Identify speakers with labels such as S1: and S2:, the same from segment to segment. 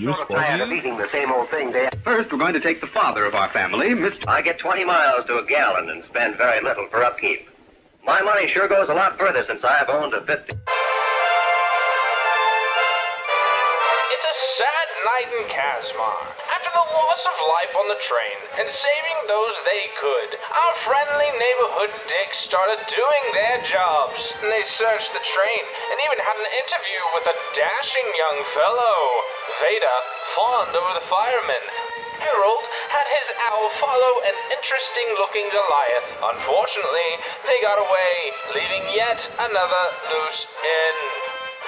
S1: Useful.
S2: Tired of eating the same old thing day.
S3: First, we're going to take the father of our family, Mr.
S2: I get 20 miles to a gallon and spend very little for upkeep. My money sure goes a lot further since I've owned a 50.
S4: It's a sad night in Kazmar. After the loss of life on the train and saving those they could, our friendly neighborhood dicks started doing their jobs. And they searched the train and even had an interview with a dashing young fellow. Veda fawned over the fireman. Harold had his owl follow an interesting looking Goliath. Unfortunately, they got away, leaving yet another loose end.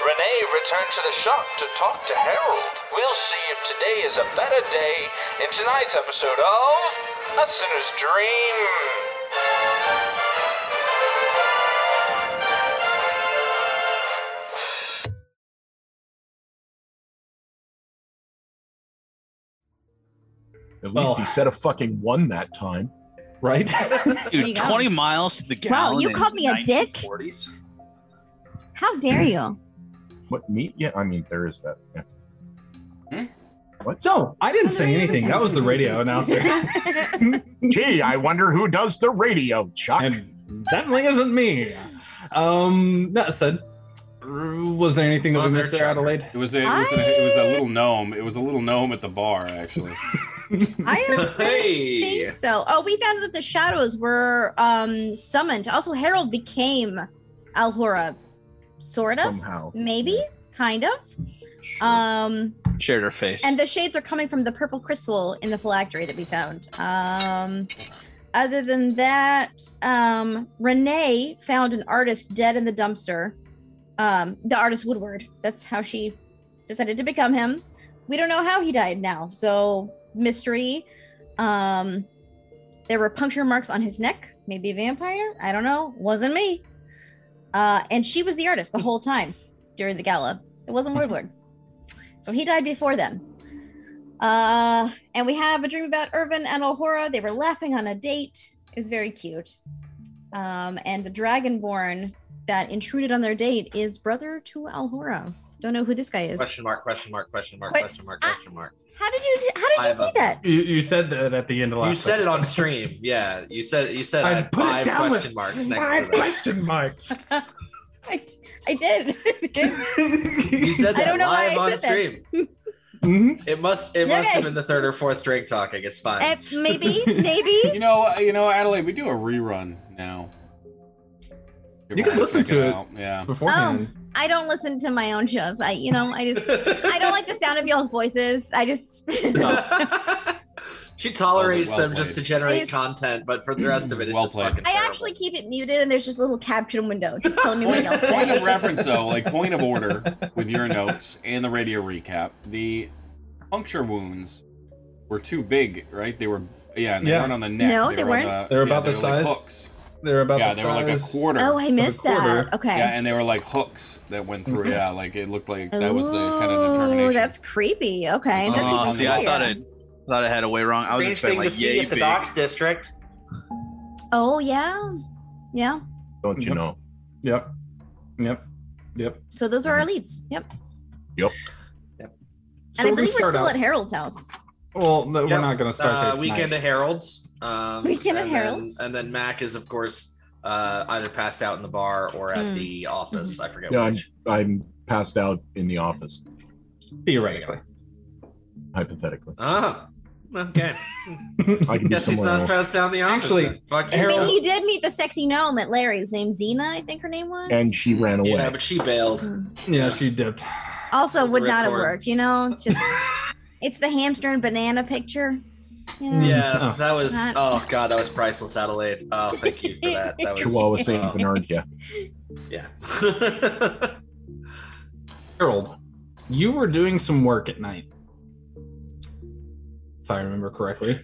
S4: Renee returned to the shop to talk to Harold. We'll see if today is a better day in tonight's episode of A Sinner's Dream.
S1: At least he oh. said a fucking one that time.
S5: Right?
S6: There you
S7: Dude,
S6: go.
S7: 20 miles to the gallon.
S6: Wow,
S7: you
S6: called me a dick?
S7: 1940s?
S6: How dare you?
S1: What me? Yeah, I mean there is that. Yeah. What?
S5: So I didn't say anything. That was the radio announcer.
S1: Gee, I wonder who does the radio, Chuck.
S5: And definitely isn't me. Um, that said, was there anything that we missed there, Adelaide?
S8: It was a, it was a, it was a little gnome. It was a little gnome at the bar, actually.
S6: I don't really
S9: Hey.
S6: think so. Oh, we found that the shadows were um summoned. Also, Harold became Alhora, sort of,
S1: Somehow.
S6: maybe, kind of. Um,
S7: Shared her face.
S6: and the shades are coming from the purple crystal in the phylactery that we found. Um, other than that, um, Renee found an artist dead in the dumpster. Um, the artist Woodward. That's how she decided to become him. We don't know how he died now, so mystery. Um, there were puncture marks on his neck. Maybe a vampire. I don't know. Wasn't me. Uh, and she was the artist the whole time during the gala. It wasn't Woodward. So he died before them. Uh, and we have a dream about Irvin and Alhora. They were laughing on a date. It was very cute. Um, and the dragonborn that intruded on their date is brother to Alhora. Don't know who this guy is.
S9: Question mark, question mark, question mark,
S6: Wait,
S9: question mark, question mark.
S6: How did you? How did
S9: I
S6: you
S9: have
S6: say
S9: a-
S6: that?
S5: You, you said that at the end of last.
S9: You said it on stream. Yeah, you said you said I
S5: I
S9: had
S5: put it down
S9: question
S5: with
S9: marks next to that.
S5: question marks.
S6: I, I did.
S9: You said
S6: I
S9: that
S6: don't know why
S9: live
S6: I
S9: on
S6: said that.
S9: stream.
S5: Mhm.
S9: It must it must
S6: Okay.
S9: have been the third or fourth drink talk. I guess fine.
S6: Eh, maybe, maybe.
S8: You know, you know, Adelaide, we do a rerun now.
S5: You can listen to it
S8: out, Yeah.
S5: beforehand.
S6: I don't listen to my own shows. I, you know, I just, I don't like the sound of y'all's voices. I just,
S9: she tolerates
S8: Well
S9: them just to generate
S6: It's-
S9: content, but for the rest of it, it's
S8: Well
S9: just
S8: played.
S9: fucking
S6: I
S9: terrible.
S6: actually keep it muted, and there's just a little caption window just telling me what
S8: Point,
S6: y'all
S8: point of
S6: say.
S8: reference, though, like point of order with your notes and the radio recap. The puncture wounds were too big, right? They were, yeah, and they
S5: Yeah.
S8: weren't on the neck.
S6: No, they
S8: were on
S6: weren't.
S8: the-
S5: They were
S8: yeah,
S5: about the
S8: they were like
S5: size?
S8: hooks.
S5: They're about
S8: Yeah,
S5: the
S8: they were like a quarter.
S6: Oh, I missed
S5: quarter.
S6: that. Okay.
S8: Yeah, and they were like hooks that went through.
S5: Mhm.
S8: Yeah, like it looked like that was the kind of determination.
S6: Oh, that's creepy. Okay.
S8: Oh,
S6: that's even
S7: see, I thought it thought I had a way wrong. I was
S10: Strange
S7: expecting
S10: thing
S7: like
S10: to see
S7: yay
S10: at the
S7: big.
S10: docks district.
S6: Oh yeah, yeah.
S1: Don't you
S5: Yep.
S1: know?
S5: Yep. Yep. Yep.
S6: So those are our leads. Yep.
S1: Yep. Yep.
S6: And
S5: So
S6: I
S5: we
S6: believe we're still
S5: out-
S6: at Harold's house.
S5: Well, no,
S9: Yep.
S5: we're not going to start
S9: uh,
S5: there tonight.
S9: weekend at Harold's. Um,
S6: Weekend at
S9: and then-
S6: Harold's.
S9: and then Mac is of course uh, either passed out in the bar or at
S6: Mm.
S9: the office. I forget
S1: Yeah, I'm,
S9: which.
S1: I'm passed out in the office,
S5: Theoretically.
S1: Hypothetically.
S9: Ah, okay.
S1: I can
S9: Guess he's not
S1: else.
S9: passed out in the office.
S5: Actually,
S9: then. fuck
S6: I
S9: you.
S6: mean, he did meet the sexy gnome at Larry's name, Xena, I think her name was.
S1: And she ran away.
S9: Yeah, but she bailed.
S5: Yeah, she dipped.
S6: also would not have worked. You know, it's just it's the hamster and banana picture. You know?
S9: Yeah,
S5: Oh.
S9: that was.
S6: Not-
S9: Oh god, that was priceless, Adelaide. Oh, thank you for that. That was.
S1: Chihuahua Saint
S9: uh,
S1: Bernard, yeah.
S9: Yeah.
S5: Harold, you were doing some work at night. If I remember correctly.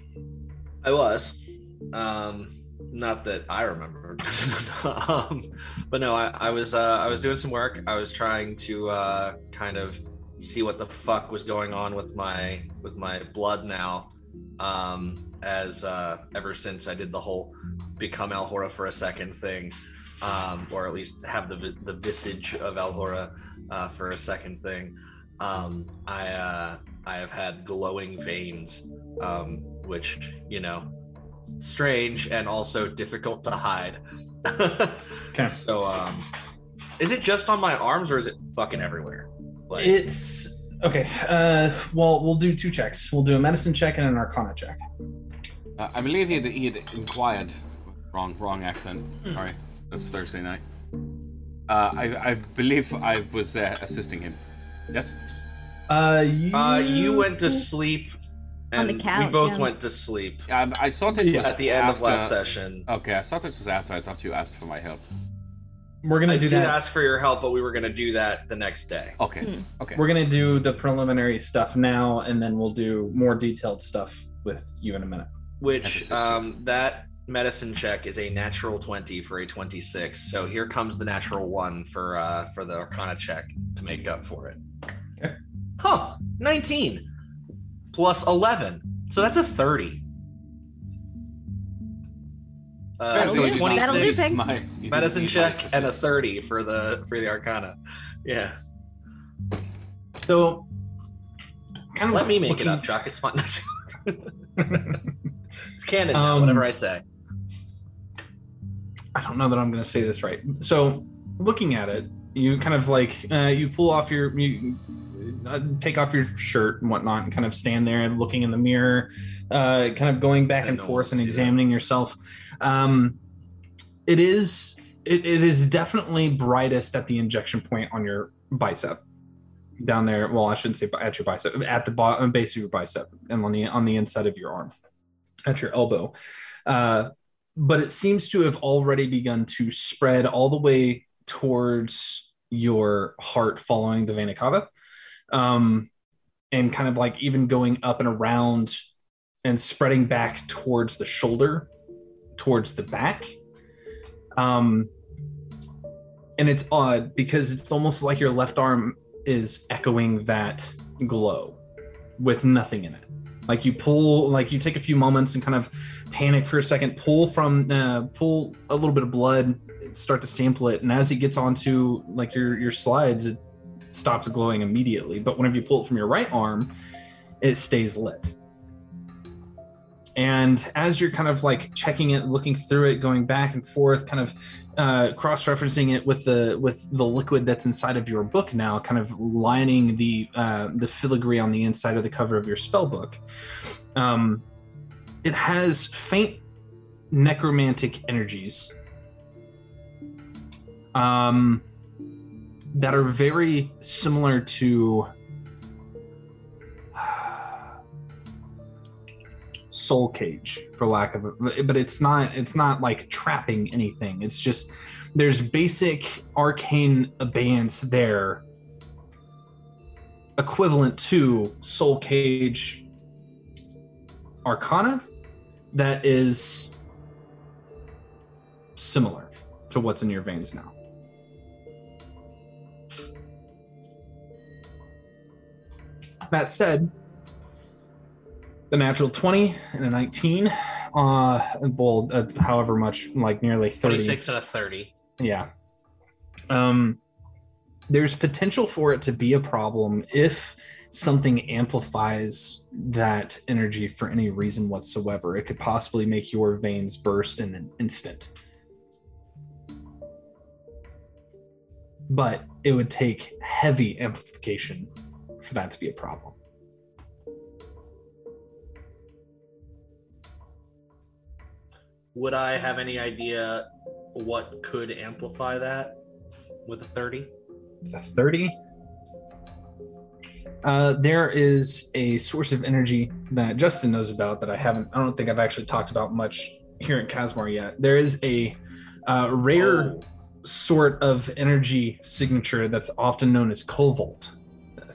S9: I was. Um, not that I remember. um, but no, I, I was. Uh, I was doing some work. I was trying to uh, kind of see what the fuck was going on with my with my blood now. Um, as uh, ever since I did the whole become Alhora for a second thing, um, or at least have the the visage of Alhora uh, for a second thing. Um, I uh, I have had glowing veins, um, which you know, strange and also difficult to hide.
S5: Okay.
S9: So, um, is it just on my arms or is it fucking everywhere? Like,
S5: It's okay. Uh, well, we'll do two checks. We'll do a medicine check and an arcana check.
S8: Uh, I believe he had, he had inquired. Wrong, wrong accent. Sorry, that's Thursday night. Uh, I, I believe I was uh, assisting him. Yes.
S5: Uh, you,
S9: uh, you went to sleep,
S6: On
S9: and
S6: the couch,
S9: we both
S6: yeah.
S9: went to sleep
S8: Um, I thought it was
S9: at the end
S8: after,
S9: of last session.
S8: Okay, I thought it was after. I thought you asked for my help.
S5: We're gonna
S9: I
S5: do
S9: did
S5: that.
S9: ask for your help, but we were gonna do that the next day.
S8: Okay.
S6: Hmm.
S8: Okay.
S5: We're gonna do the preliminary stuff now, and then we'll do more detailed stuff with you in a minute.
S9: Which um, that medicine check is a natural twenty for a twenty-six. So here comes the natural one for uh, for the Arcana check to make up for it.
S5: Okay.
S9: Huh? Nineteen plus eleven, so that's a thirty. Uh, so a 26
S6: That'll do, Peg.
S8: My-
S9: medicine
S8: need my
S9: check and a 30 for the for the arcana yeah
S5: So, kind of
S9: let me make it up chuck it's fine it's canon now,
S5: Um,
S9: whatever i say
S5: I don't know that I'm going to say this right. So, looking at it, you kind of like uh, you pull off your you take off your shirt and whatnot, and kind of stand there and looking in the mirror, uh, kind of going back and forth and
S9: see that.
S5: examining yourself. Um, it is it, it is definitely brightest at the injection point on your bicep down there. Well, I shouldn't say at your bicep, at the bottom base of your bicep and on the on the inside of your arm, at your elbow. Uh, but it seems to have already begun to spread all the way towards your heart following the vena cava um, and kind of like even going up and around and spreading back towards the shoulder towards the back. Um, and it's odd because it's almost like your left arm is echoing that glow with nothing in it. Like you pull like you take a few moments and kind of panic for a second pull from uh, pull a little bit of blood start to sample it. And as it gets onto like your your slides it stops glowing immediately but whenever you pull it from your right arm it stays lit. And as you're kind of like checking it looking through it going back and forth kind of uh, cross-referencing it with the with the liquid that's inside of your book now kind of lining the uh, the filigree on the inside of the cover of your spell book um, it has faint necromantic energies. Um, that are very similar to soul cage for lack of a but it's not it's not like trapping anything. It's just there's basic arcane abeyance there equivalent to soul cage arcana that is similar to what's in your veins now that said the natural 20 and a 19 uh well uh, however much like nearly 30
S9: 26 and a 30
S5: yeah. Um there's potential for it to be a problem if something amplifies that energy for any reason whatsoever. It could possibly make your veins burst in an instant. But it would take heavy amplification for that to be a problem.
S9: Would i have any idea what could amplify that with a 30
S5: the 30 uh, there is a source of energy that justin knows about that i haven't i don't think i've actually talked about much here in Casmar yet. There is a uh, rare
S9: Oh.
S5: sort of energy signature that's often known as covalt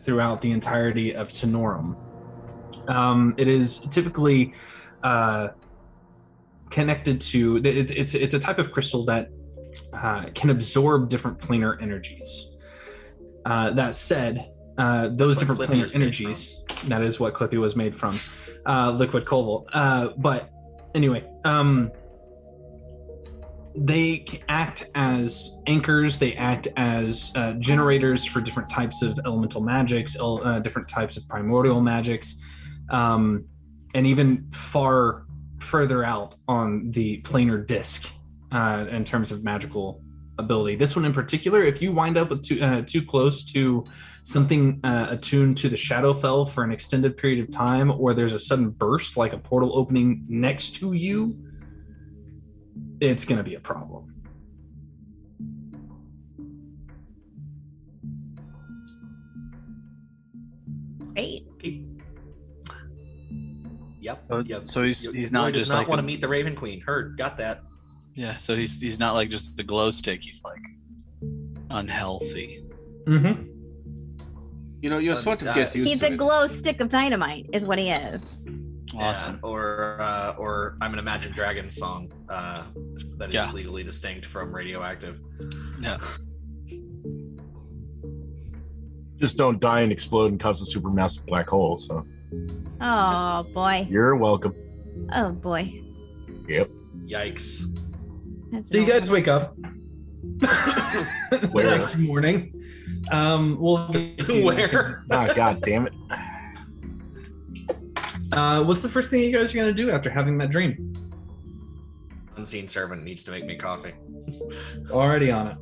S5: throughout the entirety of tenorum um, it is typically uh, connected to it, it's it's a type of crystal that uh, can absorb different planar energies uh, that said, uh, those
S9: That's
S5: different planar energies, that is what Clippy was made from, uh, liquid cobalt. Uh, but anyway, um, they act as anchors. They act as uh, generators for different types of elemental magics, uh, different types of primordial magics, um, and even far further out on the planar disc uh, in terms of magical ability. This one in particular, if you wind up too, uh, too close to something uh, attuned to the Shadowfell for an extended period of time, or there's a sudden burst like a portal opening next to you, it's going to be a problem.
S6: Great.
S9: Yep.
S7: So-
S9: yep.
S7: so he's-
S9: Your-
S7: he's
S9: your
S7: not
S9: boy does
S7: just
S9: not
S7: like
S9: want to meet the Raven Queen. Heard. Got that.
S7: Yeah, so he's he's not like just the glow stick. He's like unhealthy.
S5: Mm-hmm.
S8: You know, you sort of
S9: uh,
S8: get used
S6: He's a glow stick of dynamite, is what he is.
S7: Awesome.
S9: Yeah, or uh, or I'm an Imagine Dragons song uh, that is
S7: Yeah.
S9: legally distinct from radioactive.
S7: Yeah.
S1: Just don't die and explode and cause a supermassive black hole. So
S6: Oh boy.
S1: you're welcome.
S6: Oh boy.
S1: Yep.
S9: Yikes.
S6: That's
S5: So you guys wake up the
S1: Where?
S5: next morning. Um, we'll get to-
S9: Where?
S1: Ah, god damn it.
S5: Uh, what's the first thing you guys are gonna do after having that dream?
S9: Unseen servant needs to make me coffee.
S5: Already on it.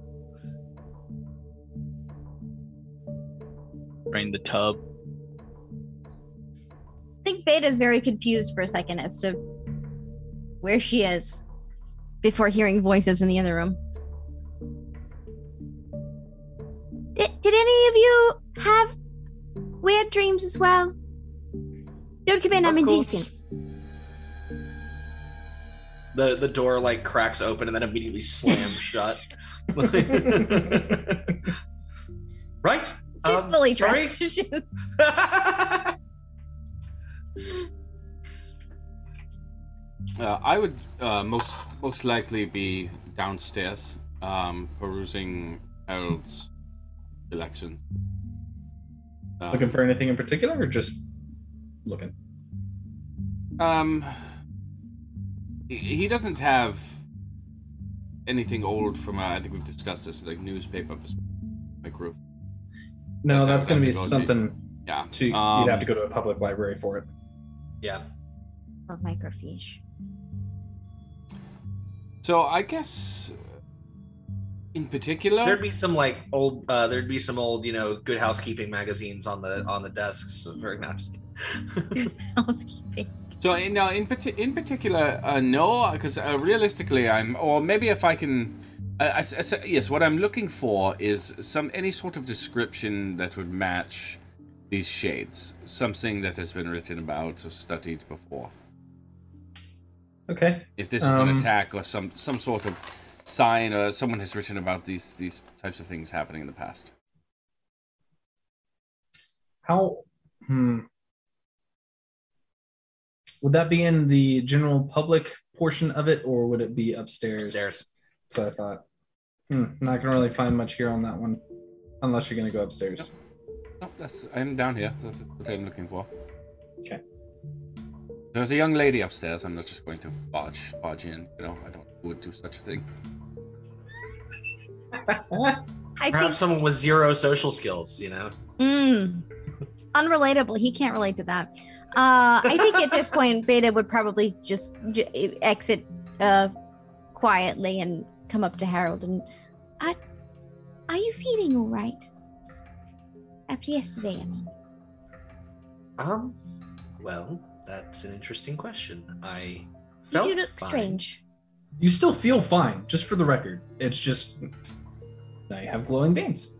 S7: Drain the tub.
S6: I think Fade is very confused for a second as to where she is before hearing voices in the other room. Did, did any of you have weird dreams as well? Don't come in, I'm indecent.
S9: The the door like cracks open and then immediately slams shut. right?
S6: She's
S9: Um,
S6: fully dressed. She's-
S8: Uh, I would uh, most most likely be downstairs, um, perusing Harold's collections. Um,
S5: Looking for anything in particular, or just looking?
S8: Um, he, he doesn't have anything old from. Uh, I think we've discussed this, like newspaper, like roof.
S5: No,
S8: That's
S5: that's going to be
S8: to
S5: something.
S8: Yeah.
S5: To you'd
S8: Um,
S5: have to go to a public library for it.
S9: yeah.
S6: Or microfiche.
S8: So I guess, in particular,
S9: There'd be some like old uh there'd be some old, you know, good housekeeping magazines on the on the desks for no, just kidding.
S6: Housekeeping.
S8: So in uh, in, parti- in particular, uh, no, because uh, realistically, I'm or maybe if I can, uh, I, I, I- yes, what I'm looking for is some any sort of description that would match these shades, something that has been written about or studied before.
S5: Okay.
S8: If this is an
S5: Um,
S8: attack or some some sort of sign or someone has written about these these types of things happening in the past.
S5: How? Hmm. Would that be in the general public portion of it, or would it be upstairs?
S9: Upstairs.
S5: So I thought. Hmm. Not gonna really find much here on that one, unless you're gonna go upstairs.
S8: No, that's I'm down here. That's what I'm looking for.
S5: Okay.
S8: There's a young lady upstairs. I'm not just going to barge barge in. You know, I don't would do such a thing.
S6: I
S9: Perhaps
S6: think
S9: someone with zero social skills, you know.
S6: Mm. Unrelatable. He can't relate to that. Uh, I think at this point, Veda would probably just j- exit uh, quietly and come up to Harold and, uh, "Are you feeling all right after yesterday?" I mean,
S9: Um well, that's an interesting question. I
S6: you
S9: felt
S6: do look
S9: fine.
S6: strange.
S5: You still feel fine, just for the record. It's just now you have glowing veins.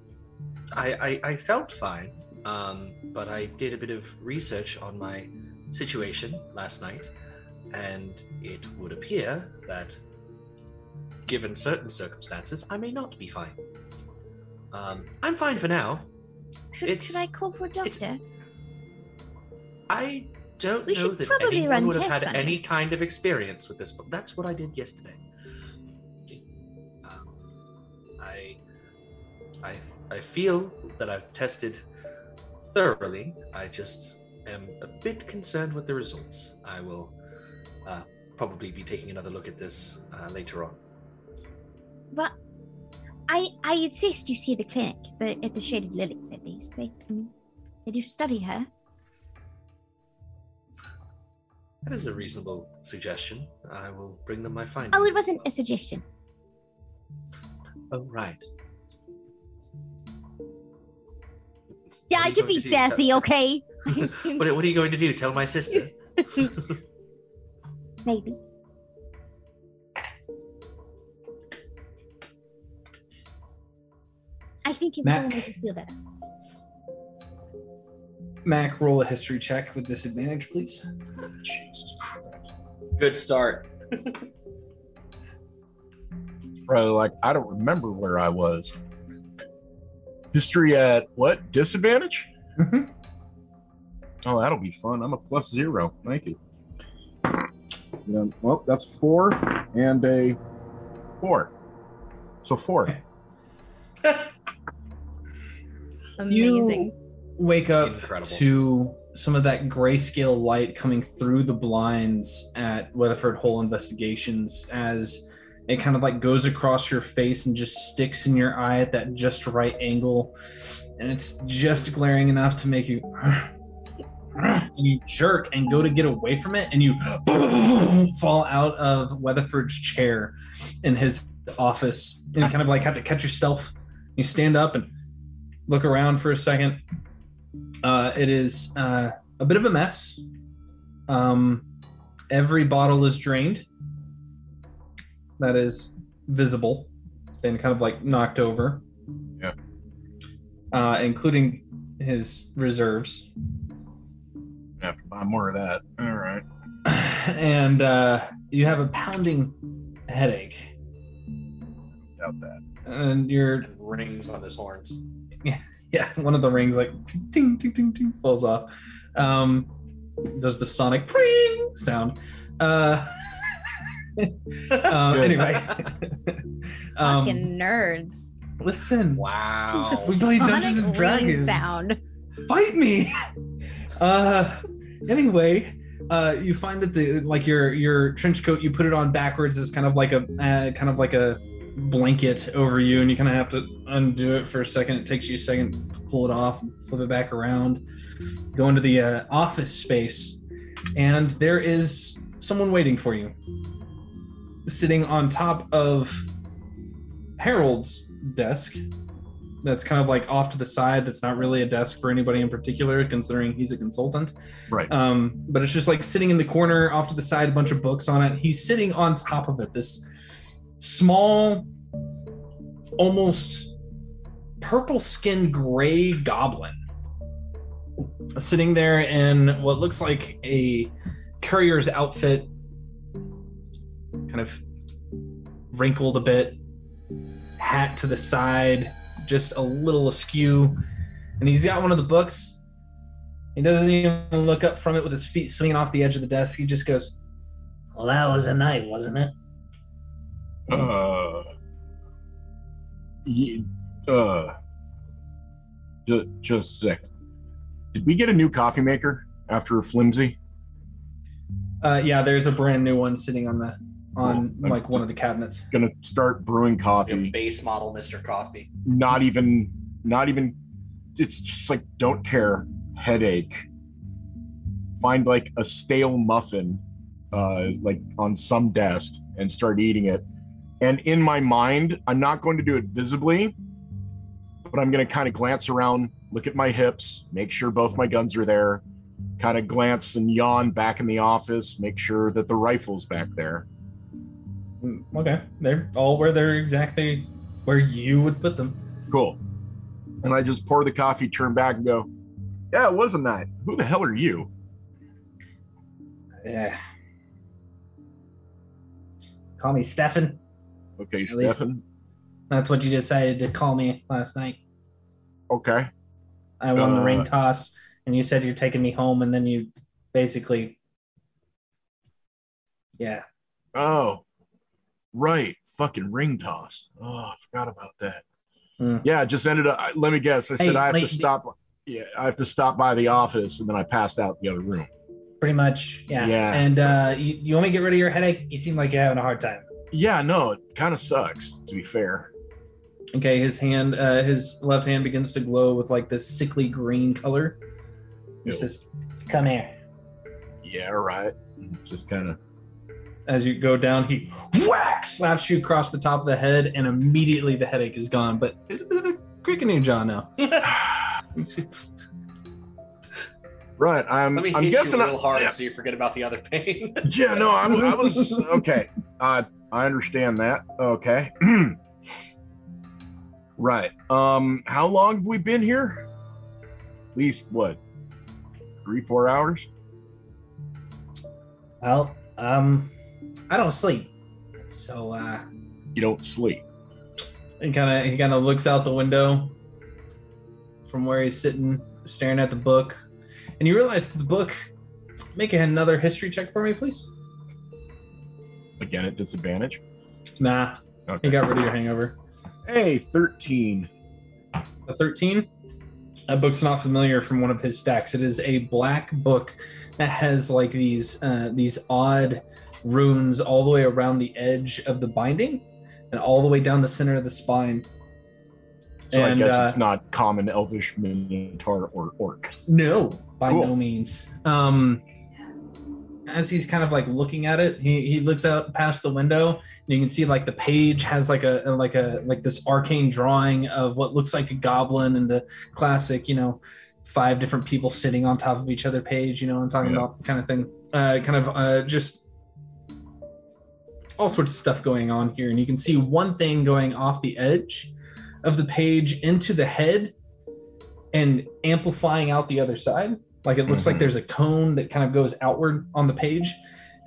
S9: I, I, I felt fine, um, but I did a bit of research on my situation last night, and it would appear that, given certain circumstances, I may not be fine. Um, I'm fine for now.
S6: Should,
S9: It's-
S6: should I call for a doctor?
S9: I don't
S6: We
S9: know
S6: should
S9: that
S6: probably
S9: anyone
S6: run
S9: would have
S6: tests
S9: had
S6: on
S9: any kind of experience with this, but that's what I did yesterday. I, I feel that I've tested thoroughly. I just am a bit concerned with the results. I will uh, probably be taking another look at this uh, later on.
S6: But I I insist you see the clinic, the at the Shaded Lilies at least. They I mean, they do study her.
S9: That is a reasonable suggestion. I will bring them my findings.
S6: Oh, it wasn't a suggestion.
S9: Oh, right.
S6: Yeah, I can be
S9: to do?
S6: sassy, okay?
S9: What, what are you going to do? Tell my sister.
S6: Maybe. I think it will
S5: Mac.
S6: make us feel better.
S5: Mac, roll a history check with disadvantage, please.
S1: Jesus Christ.
S9: Good start.
S1: Bro, like I don't remember where I was. History at what? Disadvantage?
S5: Mhm.
S1: Oh, that'll be fun. I'm a plus zero. Thank you. Yeah, well, that's four and a four. So four.
S6: Amazing.
S5: Wake up
S9: Incredible.
S5: to some of that grayscale light coming through the blinds at Weatherford Hole Investigations as it kind of like goes across your face and just sticks in your eye at that just right angle. And it's just glaring enough to make you. And you jerk and go to get away from it, and you fall out of Weatherford's chair in his office. And kind of like have to catch yourself. You stand up and look around for a second. Uh, it is uh, a bit of a mess. Um, every bottle is drained. That is visible and kind of like knocked over.
S1: Yeah.
S5: Uh, including his reserves.
S1: have to buy more of that. All right.
S5: and uh, you have a pounding headache.
S1: Doubt that.
S5: And you're
S9: rings on his horns.
S5: yeah, one of the rings like ting ting ting ting falls off. Um, does the sonic pring sound? Uh, um, anyway, um,
S6: Fucking nerds.
S5: listen,
S9: Wow.
S5: we play
S6: Sonic
S5: Dungeons and Dragons.
S6: sound.
S5: Fight me. Uh, anyway, uh, you find that the like your your trench coat, you put it on backwards is kind of like a uh, kind of like a blanket over you, and you kind of have to undo it for a second. It takes you a second to pull it off, and flip it back around, go into the uh, office space, and there is someone waiting for you, sitting on top of Harold's desk. That's kind of like off to the side. That's not really a desk for anybody in particular, considering he's a consultant.
S1: Right.
S5: Um, but it's just like sitting in the corner, off to the side, a bunch of books on it. He's sitting on top of it. This small, almost purple-skinned gray goblin sitting there in what looks like a courier's outfit, kind of wrinkled a bit, hat to the side, just a little askew. And he's got one of the books. He doesn't even look up from it with his feet swinging off the edge of the desk. He just goes, Well, that was a night, wasn't it?
S1: Uh. Uh. Just, just sec. Did we get a new coffee maker after a flimsy?
S5: Uh, yeah, there's a brand new one sitting on the on
S1: I'm
S5: like one of the cabinets.
S1: Gonna start brewing
S9: Your
S1: coffee.
S9: base model Mr. Coffee.
S1: Not even. Not even. It's just like don't care. Headache. Find like a stale muffin, uh, like on some desk, and start eating it. And in my mind, I'm not going to do it visibly, but I'm going to kind of glance around, look at my hips, make sure both my guns are there, kind of glance and yawn back in the office, make sure that the rifle's back there.
S5: Mm, Okay, they're all where they're exactly where you would put them.
S1: Cool. And I just pour the coffee, turn back, and go, Yeah, it was a night. Who the hell are you?
S5: Yeah. Call me Stefan.
S1: Okay,
S5: At
S1: Stefan.
S5: That's what you decided to call me last night.
S1: Okay.
S5: I won the
S1: Uh,
S5: ring toss, and you said you're taking me home, and then you basically, yeah.
S1: Oh, right. Fucking ring toss. Oh, I forgot about that.
S5: Hmm.
S1: Yeah, just ended up. Let me guess. I said
S5: Hey,
S1: I have
S5: late-
S1: to stop. Yeah, I have to stop by the office, and then I passed out in the other room.
S5: Pretty much, yeah.
S1: Yeah.
S5: And uh, you, you want me to get rid of your headache? You seem like you're having a hard time.
S1: Yeah, no, it kind of sucks. To be fair.
S5: Okay, his hand, uh, his left hand begins to glow with like this sickly green color. He says, "Come here."
S1: Yeah, right. Just kind of.
S5: As you go down, he whack slaps you across the top of the head, and immediately the headache is gone. But there's a bit of a crick in your jaw now.
S1: Right. I'm.
S9: Let me
S1: I'm
S9: hit
S1: guessing.
S9: you
S1: I-
S9: real hard
S1: yeah.
S9: so you forget about the other pain.
S1: Yeah, no, I, I was okay. I I understand that. Okay. right. Um, how long have we been here? At least what? Three, four hours?
S5: Well, um, I don't sleep, so uh,
S1: You don't sleep.
S5: and kind of he kind of looks out the window from where he's sitting, staring at the book, and you realize the book. Make another history check for me, please.
S1: Again at disadvantage.
S5: Nah,
S1: Okay.
S5: you got rid of your hangover.
S1: Hey, thirteen.
S5: A 13. That book's not familiar from one of his stacks. It is a black book that has like these uh, these odd runes all the way around the edge of the binding and all the way down the center of the spine.
S1: So I guess
S5: uh,
S1: it's not common elvish minotaur or orc.
S5: No, by
S1: Cool.
S5: no means. Um, as he's kind of like looking at it, he, he looks out past the window and you can see like the page has like a like a like this arcane drawing of what looks like a goblin and the classic, you know, five different people sitting on top of each other page, you know, I'm talking
S1: Yeah.
S5: about kind of thing. Uh, kind of uh, just all sorts of stuff going on here. And you can see one thing going off the edge of the page into the head and amplifying out the other side. Like it looks like
S1: Mhm.
S5: there's a cone that kind of goes outward on the page.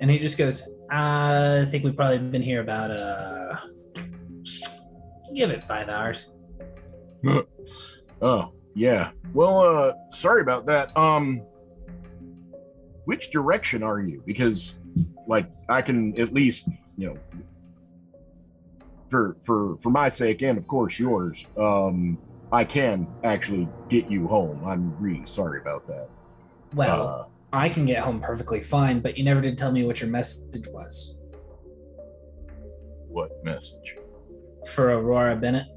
S5: And he just goes, I think we've probably been here about uh give it five hours.
S1: Oh, yeah. Well, uh, sorry about that. Um, which direction are you? Because, like, I can at least, you know, for for for my sake and of course yours, um, I can actually get you home. I'm really sorry about that.
S5: Well,
S1: Uh,
S5: I can get home perfectly fine, but you never did tell me what your message was
S1: what message?
S5: for Aurora Bennett.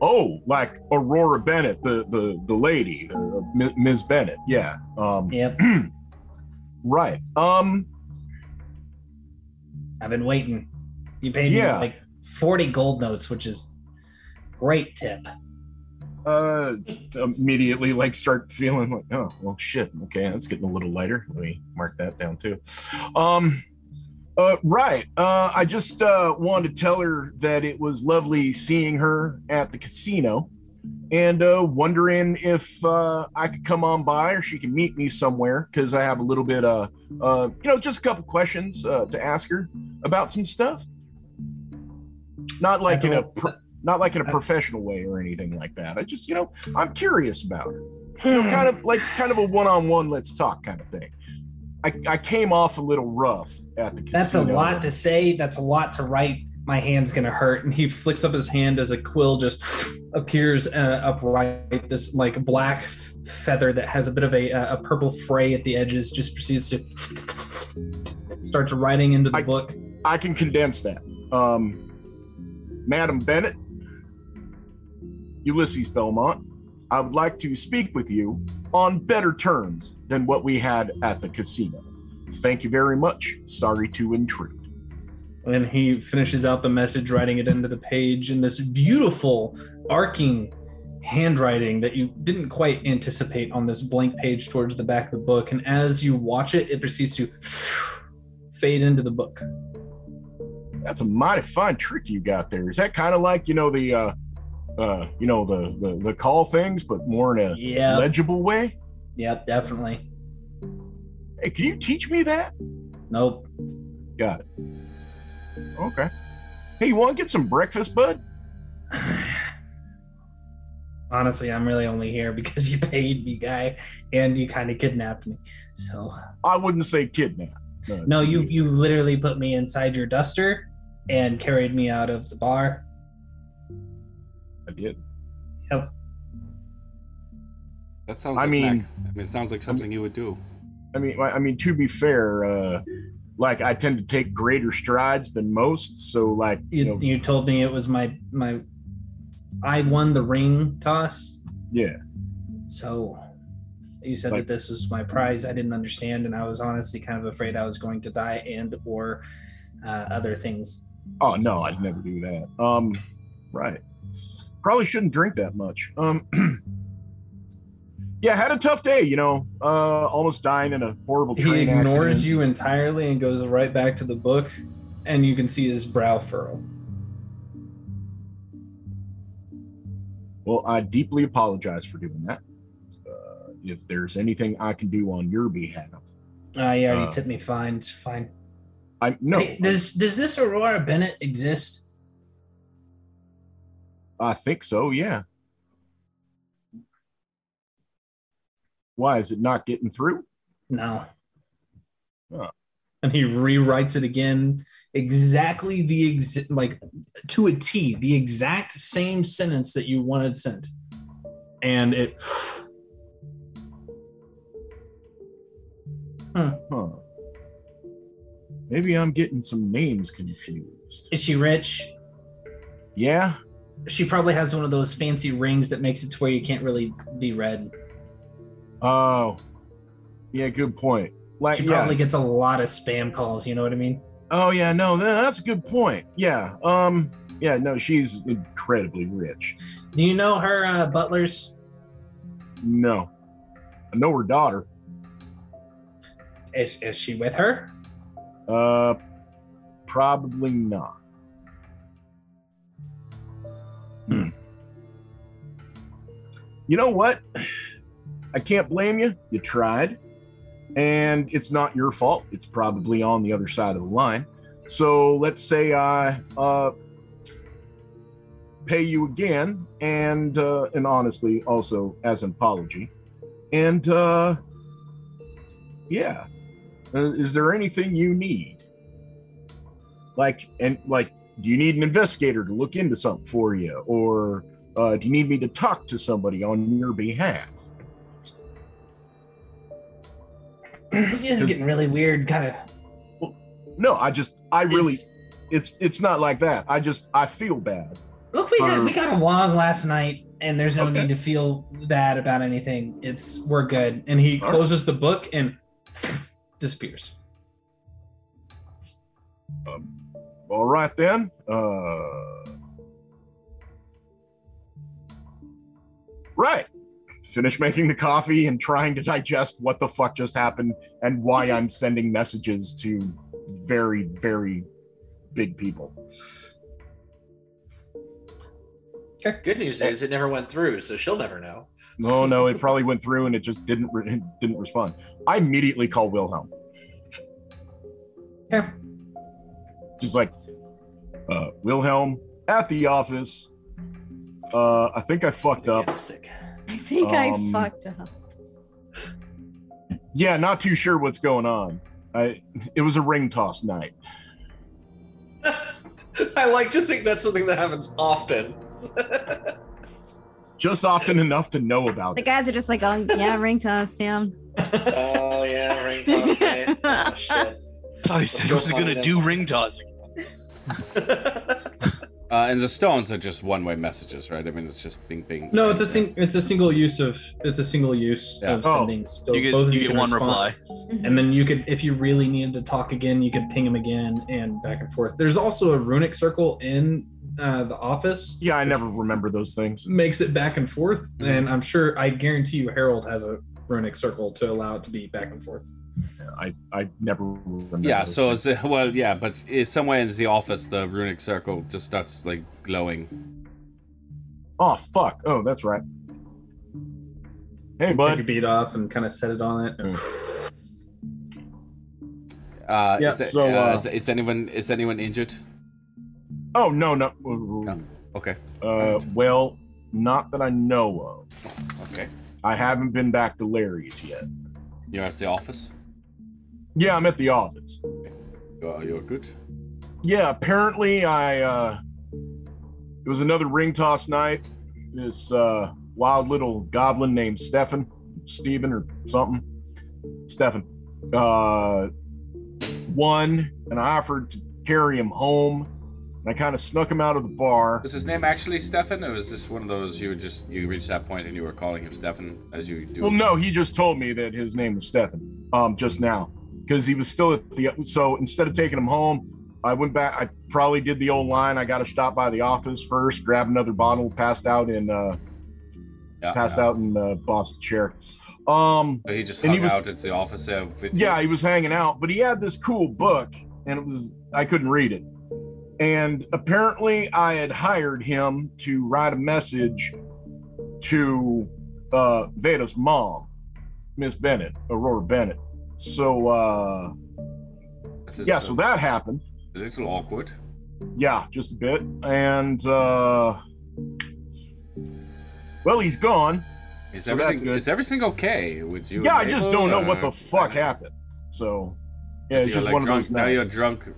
S1: Oh, like Aurora Bennett, the the the lady, M- Ms. Bennett. Yeah. Um,
S5: Yep.
S1: right. Um,
S5: I've been waiting. You paid me like 40 gold notes, which is great tip.
S1: uh, immediately like start feeling like, oh, well, shit. Okay, that's getting a little lighter. Let me mark that down too. Um, uh, right. Uh, I just uh, wanted to tell her that it was lovely seeing her at the casino, and uh, wondering if uh, I could come on by or she can meet me somewhere because I have a little bit, uh, uh, you know, just a couple questions uh, to ask her about some stuff. Not like in a. Pro- not like in a professional way or anything like that. I just, you know, I'm curious about her. You know, kind of like kind of a one-on-one let's talk kind of thing. I, I came off a little rough at the casino.
S5: That's a lot to say. That's a lot to write. My hand's gonna hurt. And he flicks up his hand as a quill just appears uh, upright. This like black feather that has a bit of a, a purple fray at the edges just proceeds to starts writing into the
S1: I-
S5: book.
S1: I can condense that. Um, Madam Bennett, Ulysses Belmont, I would like to speak with you on better terms than what we had at the casino. Thank you very much. Sorry to intrude.
S5: And he finishes out the message, writing it into the page in this beautiful, arcing handwriting that you didn't quite anticipate on this blank page towards the back of the book. And as you watch it, it proceeds to fade into the book.
S1: That's a mighty fine trick you got there. Is that kind of like you know the, uh, uh, you know the, the the call things, but more in a
S5: Yeah.
S1: legible way?
S5: Yep, definitely.
S1: Hey, can you teach me that?
S5: Nope.
S1: Got it. Okay. Hey, you want to get some breakfast, bud?
S5: Honestly, I'm really only here because you paid me, guy, and you kind of kidnapped me. So
S1: I wouldn't say kidnap.
S5: no, you you literally put me inside your duster and carried me out of the bar.
S1: I did.
S5: Yep.
S8: That sounds.
S1: I
S8: like
S1: mean-
S8: Mac. I mean, it sounds like something you would do.
S1: I mean, I I mean, to be fair, uh, like I tend to take greater strides than most. So, like, you,
S5: You,
S1: know,
S5: you told me it was my my. I won the ring toss,
S1: yeah,
S5: so you said
S1: Like-
S5: that this was my prize. I didn't understand, and I was honestly kind of afraid I was going to die and or uh, other things.
S1: Oh no, I'd never do that. Um, right. Probably shouldn't drink that much. Um, yeah, had a tough day. You know, uh, almost dying in a horrible
S5: He ignores
S1: accident.
S5: you entirely and goes right back to the book, and you can see his brow furrow.
S1: Well, I deeply apologize for doing that. Uh, if there's anything I can do on your behalf,
S5: Uh, yeah,
S1: Uh,
S5: you tipped me fine. It's fine.
S1: I no,
S5: Hey, does does this Aurora Bennett exist?
S1: I think so. Yeah. Why is it not getting through?
S5: No.
S1: Oh.
S5: And he rewrites it again, exactly the ex- like to a T, the exact same sentence that you wanted sent, and it. Hmm.
S1: Huh. Maybe I'm getting some names confused.
S5: Is she rich?
S1: Yeah.
S5: She probably has one of those fancy rings that makes it to where you can't really be read.
S1: Oh. Yeah. Good point. Like,
S5: She
S1: yeah.
S5: probably gets a lot of spam calls. You know what I mean?
S1: Oh yeah, no, that's a good point. Yeah. Um. Yeah. No, she's incredibly rich.
S5: Do you know her uh, butlers?
S1: No, I know her daughter.
S5: Is is she with her?
S1: Uh, probably not. Hmm. You know what? I can't blame you. You tried, and it's not your fault. It's probably on the other side of the line. So let's say I uh, pay you again, and uh, and honestly, also as an apology, and uh, yeah. Uh, is there anything you need? Like, and like, do you need an investigator to look into something for you, or uh, do you need me to talk to somebody on your behalf?
S5: this is getting really weird. Kind of.
S1: No, I just, I really, it's, it's not like that. I just, I feel bad.
S5: Look, we got
S1: Um,
S5: we got along last night, and there's no
S1: Okay.
S5: need to feel bad about anything. It's we're good. And he
S1: All right.
S5: closes the book and disappears.
S1: Um, all right then. Uh, right. Finish making the coffee and trying to digest what the fuck just happened and why I'm sending messages to very, very big people.
S9: Good news is it never went through, so she'll never know.
S1: No, no, it probably went through and it just didn't re- didn't respond. I immediately call Wilhelm.
S5: Okay.
S1: Just like uh, Wilhelm at the office. Uh, I think I fucked up.
S9: Candlestick.
S6: I think
S1: Um,
S6: I fucked up.
S1: Yeah, not too sure what's going on. I it was a ring toss night.
S9: I like to think that's something that happens often.
S1: Just often enough to know about it.
S6: The
S1: it.
S6: guys are just like, oh yeah, ring toss, yeah.
S9: oh yeah, ring toss night. Oh shit.
S7: I thought he said he was gonna do ring tossing.
S8: Uh, and the stones are just one-way messages, right? I mean, it's just bing, bing.
S5: No, it's a sing, it's a single use of it's a single use
S8: Yeah.
S5: of
S1: Oh.
S5: sending. So
S7: You get
S5: both of
S7: you get one
S5: respond.
S7: reply.
S5: and then you could if you really needed to talk again you could ping him again and back and forth there's also a runic circle in uh, the office
S1: Yeah, I never remember those things.
S5: makes it back and forth and i'm sure i guarantee you harold has a runic circle to allow it to be back and forth
S1: I I never remember.
S8: Yeah, so
S1: things.
S8: it's, uh, well, yeah, but it's somewhere in the office, the runic circle just starts like glowing.
S1: oh fuck. Oh, that's right. Hey,
S5: take a
S1: bud.
S5: beat off and kind of set it on it and
S8: Uh,
S1: Yeah,
S8: is, it-
S1: so,
S8: uh,
S1: uh,
S8: is, is anyone is anyone injured?
S1: Oh no, no.
S8: Okay,
S1: Uh, well, not that I know of.
S8: okay.
S1: I haven't been back to Larry's yet.
S8: You're at the office.
S1: Yeah, I'm at the office.
S8: Uh, you're good.
S1: Yeah, apparently I uh it was another ring toss night. This uh wild little goblin named Stefan Stephen or something. Stefan. Uh, one, and I offered to carry him home. And I kind of snuck him out of the bar.
S8: Was his name actually Stefan, or was this one of those you were just you reached that point and you were calling him Stefan as you do?
S1: Well, no, he just told me that his name was Stefan. Um, just now because he was still at the. So instead of taking him home, I went back. I probably did the old line. I got to stop by the office first, grab another bottle, passed out in. Uh,
S8: Yeah,
S1: passed
S8: yeah.
S1: out in uh, Boston chair. Um,
S8: So he just hung
S1: he was-
S8: out at the office there with you?
S1: yeah, he was hanging out, but he had this cool book, and it was I couldn't read it. And apparently, I had hired him to write a message to uh, Veda's mom, Miss Bennett, Aurora Bennett. So uh, yeah,
S8: uh,
S1: so that happened.
S8: a little awkward.
S1: Yeah, just a bit. And uh, well, he's gone.
S8: Is
S1: So
S8: everything
S1: good.
S8: is everything okay with you?
S1: Yeah, I just don't know what the fuck happened. So yeah,
S8: So
S1: it's just
S8: like
S1: one
S8: drunk,
S1: of those
S8: Now you're drunk,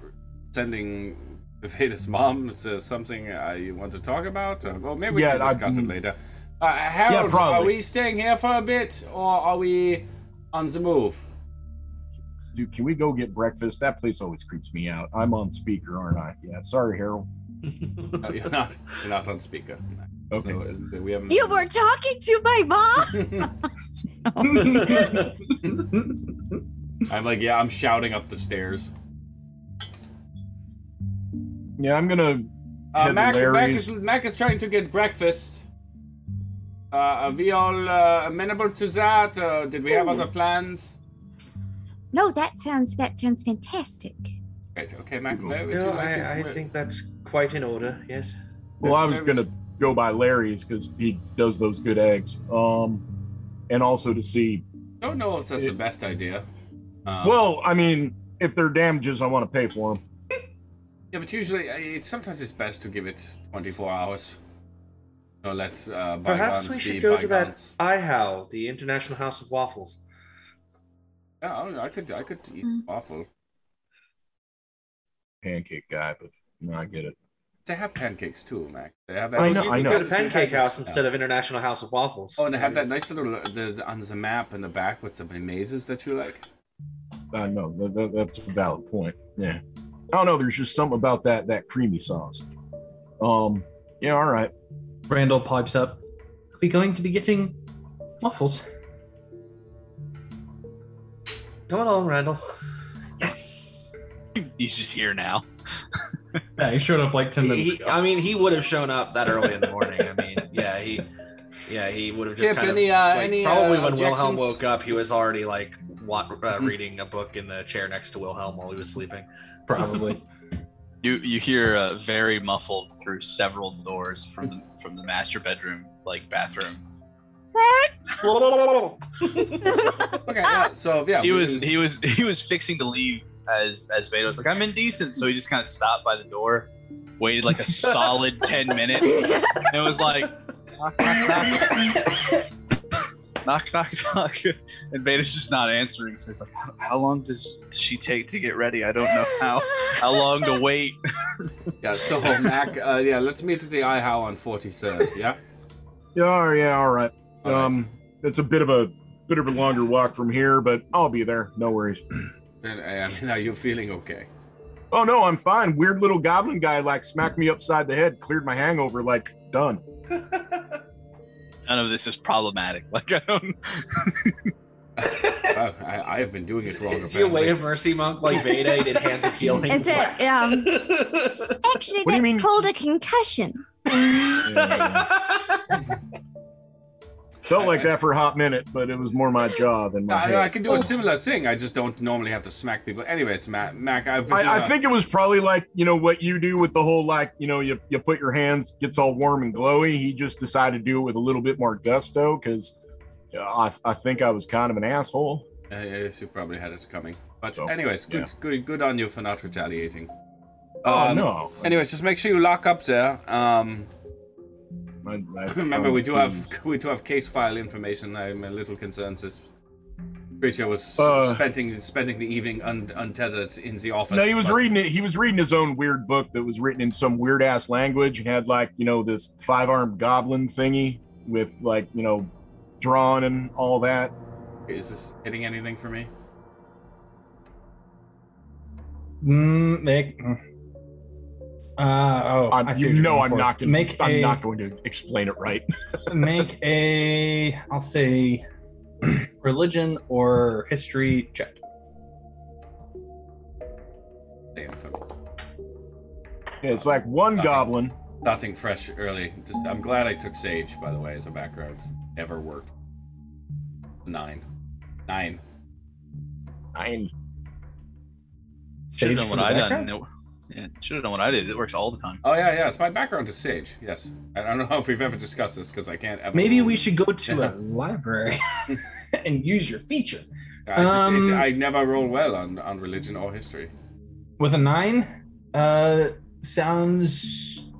S8: sending Veda's mom says something I want to talk about. Uh, well, maybe we
S1: Yeah,
S8: can
S1: I-
S8: discuss it later. Uh, Harold,
S1: Yeah,
S8: are we staying here for a bit, or are we on the move?
S1: Dude, can we go get breakfast? That place always creeps me out. I'm on speaker, aren't I? Yeah, sorry, Harold.
S8: No, you're not. You're not on speaker.
S1: Okay.
S8: So is, we haven't.
S6: You were talking to my mom.
S8: I'm like, yeah, I'm shouting up the stairs.
S1: Yeah, I'm gonna.
S8: Uh, Mac, Mac, is, Mac is trying to get breakfast. Uh, are we all uh, amenable to that? Uh, did we have other plans?
S6: No, that sounds that sounds fantastic.
S8: Right, okay, Mac. Where would
S9: No,
S8: you like to-
S9: I, I think that's quite in order. Yes.
S1: Well, I was gonna go by Larry's because he does those good eggs. Um, and also to see.
S8: don't know if that's the best idea. Um,
S1: Well, I mean, if they're damages, I want to pay for them.
S8: yeah, but usually uh, it's sometimes it's best to give it 24 hours. No, let uh, bygones
S9: Perhaps we
S8: be
S9: should go to that
S8: bygones.
S9: IHOW, the International House of Waffles.
S8: Yeah, I- I could, I could eat
S6: Mm.
S8: waffle.
S1: Pancake guy, but no, I get it.
S8: They have pancakes too, Mac. They have.
S1: I know-
S9: You
S1: I
S9: can
S1: know.
S9: go to Pancake House instead of International House of Waffles.
S8: Oh, and they have that nice little uh, there's on the map in the back with some mazes that you like.
S1: I know that, that, that's a valid point. Yeah, I don't know. There's just something about that that creamy sauce. Um, yeah, all right.
S5: Randall pipes up. Are we going to be getting waffles?
S9: Come along, Randall.
S5: Yes.
S7: He's just here now.
S5: Yeah, he showed up like ten minutes
S9: He,
S5: ago.
S9: I mean, he would have shown up that early in the morning. I mean, yeah, he, yeah, he would have just
S8: Kip,
S9: kind
S8: any,
S9: of
S8: uh,
S9: like,
S8: any,
S9: probably
S8: uh,
S9: when Wilhelm woke up, he was already like wa- uh, reading a book in the chair next to Wilhelm while he was sleeping.
S5: Probably.
S7: You you hear uh, very muffled through several doors from the from the master bedroom like bathroom.
S8: Okay, yeah. So yeah,
S7: He was he was he was fixing to leave as as Veda was like I'm indecent, so he just kind of stopped by the door, waited like a solid ten minutes, and it was like knock knock knock knock knock knock, and Veda's just not answering. So he's like, how, how long does, does she take to get ready? I don't know how how long to wait.
S8: yeah. So Mac, uh, yeah, let's meet at the IHOW on 43rd. Yeah.
S1: Yeah, yeah, all right.
S8: All right.
S1: Um, it's a bit of a bit of a longer walk from here, but I'll be there. No worries.
S8: And, I mean, are you feeling okay?
S1: Oh no, I'm fine. Weird little goblin guy like smacked me upside the head, cleared my hangover, like done.
S7: None of this is problematic. Like I don't.
S8: I, I have been doing it wrong.
S9: Is he a way of mercy monk like Veda? He did hands of healing.
S6: It's it. Um, actually,
S1: What
S6: that's called a concussion.
S1: Felt like that for a hot minute, but it was more my jaw than my
S8: I,
S1: head.
S8: I can do a similar thing. I just don't normally have to smack people. Anyways, Mac, Mac, I've
S1: I, I think it was probably like you know what you do with the whole like you know you you put your hands gets all warm and glowy. He just decided to do it with a little bit more gusto because I I think I was kind of an asshole.
S8: Uh, yes, you probably had it coming. But
S1: So,
S8: anyways, good,
S1: yeah.
S8: good, good on you for not retaliating.
S1: Oh
S8: Um,
S1: no!
S8: Anyways, just make sure you lock up there. Um, Remember, we do
S1: please.
S8: have we do have case file information. I'm a little concerned this creature was
S1: Uh,
S8: spending spending the evening un- untethered in the office.
S1: No, he was
S8: but-
S1: reading it. He was reading his own weird book that was written in some weird ass language and had like you know this five armed goblin thingy with like you know drawn and all that.
S8: Is this hitting anything for me?
S5: Mm, make. Uh, oh,
S1: I'm,
S5: I see
S1: you know I'm not going.
S5: make
S1: I'm
S5: a,
S1: not going to explain it right.
S5: make a. I'll say, religion or history check.
S8: Damn, if I'm
S1: Yeah, it's like one
S8: Nothing.
S1: goblin.
S8: starting fresh early. Just, I'm glad I took Sage, by the way, as a background. It's never worked. Nine. Nine.
S1: Nine.
S7: Should
S5: Sage
S7: have done what I done.
S5: background?
S7: It- Yeah, should have done what I did. It works all the time.
S8: Oh yeah, yes. My background is Sage. Yes. I don't know if we've ever discussed this because I can't ever.
S5: Maybe we should go to a library and use your feature.
S8: I, just, it's,
S5: Um,
S8: I never roll well on on religion or history.
S5: With a nine, uh, sounds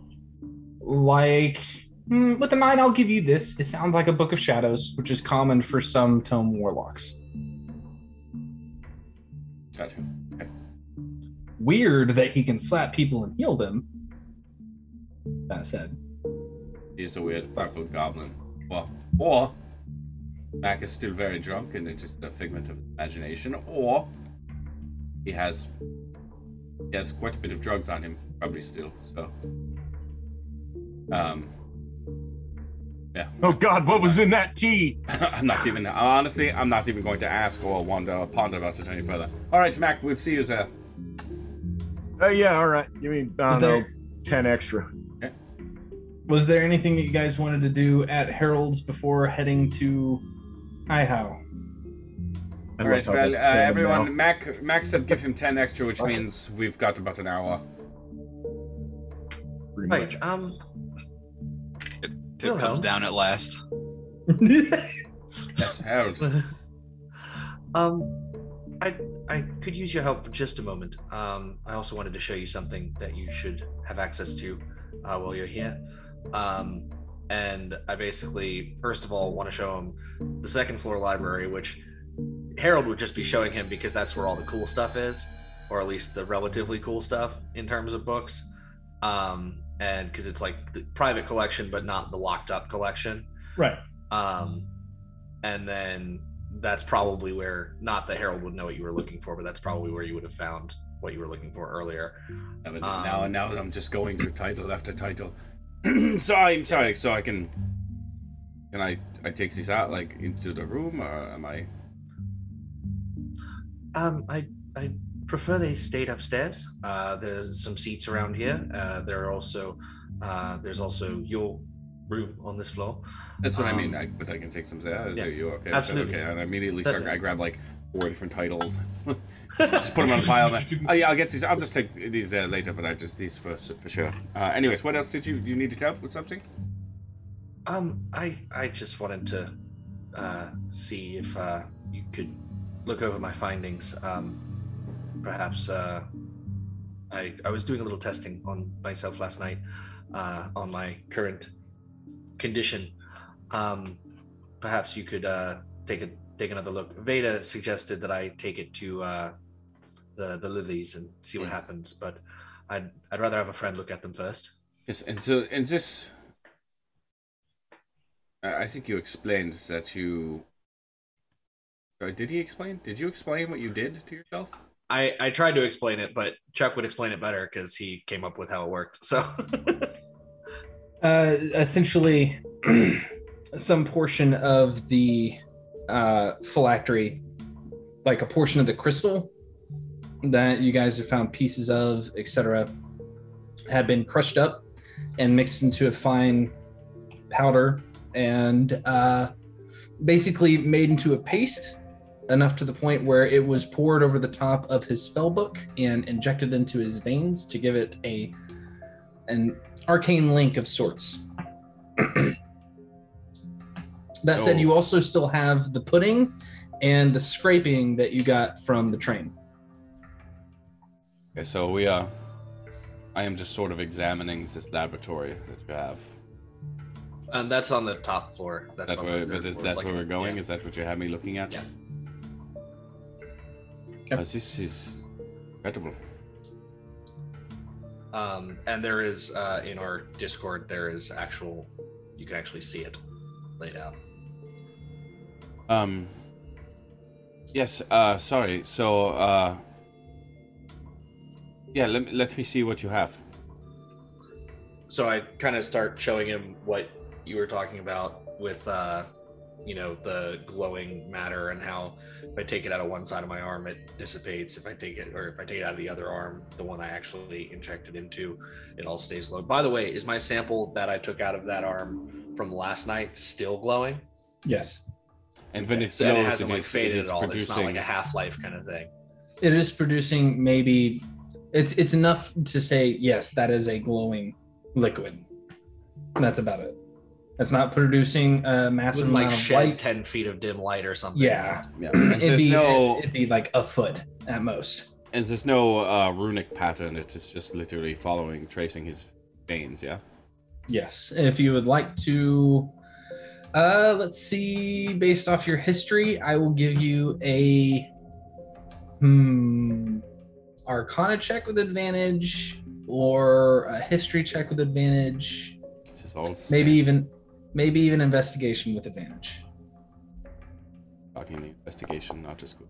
S5: like. Hmm, with a nine, I'll give you this. It sounds like a Book of Shadows, which is common for some tome warlocks.
S8: Gotcha. Okay.
S5: Weird that he can slap people and heal them. That said,
S8: He's a weird purple goblin. Well, or Mac is still very drunk and it's just a figment of imagination, or he has he has quite a bit of drugs on him, probably still. So, um, yeah.
S1: Oh God, what was in that tea?
S8: I'm not even honestly. I'm not even going to ask or wonder or ponder about it any further. All right, Mac. We'll see you there.
S1: Oh yeah, all right. Give me I don't know, ten extra.
S5: was there anything that you guys wanted to do at Harold's before heading to Ihow?
S8: All right, well, uh, everyone.
S1: now.
S8: Mac Mac said give him ten extra, which
S1: Okay.
S8: means we've got about an hour.
S1: Pretty
S9: Right.
S1: much.
S9: Um.
S7: It,
S9: Wilhelm?
S7: comes down at last.
S8: Yes, Harold.
S9: um. I I could use your help for just a moment. Um. I also wanted to show you something that you should have access to uh, while you're here. Um. And I basically, first of all, want to show him the second floor library, which Harold would just be showing him because that's where all the cool stuff is, or at least the relatively cool stuff in terms of books. Um, and because it's like the private collection, but not the locked up collection.
S5: right.
S9: Um, and then that's probably where, not the Harold would know what you were looking for, but that's probably where you would have found what you were looking for earlier.
S8: But
S9: Um,
S8: now, now I'm just going through title after title. so I'm sorry. So I can, can I, I take these out like into the room, or am I?
S9: Um, I I prefer they stayed upstairs. Uh, there's some seats around here. Uh, there are also uh, there's also your room on this floor.
S8: That's what I mean.
S9: Um,
S8: I, but I can take some. Yeah,
S9: yeah,
S8: you okay?
S9: absolutely.
S8: Okay, and I immediately start.
S9: Definitely.
S8: I grab like four different titles. just put them on a pile. and- Oh yeah, I'll get these. I'll just take these uh, later, but I just these first for sure. Uh, anyways, what else did you you needed help with something?
S9: Um, I I just wanted to uh, see if uh, you could look over my findings. Um, perhaps uh, I I was doing a little testing on myself last night uh, on my current condition. Um, perhaps you could uh, take a take another look. Veda suggested that I take it to uh, the the lilies and see what happens, but I'd I'd rather have a friend look at them first.
S8: Yes, and so and this. I I think you explained that you. Uh, did he explain? Did you explain what you did to yourself?
S9: I, I tried to explain it, but Chuck would explain it better because he came up with how it worked. So
S5: uh, essentially some portion of the uh, phylactery, like a portion of the crystal that you guys have found pieces of, etc., had been crushed up and mixed into a fine powder and uh, basically made into a paste enough to the point where it was poured over the top of his spell book and injected into his veins to give it a an arcane link of sorts. that said,
S8: Oh.
S5: you also still have the pudding and the scraping that you got from the train.
S8: Okay, so we uh, I am just sort of examining this laboratory that you have.
S9: and that's on the top floor. That's,
S8: That's
S9: on
S8: where,
S9: the third
S8: but is
S9: floor.
S8: that
S9: It's like
S8: where
S9: a-
S8: we're going?
S9: yeah.
S8: Is that what you have me looking at?
S9: Yeah.
S5: Okay.
S8: Uh, this is incredible.
S9: Um, and there is uh, in our Discord there is actual. You can actually see it laid out.
S8: Um. Yes. Uh. Sorry. So. Uh. Yeah. Let me Let me see what you have.
S9: So I kind of start showing him what you were talking about with, uh, you know, the glowing matter and how if I take it out of one side of my arm, it dissipates. If I take it, or if I take it out of the other arm, the one I actually injected into, it all stays glowing. By the way, is my sample that I took out of that arm from last night still glowing?
S5: Yes.
S8: And when it
S9: So and it hasn't
S8: it
S9: like
S8: is,
S9: faded
S8: is
S9: at all. It's not
S8: producing.
S9: like a half life kind of thing.
S5: It is producing maybe it's it's enough to say yes, that is a glowing liquid. That's about it. It's not producing a massive
S9: Wouldn't like
S5: amount of
S9: shed
S5: light.
S9: ten feet of dim light or something.
S5: Yeah.
S8: yeah. And
S5: It'd
S8: there's
S5: be,
S8: no.
S5: it'd be like a foot at most.
S8: And there's no uh, runic pattern. It is just literally following, tracing his veins. Yeah.
S5: Yes. If you would like to uh let's see, based off your history, I will give you a hmm arcana check with advantage or a history check with advantage.
S8: It is all
S5: Maybe even maybe even investigation with advantage.
S8: Talking investigation, not just good.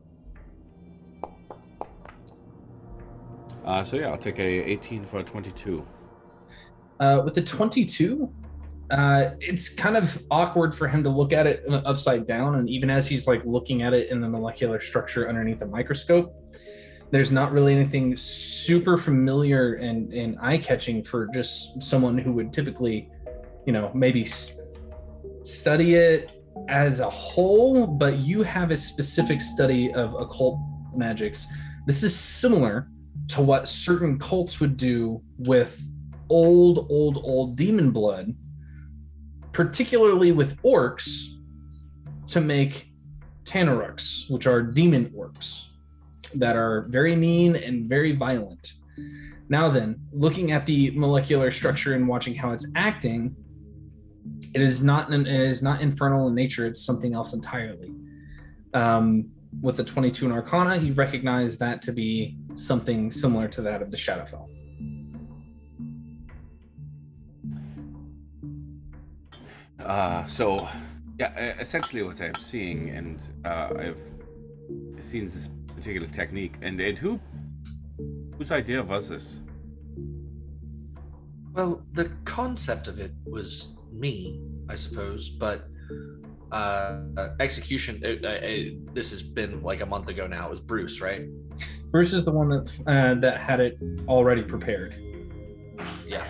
S8: Uh, so yeah, I'll take a 18 for a 22.
S5: Uh, with the 22, uh, it's kind of awkward for him to look at it upside down. And even as he's like looking at it in the molecular structure underneath a microscope, there's not really anything super familiar and, and eye catching for just someone who would typically, you know, maybe study it as a whole, but you have a specific study of occult magics. This is similar to what certain cults would do with old, old, old demon blood, particularly with orcs, to make Tanarukks, which are demon orcs that are very mean and very violent. Now, then, looking at the molecular structure and watching how it's acting, it is not it is not infernal in nature. It's something else entirely. Um, with the 22 in Arcana, he recognized that to be something similar to that of the Shadowfell.
S8: Uh, so, yeah, uh, essentially what I'm seeing, and uh, I've seen this particular technique, and, and who, whose idea was this?
S9: Well, the concept of it was me, I suppose, but uh, execution. Uh, uh, this has been like a month ago now. It was Bruce, right?
S5: Bruce is the one that uh, that had it already prepared.
S9: Yeah.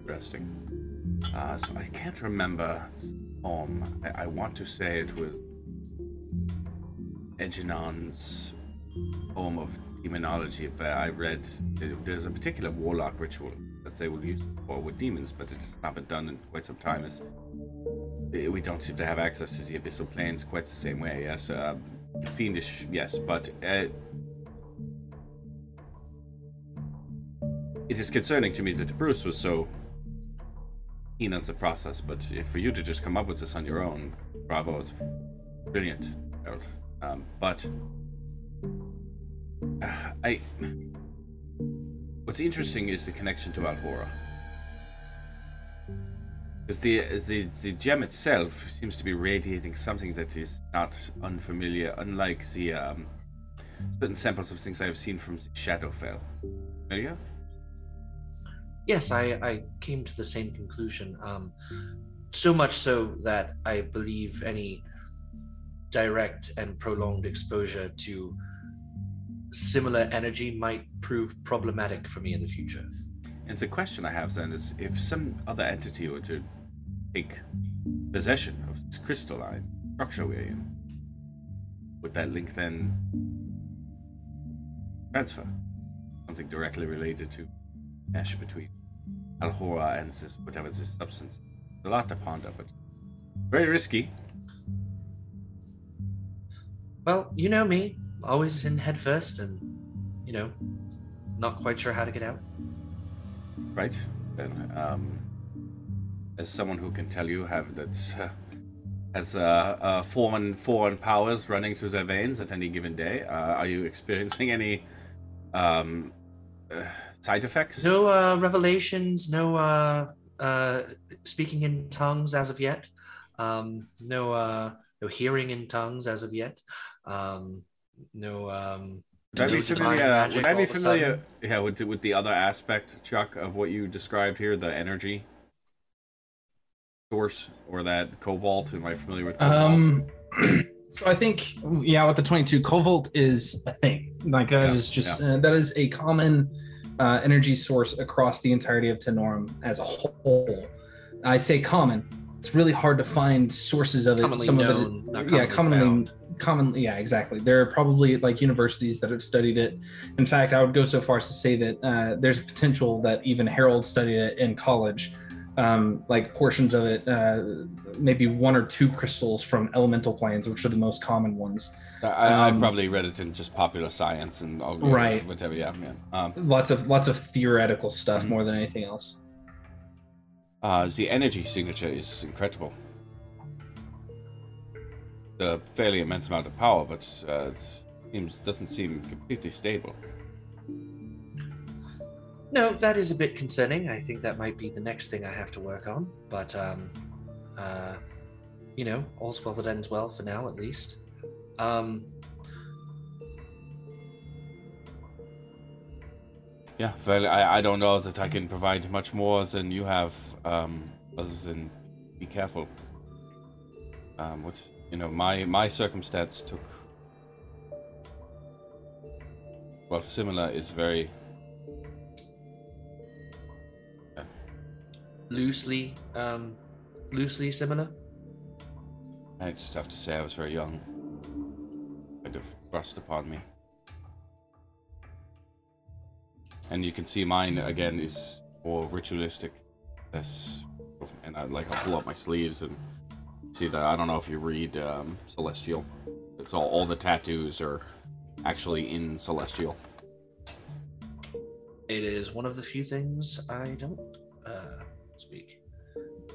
S8: Interesting. Uh, so I can't remember its poem. I, I want to say it was Eginon's poem of demonology. Where I read there's a particular warlock ritual that they will use for with demons, but it has not been done in quite some time. As we don't seem to have access to the abyssal planes quite the same way. Yes, uh, fiendish. Yes, but. Uh, it is concerning to me that Bruce was so keen on the process, but for you to just come up with this on your own, bravo, is brilliant. Um, but uh, I, what's interesting is the connection to Alhora, because the, the the gem itself seems to be radiating something that is not unfamiliar, unlike the um, certain samples of things I have seen from Shadowfell. Familiar?
S9: Yes, I, I came to the same conclusion. Um, so much so that I believe any direct and prolonged exposure to similar energy might prove problematic for me in the future.
S8: And the question I have then is if some other entity were to take possession of this crystalline structure we're in, would that link then transfer? Something directly related to mesh between Alhora and this whatever this substance. It's a lot to ponder, but very risky.
S9: Well, you know me, always in head first and, you know, not quite sure how to get out.
S8: Right. Um, as someone who can tell you have that uh, has uh, uh, foreign foreign powers running through their veins at any given day, uh, are you experiencing any um, uh, side effects?
S9: No uh, revelations, no uh, uh, speaking in tongues as of yet. Um, no uh, no hearing in tongues as of yet. Um, no. Um,
S8: Would I be familiar? would I be familiar? Yeah, with the- with the other aspect, Chuck, of what you described here, the energy source or that cobalt. Am I familiar with cobalt?
S5: Um, so I think yeah, with the 22, cobalt is a thing. Like that is
S8: Yeah,
S5: just uh, that is a common uh, energy source across the entirety of Tenorum as a whole. I say common. It's really hard to find sources of it.
S9: Commonly
S5: Some
S9: known,
S5: of
S9: not
S5: it, yeah,
S9: commonly
S5: commonly, commonly, yeah, exactly. There are probably like universities that have studied it. In fact, I would go so far as to say that uh, there's potential that even Harold studied it in college. Um, like portions of it, uh, maybe one or two crystals from elemental planes, which are the most common ones.
S8: I, I've
S5: um,
S8: probably read it in just popular science and all,
S5: Right.
S8: whatever. Yeah, yeah. Um,
S5: Lots of lots of theoretical stuff
S8: Mhm.
S5: more than anything else.
S8: uh, the energy signature is incredible. A fairly immense amount of power, but uh, it seems doesn't seem completely stable.
S9: No, that is a bit concerning. I think that might be the next thing I have to work on. But, um, uh, you know, all's well that ends well for now, at least. Um,
S8: Yeah, well, I, I don't know that I can provide much more than you have, um, other than be careful. Um, what you know, my my circumstance took. Well, similar is very.
S9: loosely, um, loosely similar.
S8: I just have to say I was very young. Kind of thrust upon me. And you can see mine again is more ritualistic. This, and I like I'll pull up my sleeves and see that. I don't know if you read um, Celestial. It's all all the tattoos are actually in Celestial.
S9: It is one of the few things I don't uh, speak.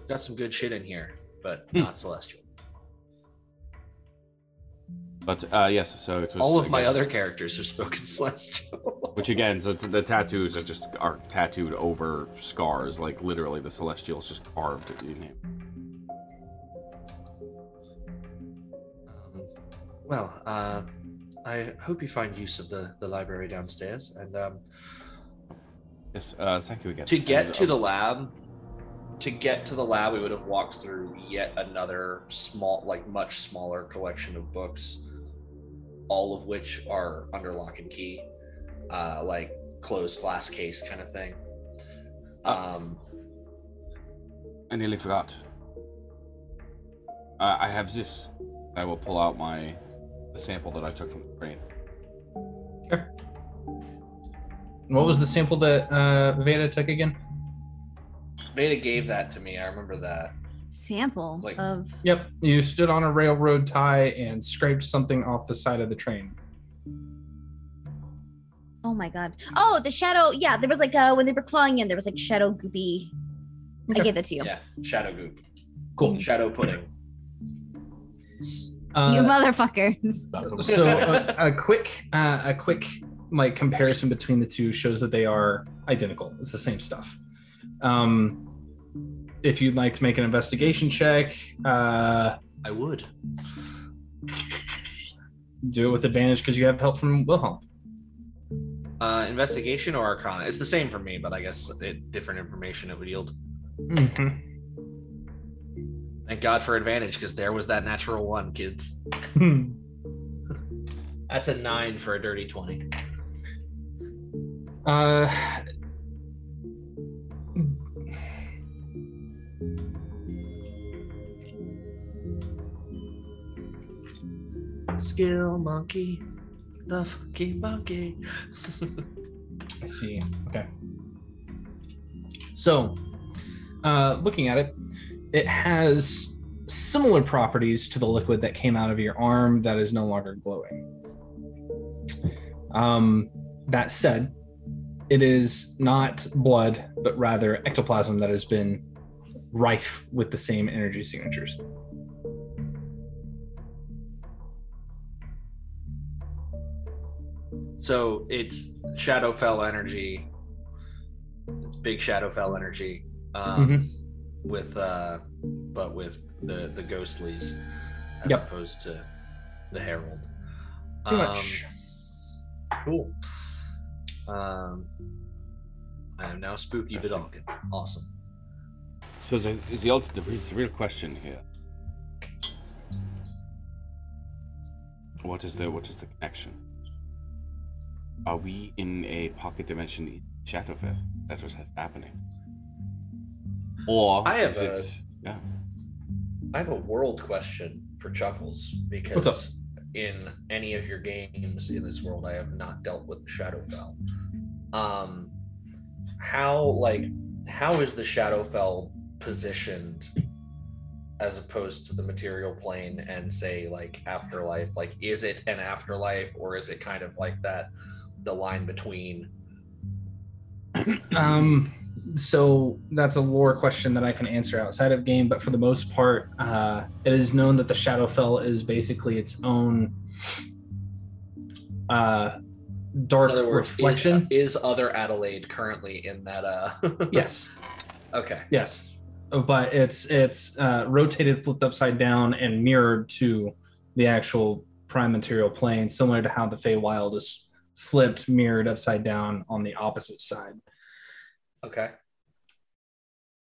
S9: Got some good shit in here, but
S8: Hmm.
S9: not celestial.
S8: But uh, yes, so it was
S9: All of my other characters are spoken celestial.
S8: Which again, so the, the tattoos are just are tattooed over scars, like literally the Celestial's just carved in him.
S9: Well, uh, I hope you find use of the, the library downstairs. And um,
S8: Yes, uh, thank you again.
S9: to get
S8: And,
S9: to
S8: um,
S9: the lab, to get to the lab, we would have walked through yet another small, like much smaller collection of books, all of which are under lock and key, uh, like closed glass case kind of thing. Um,
S8: I nearly forgot. Uh, I have this. I will pull out my the sample that I took from the brain.
S5: What was the sample that uh, Veda took again?
S9: Veda gave that to me. I remember that.
S6: Sample
S9: Like-
S6: of
S5: Yep, you stood on a railroad tie and scraped something off the side of the train.
S6: oh my god. Oh, the shadow. Yeah, there was like uh when they were clawing in, there was like shadow goopy. I gave that to you.
S9: Yeah, shadow goop,
S5: Cool.
S9: shadow pudding.
S5: Uh,
S6: you motherfuckers.
S5: so a, a quick uh, a quick like comparison between the two shows that they are identical it's the same stuff um if you'd like to make an investigation check uh
S9: I would.
S5: do it with advantage because you have help from wilhelm
S9: Uh, investigation or arcana? It's the same for me, but I guess it, different information it would yield.
S5: mm-hmm.
S9: Thank God for advantage, because there was that natural one, kids. That's a nine for a dirty twenty.
S5: uh
S9: Skill monkey, the funky monkey.
S5: I see. Okay. So, uh, looking at it, it has similar properties to the liquid that came out of your arm that is no longer glowing. Um, that said, it is not blood, but rather ectoplasm that has been rife with the same energy signatures.
S9: So it's Shadowfell energy. It's big Shadowfell energy. Um, with uh but with the the ghostlies. as
S5: Yep.
S9: opposed to the Herald.
S5: Pretty
S9: Um,
S5: much.
S9: Cool. Um, I am now spooky
S8: Interesting.
S9: Vedalken. Awesome.
S8: So is, the- is the ultimate is the real question here? What is the what is the connection? Are we in a pocket dimension in Shadowfell? That's what's happening. Or
S9: I have
S8: is
S9: a-
S8: it yeah.
S9: I have a world question for Chuckles because
S5: What's up?
S9: in any of your games in this world, I have not dealt with the Shadowfell. Um, how like how is the Shadowfell positioned as opposed to the material plane and say like afterlife? Like, is it an afterlife or is it kind of like that the line between?
S5: Um, so that's a lore question that I can answer outside of game, but for the most part, uh, it is known that the Shadowfell is basically its own uh, dark
S9: In other words, is,
S5: reflection.
S9: is other Adelaide currently in that? Uh,
S5: yes,
S9: okay.
S5: yes, but it's it's uh, rotated, flipped upside down, and mirrored to the actual prime material plane, similar to how the Feywild is flipped, mirrored upside down on the opposite side.
S9: Okay.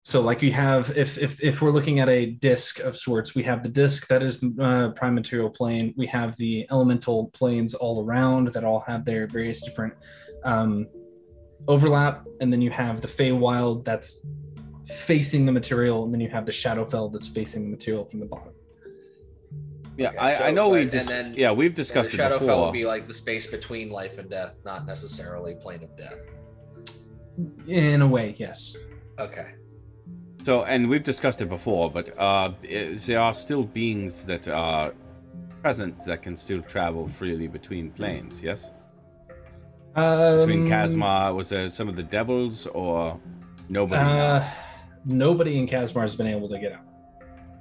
S5: So like you have if if if we're looking at a disk of sorts we have the disk that is the uh, prime material plane we have the elemental planes all around that all have their various different um, overlap and then you have the Feywild that's facing the material and then you have the Shadowfell that's facing the material from the bottom
S8: Yeah,
S9: Okay,
S8: I, I
S9: so,
S8: know we
S9: but-
S8: just
S9: and then-
S8: yeah we've
S9: And
S8: discussed
S9: the
S8: it
S9: Shadowfell
S8: before.
S9: would be like the space between life and death, not necessarily plane of death.
S5: in a way yes
S9: Okay.
S8: So, and we've discussed it before, but uh, there are still beings that are present that can still travel freely between planes. Yes, between
S5: um,
S8: Kazma, was there some of the devils or nobody?
S5: uh, nobody in Kazmar has been able to get out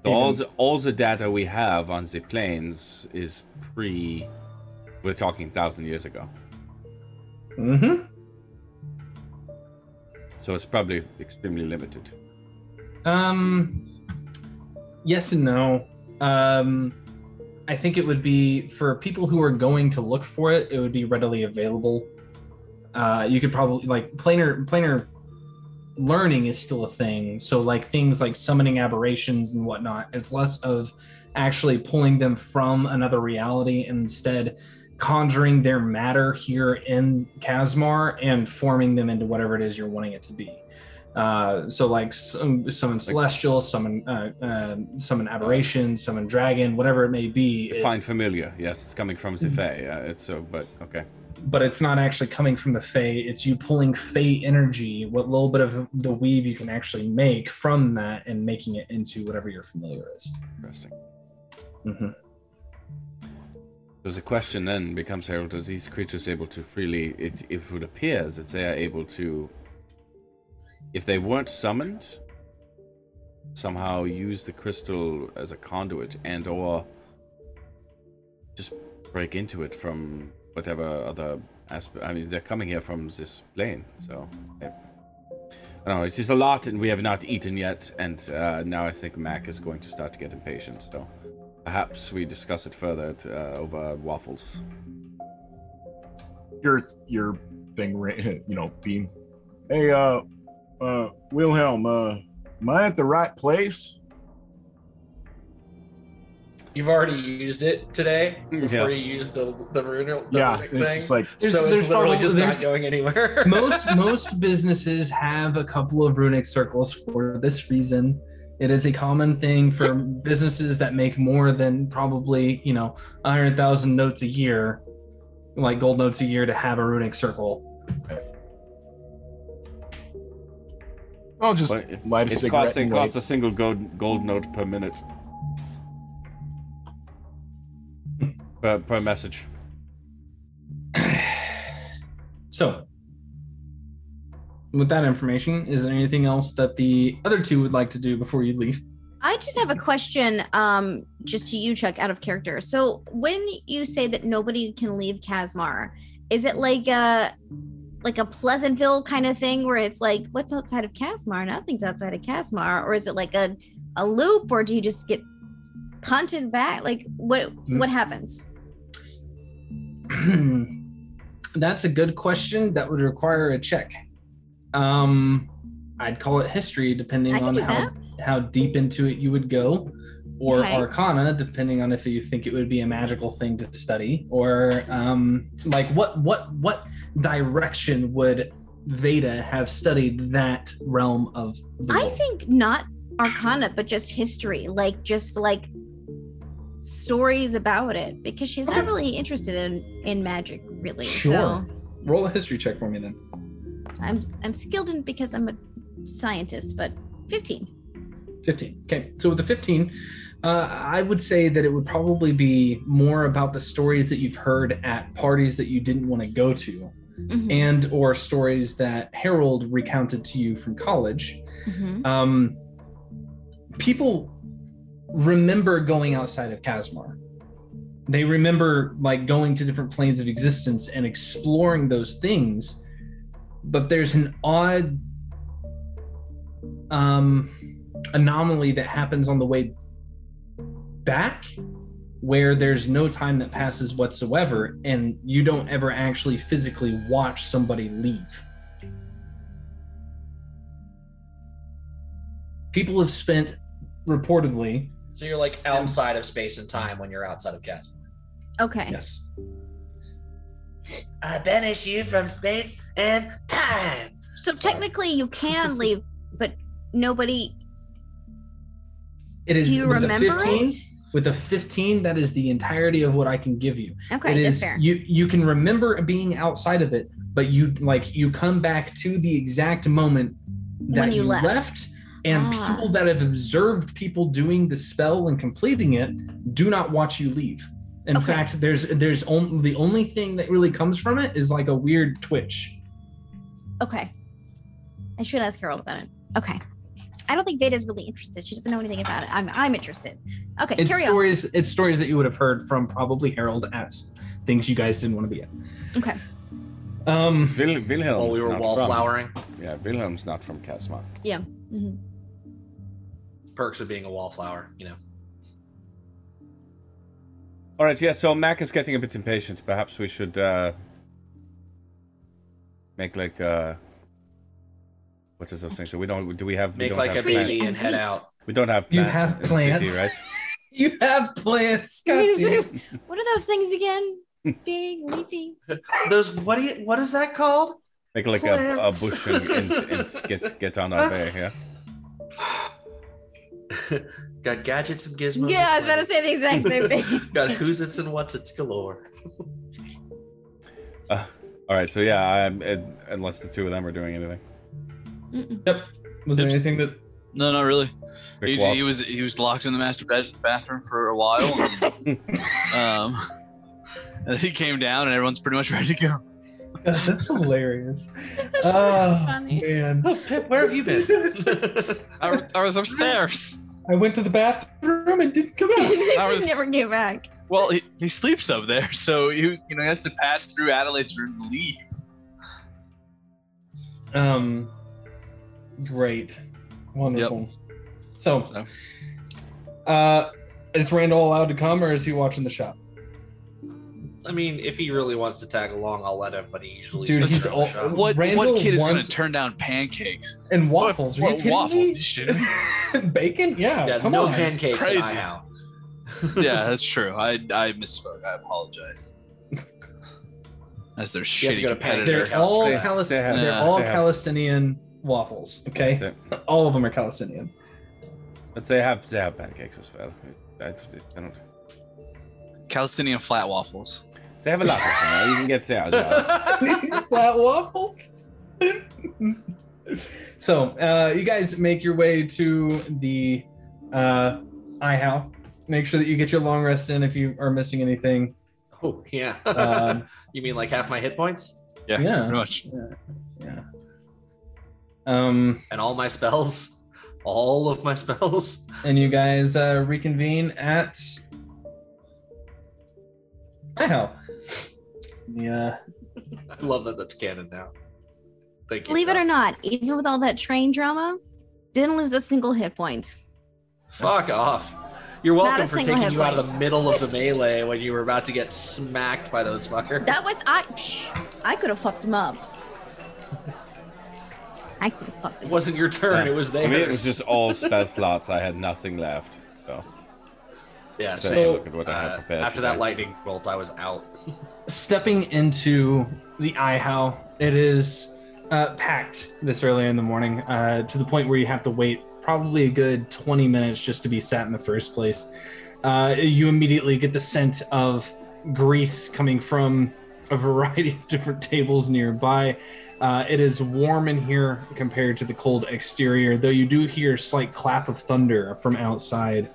S8: So all the, all the data we have on the planes is pre. We're talking thousand years ago,
S5: mm-hmm
S8: so it's probably extremely limited.
S5: Um, yes and no. Um, I think it would be for people who are going to look for it. It would be readily available. Uh, you could probably like planar planar learning is still a thing. So like things like summoning aberrations and whatnot. It's less of actually pulling them from another reality and instead conjuring their matter here in Kazmar and forming them into whatever it is you're wanting it to be. Uh, so like some, summon celestial, summon uh, uh, summon aberration, summon dragon, whatever it may be. it-
S8: Find familiar. Yes, it's coming from the
S5: Mm-hmm.
S8: Fae. Uh, it's so, but okay.
S5: but it's not actually coming from the Fae. It's you pulling Fae energy, what little bit of the weave you can actually make from that, and making it into whatever your familiar is.
S8: Interesting.
S5: hmm
S8: So the question then becomes, Harold, are these creatures able to freely? It, it would appear that they are able to, if they weren't summoned, somehow use the crystal as a conduit and/or just break into it from whatever other aspect. I mean, they're coming here from this plane, so. I, I don't know. It's just a lot, and we have not eaten yet, and uh, now I think Mac is going to start to get impatient. So. Perhaps we discuss it further uh, over waffles.
S1: Your your thing, you know, beam. Hey, uh, uh, Wilhelm, uh, am I at the right place?
S9: You've already used it today before
S8: Yeah.
S9: you used the the runic, the
S1: yeah,
S9: runic
S1: it's
S9: thing.
S1: just like
S5: There's-
S9: so it's
S5: there's
S9: literally
S5: probably-
S9: just not going anywhere.
S5: most most businesses have a couple of runic circles for this reason. It is a common thing for businesses that make more than probably you know a hundred thousand notes a year, like gold notes a year, to have a runic circle.
S1: I'll just
S8: But it-
S1: light a
S8: It's
S1: cigarette.
S8: costing
S1: and
S8: costs
S1: wait.
S8: a single gold gold note per minute. Per, per message.
S5: So, with that information, is there anything else that the other two would like to do before you leave?
S6: I just have a question, um, just to you, Chuck, out of character. So when you say that nobody can leave Kazmar, is it like a like a Pleasantville kind of thing where it's like, what's outside of Casmar? Nothing's outside of Casmar. or is it like a a loop, or do you just get punted back? Like what
S5: Mm.
S6: what happens?
S5: That's a good question. That would require a check. Um, I'd call it history, depending on how how deep into it you would go, or
S6: Okay.
S5: Arcana, depending on if you think it would be a magical thing to study, or um, like what what what direction would Veda have studied that realm of?
S6: I think not arcana, but just history. Like just like stories about it. Because she's not really interested in in magic really.
S5: Sure. Roll a history check for me then.
S6: I'm I'm skilled in because I'm a scientist, but 15.
S5: 15. Okay. So with the 15, uh, I would say that it would probably be more about the stories that you've heard at parties that you didn't want to go to
S6: Mhm,
S5: and or stories that Harold recounted to you from college.
S6: mhm.
S5: Um, people remember going outside of Casmar. They remember like going to different planes of existence and exploring those things. But there's an odd um, anomaly that happens on the way back where there's no time that passes whatsoever and you don't ever actually physically watch somebody leave. People have spent reportedly
S9: So you're like outside of space and time when you're outside of Casper.
S6: Okay.
S5: yes
S9: I banish you from space and time.
S6: So
S9: Sorry.
S6: technically you can leave, but nobody
S5: it is
S6: do you remember
S5: 15
S6: it?
S5: with a 15 that is the entirety of what i can give you
S6: Okay,
S5: it is
S6: fair.
S5: you you can remember being outside of it but you like you come back to the exact moment that
S6: When you
S5: you,
S6: left.
S5: left, and
S6: Ah.
S5: people that have observed people doing the spell and completing it do not watch you leave in
S6: Okay.
S5: fact there's there's only the only thing that really comes from it is like a weird twitch
S6: Okay. I should ask Harold about it. Okay. I don't think Veda's really interested. She doesn't know anything about it. I'm I'm interested. Okay,
S5: it's
S6: carry
S5: stories it's stories that you would have heard from probably harold as things you guys didn't want to be at.
S6: Okay.
S5: um
S8: Wil- Wilhelm's
S9: While we were
S8: not from.
S9: wallflowering.
S8: Yeah, Wilhelm's not from Casma.
S6: Mhm.
S9: Perks of being a wallflower, you know.
S8: All right, yeah. So Mac is getting a bit impatient. Perhaps we should uh, make like uh, what is those things? So we don't. Do we have? we
S9: Make
S8: don't
S9: like a
S8: have
S9: baby and head out.
S8: We don't have
S5: You
S8: plants
S5: have plants.
S8: city, right?
S5: you have plants Scotty.
S6: What are those things again? Big, leafy.
S9: Those what do you what is that called?
S8: Make like a, a
S9: Plants.
S8: bush and, and, and get get on our way. Yeah.
S9: Got gadgets and gizmos.
S6: Yeah, I was about to say the exact same thing.
S9: Got who's its and what's its galore.
S8: All right. So yeah, I'm, uh, unless the two of them are doing anything.
S6: Mm-mm.
S5: yep was there anything that
S7: No, not really. He, he was he was locked in the master bed, bathroom for a while. And, um, and then he came down, and everyone's pretty much ready to go.
S5: God, that's hilarious
S6: That's
S5: oh
S6: funny.
S5: man
S9: Oh, Pip, where have you been?
S7: I, I was upstairs.
S5: i went to the bathroom and didn't come out
S7: I was-
S6: never came back.
S7: Well, he, he sleeps up there, so he was, you know, he has to pass through Adelaide's room to leave.
S5: um great wonderful so
S7: So
S5: uh is randall allowed to come or is he watching the shop
S9: I mean, if he really wants to tag along, I'll let him. But he usually
S5: Dude,
S9: sits
S5: he's all-
S7: what
S5: Randall
S7: what kid is going to turn down pancakes?
S5: and waffles are
S7: What-
S5: you kidding
S7: waffles?
S5: me
S7: You
S5: bacon yeah,
S9: yeah,
S5: come
S9: no
S5: on
S9: pancakes
S7: Crazy. yeah, that's true. I I misspoke. I apologize. As their
S9: You have to
S7: shitty competitor.
S5: they're all
S8: They-
S5: Calis-
S8: they have-
S5: they're
S7: Yeah,
S5: all
S8: they have-
S5: Calistinian waffles okay
S8: So,
S5: all of them are Calistinian
S8: but they have they have pancakes as well. I, I don't.
S7: Calistinian flat waffles.
S8: They have a lot of them. You can get there. as well.
S5: flat waffles. so uh, you guys make your way to the uh, IHOW. Make sure that you get your long rest in if you are missing anything.
S9: Oh yeah.
S5: Um,
S9: you mean like half my hit points
S7: Yeah,
S5: Yeah.
S7: pretty much.
S5: yeah. Um,
S9: and all my spells, all of my spells.
S5: and you guys uh, reconvene at I IHOW. Yeah.
S9: I love that that's canon now. Thank you.
S6: Believe it or not, even with all that train drama, didn't lose a single hit point.
S9: Fuck off. You're welcome for taking
S6: hit
S9: you out of the middle of the melee when you were about to get smacked by those fuckers.
S6: That was I. Psh, I could have fucked him up. I could have
S9: It wasn't your turn. It was
S8: I
S9: theirs.
S8: mean, it was just all spell slots. I had nothing left. So
S9: yeah.
S8: so
S9: So,
S8: look at what I had
S9: uh, after
S8: today.
S9: that lightning bolt, I was out.
S5: stepping into the IHOW, it is uh, packed this early in the morning uh, to the point where you have to wait probably a good 20 minutes just to be sat in the first place. Uh, you immediately get the scent of grease coming from a variety of different tables nearby. Uh, it is warm in here compared to the cold exterior, though you do hear a slight clap of thunder from outside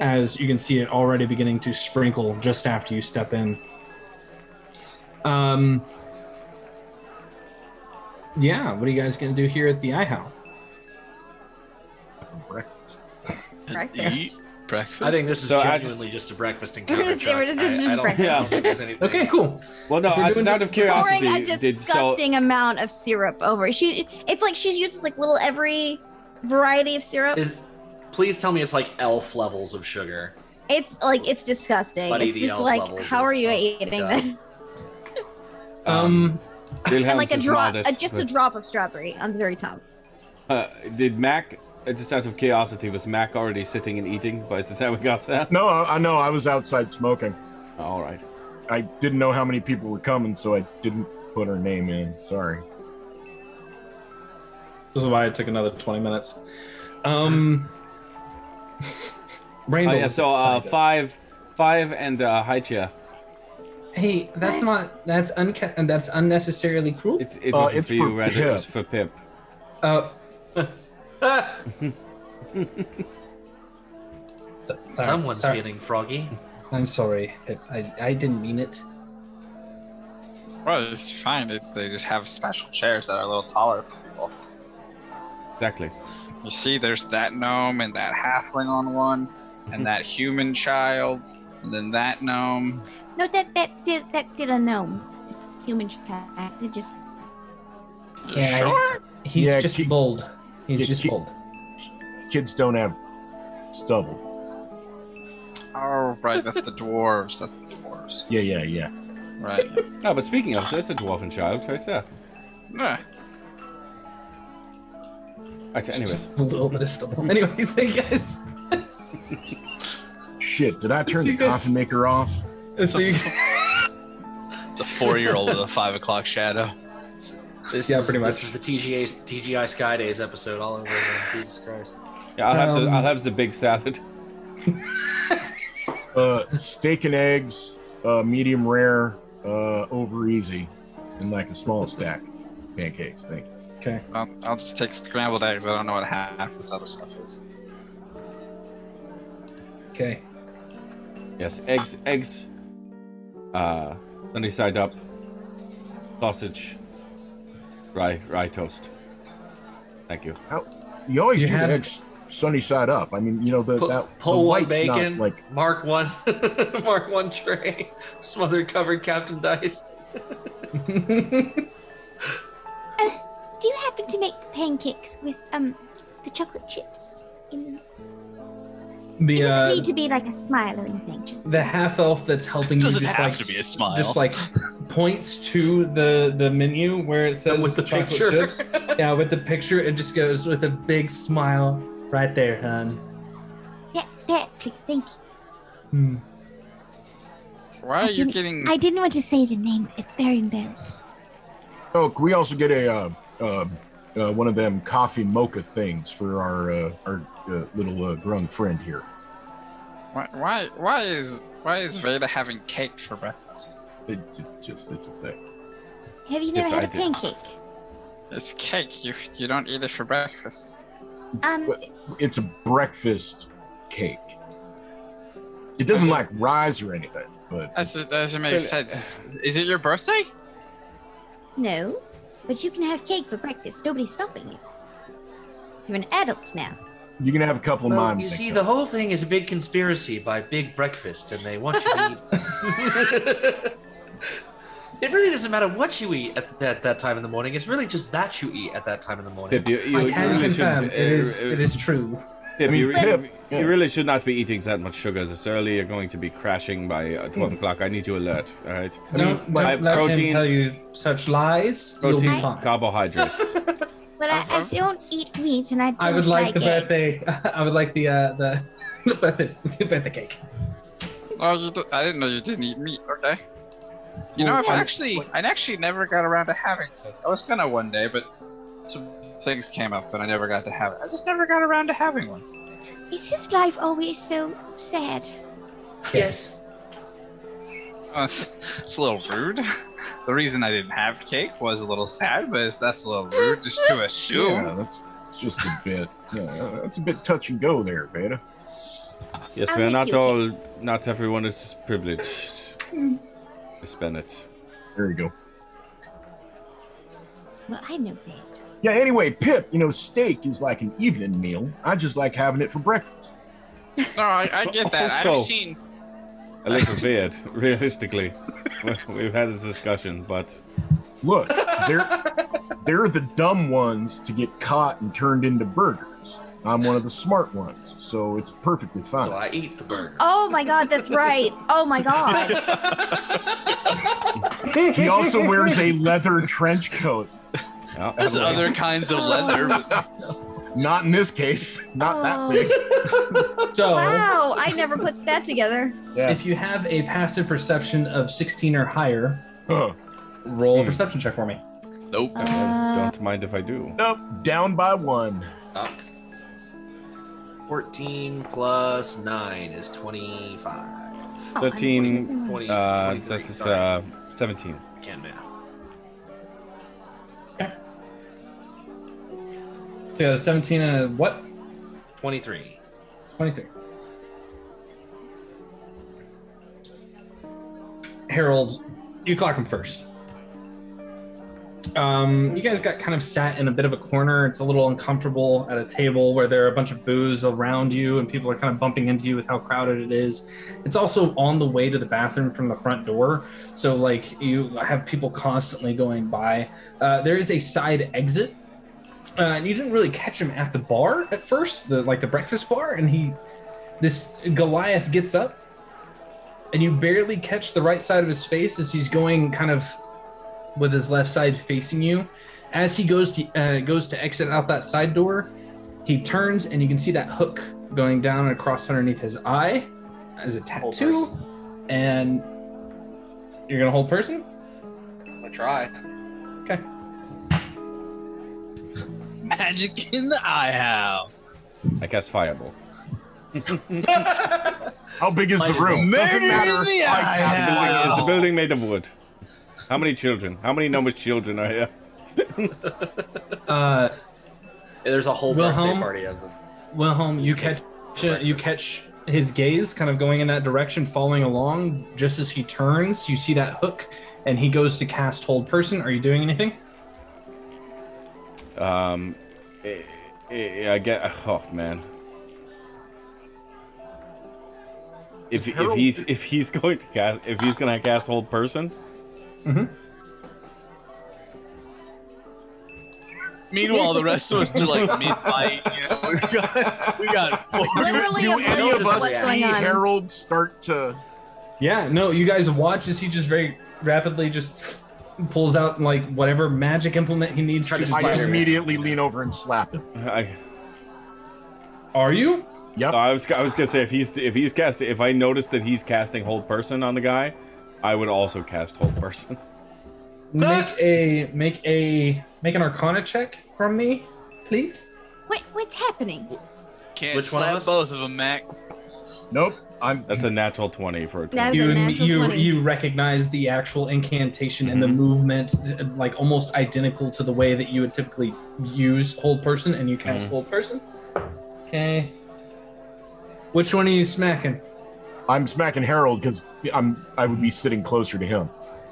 S5: as you can see it already beginning to sprinkle just after you step in. Um. Yeah, what are you guys gonna do here at the IHOW?
S1: Breakfast.
S6: Breakfast.
S7: Eat breakfast.
S9: I think this is
S8: So I
S9: genuinely just... a breakfast
S6: We're
S9: encounter.
S6: just- we're
S9: Chuck.
S6: just-
S9: I-
S6: it's
S9: I
S6: just
S9: don't
S6: breakfast.
S9: think there's anything-
S5: Okay, cool.
S8: well, no,
S5: If you're
S8: just
S5: doing
S8: out
S5: this-
S8: of curiosity,
S6: Pouring a
S8: did so
S6: disgusting amount of syrup over. She, it's like she uses like little every variety of syrup.
S9: Is, please tell me it's like elf levels of sugar.
S6: It's like it's disgusting.
S9: Buddy,
S6: it's
S9: the
S6: just
S9: elf
S6: like,
S9: levels
S6: how
S9: of-
S6: are you
S9: of
S6: eating
S9: God.
S6: this?
S5: Um,
S8: Wilhelm's
S6: And like a
S8: is
S6: drop,
S8: modest,
S6: uh, just a
S8: but,
S6: drop of strawberry on the very top.
S8: uh, did Mac? Just out of curiosity, was Mac already sitting and eating by the time we got there?
S1: No, I, I know. I was outside smoking.
S8: All right.
S1: I didn't know how many people were coming, so I didn't put her name in. Sorry.
S5: this is why it took another 20 minutes. Um, Rainbow.
S8: Oh, yeah, so uh, five, five, and uh, high.
S5: Hey, that's not that's unca- and that's unnecessarily cruel.
S8: It, it
S1: Uh,
S8: wasn't
S1: it's
S8: for you,
S1: for
S8: Red. It
S1: Pip.
S8: was for Pip.
S5: Uh, so- sorry,
S9: Someone's
S5: sorry.
S9: feeling froggy.
S5: I'm sorry. Pip. I I didn't mean it.
S7: Well, it's fine. They, they just have special chairs that are a little taller for people.
S8: Exactly.
S7: You see, there's that gnome and that halfling on one, and mhm. that human child, and then that gnome.
S6: No, that that's still that's still a gnome. Human child. They just
S5: Yeah, I- He's
S1: Yeah,
S5: just
S1: keep-
S5: bold. He's
S1: yeah,
S5: just
S1: keep-
S5: bold.
S1: Kids don't have stubble.
S7: Oh, right. That's the dwarves. That's the dwarves.
S1: Yeah, yeah, yeah.
S7: Right.
S8: Oh, but speaking of, there's a dwarven child right there.
S7: Nah.
S8: Right, anyways.
S5: Just a little bit of stubble. Anyways, I guess.
S1: Shit, did I turn
S5: See
S1: the
S5: this-
S1: coffee maker off?
S5: So you,
S7: It's a four-year-old with a five o'clock shadow.
S9: This
S5: Yeah,
S9: is,
S5: pretty
S9: This is the TGA TGI Sky Days episode all over again. Jesus Christ.
S8: Yeah, I'll have
S5: Um,
S8: to. I'll have the big salad.
S1: Uh, steak and eggs, uh, medium rare, uh, over easy, and like a small stack. Pancakes, thank you.
S5: okay.
S7: I'll, I'll just take scrambled eggs. I don't know what half this other stuff is.
S5: Okay.
S8: Yes, eggs, eggs. Uh, sunny side up. Sausage. Rye, rye toast. Thank you.
S1: You always
S5: You
S1: do
S5: had-
S1: the eggs sunny side up. I mean, you know the
S9: Pull,
S1: that
S9: pull
S1: the
S9: one
S1: white's not,
S9: bacon,
S1: like
S9: mark one, mark one tray, smothered covered Captain Diced.
S6: Do you happen to make pancakes with um the chocolate chips in them?
S5: The
S6: it doesn't
S5: uh,
S6: need to be like a smile or anything. Just
S5: the half elf that's helping you
S7: Doesn't
S5: just
S7: have
S5: like
S7: to be a smile.
S5: just like points to the the menu where it says
S9: With the
S5: chocolate
S9: picture.
S5: chips. Yeah, with the picture, it just goes with a big smile right there, hon.
S6: that, that, please, thank you.
S5: Hmm.
S7: Why
S6: I
S7: are you
S6: didn't-
S7: getting?
S6: I didn't want to say the name. It's very embarrassing.
S1: oh, can we also get a uh, uh, uh, one of them coffee mocha things for our uh, our uh, little uh, grung friend here?
S7: Why, why? Why is? Why is Veda having cake for breakfast?
S1: It, it just it's a thing.
S6: Have you
S8: Yeah,
S6: never
S8: but
S6: had
S8: I
S6: a
S8: did.
S6: pancake?
S7: It's cake. You you don't eat it for breakfast.
S6: Um,
S1: It's a breakfast cake. It doesn't like rise or anything, but
S7: That's,
S1: it's-
S7: it doesn't make sense. Is it your birthday?
S6: no, but you can have cake for breakfast. Nobody's stopping you. You're an adult now.
S1: you can have a couple of
S9: Well,
S1: mine.
S9: you see, the whole thing is a big conspiracy by Big Breakfast, and they want you to eat. it really doesn't matter what you eat at that, that time in the morning. It's really just that you eat at that time in the morning.
S8: Pip, you, you,
S5: I can
S8: really
S5: confirm
S8: should.
S5: it is
S8: uh,
S5: it is true.
S8: Pip,
S1: I mean,
S8: you, re-
S1: Pip,
S8: you-
S1: yeah.
S8: you really should not be eating that much sugar this early. You're going to be crashing by uh, 12 o'clock. I need you alert, all right?
S5: Don't,
S8: I-
S5: don't let
S8: protein-
S5: him tell you such lies. You'll be
S8: Protein,
S5: fine.
S8: carbohydrates.
S6: But I, I don't eat meat, and I. Don't
S5: I would like the
S6: eggs.
S5: birthday. I would like the uh, the the birthday, the birthday cake.
S10: Oh, you do- I didn't know you didn't eat meat. Okay. You know, I've actually, I actually never got around to having it. I was gonna one day, but some things came up but I never got to have it. I just never got around to having one.
S6: Is his life always so sad?
S5: Yes.
S10: Uh, it's, it's a little rude. the reason I didn't have cake was a little sad, but that's a little rude just to assume.
S1: Yeah, that's just a bit. Yeah, that's a bit touch and go there, Veda.
S8: Yes,
S6: I'll
S8: we're not
S6: you a
S8: all, not everyone is privileged. Miss Bennett.
S1: There you go.
S6: Well, I know that.
S1: Yeah. Anyway, Pip, you know, steak is like an evening meal. I just like having it for breakfast.
S10: No, I, I get that. I've seen.
S8: A little bit, realistically. We've had this discussion, but
S1: Look, they're they're the dumb ones to get caught and turned into burgers. I'm one of the smart ones, so it's perfectly
S9: So
S1: fine.
S9: I eat the burger.
S6: Oh my god, that's right. Oh my god.
S1: He also wears a leather trench coat.
S8: Yeah,
S7: There's other kinds of leather. But
S1: Not in this case. Not
S6: Oh.
S1: that big.
S5: So
S6: Wow, I never put that together.
S1: Yeah.
S5: if you have a passive perception of 16 or higher,
S1: Huh.
S5: roll a perception check for me.
S10: nope.
S6: Uh,
S8: don't mind if I do.
S1: Nope. Down by one.
S9: Up. 14 plus 9 is 25.
S6: oh,
S8: 13,
S6: was
S9: 20,
S8: Uh, that's uh, 17.
S9: Can't math.
S5: So you got a 17 and a what?
S9: 23.
S5: 23. Harold, you clock him first. Um, you guys got kind of sat in a bit of a corner. It's a little uncomfortable at a table where there are a bunch of booze around you and people are kind of bumping into you with how crowded it is. It's also on the way to the bathroom from the front door. So, like, you have people constantly going by. Uh, there is a side exit uh, and you didn't really catch him at the bar at first, the like the breakfast bar, and he, this Goliath gets up, and you barely catch the right side of his face as he's going kind of with his left side facing you. As he goes to uh, goes to exit out that side door, he turns and you can see that hook going down and across underneath his eye as a tattoo, and you're gonna hold person.
S9: I try.
S7: Magic in the eye how.
S8: I cast Fireball.
S1: How big is the room? Doesn't matter.
S7: the
S1: I cast
S8: Is the building- is the building made of wood? How many children? How many numbers children are here?
S5: Uh,
S9: There's a whole
S5: Wilhelm?
S9: birthday party of them.
S5: Wilhelm, you catch you catch his gaze kind of going in that direction, following along. Just as he turns, you see that hook, and he goes to cast hold person. Are you doing anything?
S8: Um, eh, eh, I get. Oh man. If, if he's if he's going to cast if he's gonna cast hold person, Hmm.
S7: Meanwhile, the rest of us are like mid-fight. You know, we got we got four.
S6: Literally
S1: Do any of us see
S6: on.
S1: Harold start to?
S5: Yeah. No. You guys watch as he just very rapidly just pulls out like whatever magic implement he needs
S9: Try
S5: to.
S9: to
S1: I just immediately lean over and slap him.
S8: I
S5: Are you?
S1: Yep.
S8: I was I was gonna say if he's if he's casting if I notice that he's casting hold person on the guy, I would also cast hold person.
S5: Make a make a make an Arcana check from me, please.
S6: What, what's happening?
S7: Can't
S9: Which one of
S7: slap
S9: us?
S7: both of them, Mac.
S1: Nope. I'm.
S8: That's a natural twenty for a
S6: That
S8: 20.
S6: was a
S5: you
S6: natural
S5: you
S6: 20.
S5: you recognize the actual incantation and the movement like almost identical to the way that you would typically use hold person and you cast
S8: Mhm.
S5: hold person okay which one are you smacking
S1: I'm smacking Harold because I'm. I would be sitting closer to him.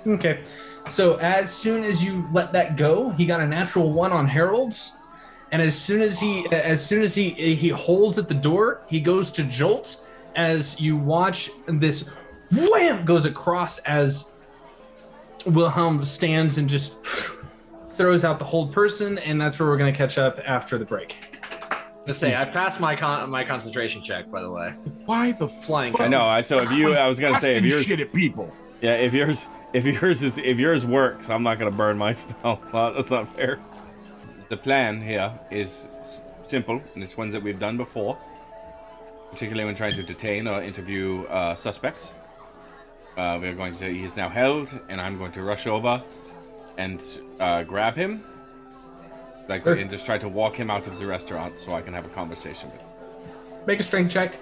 S5: okay so as soon as you let that go he got a natural one on harold's and as soon as he as soon as he he holds at the door he goes to jolt as you watch this wham goes across as wilhelm stands and just throws out the hold person and that's where we're going to catch up after the break
S9: To say, I passed my con- my concentration check, by the way.
S1: Why the
S9: Flying.
S1: fuck?
S8: I know. I so if you, I was gonna say if yours,
S1: shit at people.
S8: yeah, if yours, if yours is, if yours works, I'm not gonna burn my spell. So that's not fair. The plan here is simple, and it's ones that we've done before, particularly when trying to detain or interview uh, suspects. Uh, we're going to. Say he's now held, and I'm going to rush over and uh, grab him, like,
S5: Sure.
S8: and just try to walk him out of the restaurant so I can have a conversation with him.
S5: Make a strength check.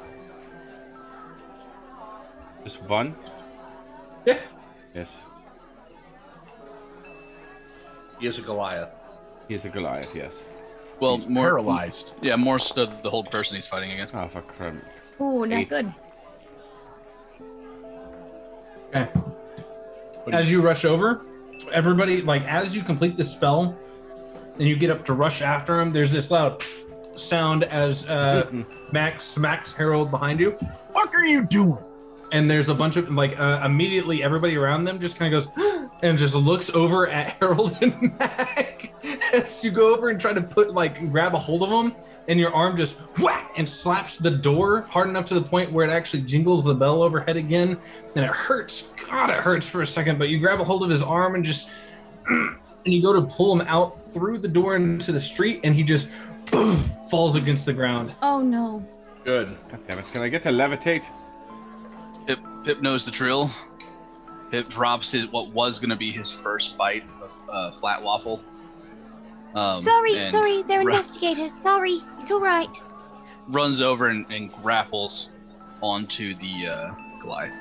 S8: Just one.
S5: Yeah.
S8: Yes.
S9: He is a Goliath.
S8: He's a Goliath, yes.
S10: Well,
S1: He's
S10: more
S1: paralyzed.
S10: Yeah, more so the hold person he's fighting against.
S8: Oh, for crap.
S6: Oh, not
S8: Eight.
S6: good.
S5: Okay. As you rush over, everybody like as you complete the spell, and you get up to rush after him. There's this loud sound as uh, Max smacks Harold behind you,
S1: What are you doing?
S5: And there's a bunch of like uh, immediately everybody around them just kind of goes and just looks over at Harold and Mac as you go over and try to put like grab a hold of them, and your arm just whack and slaps the door hard enough to the point where it actually jingles the bell overhead again, and it hurts. God, it hurts for a second, but you grab a hold of his arm and just and you go to pull him out through the door into the street, and he just boom, falls against the ground.
S6: Oh no.
S9: Good.
S8: God damn it. Can I get to levitate?
S10: Pip, Pip knows the drill. Pip drops his what was gonna be his first bite of uh, flat waffle. Um,
S6: sorry, sorry, they're
S10: ru-
S6: investigators. Sorry, it's all right.
S10: runs over and, and grapples onto the uh, Goliath.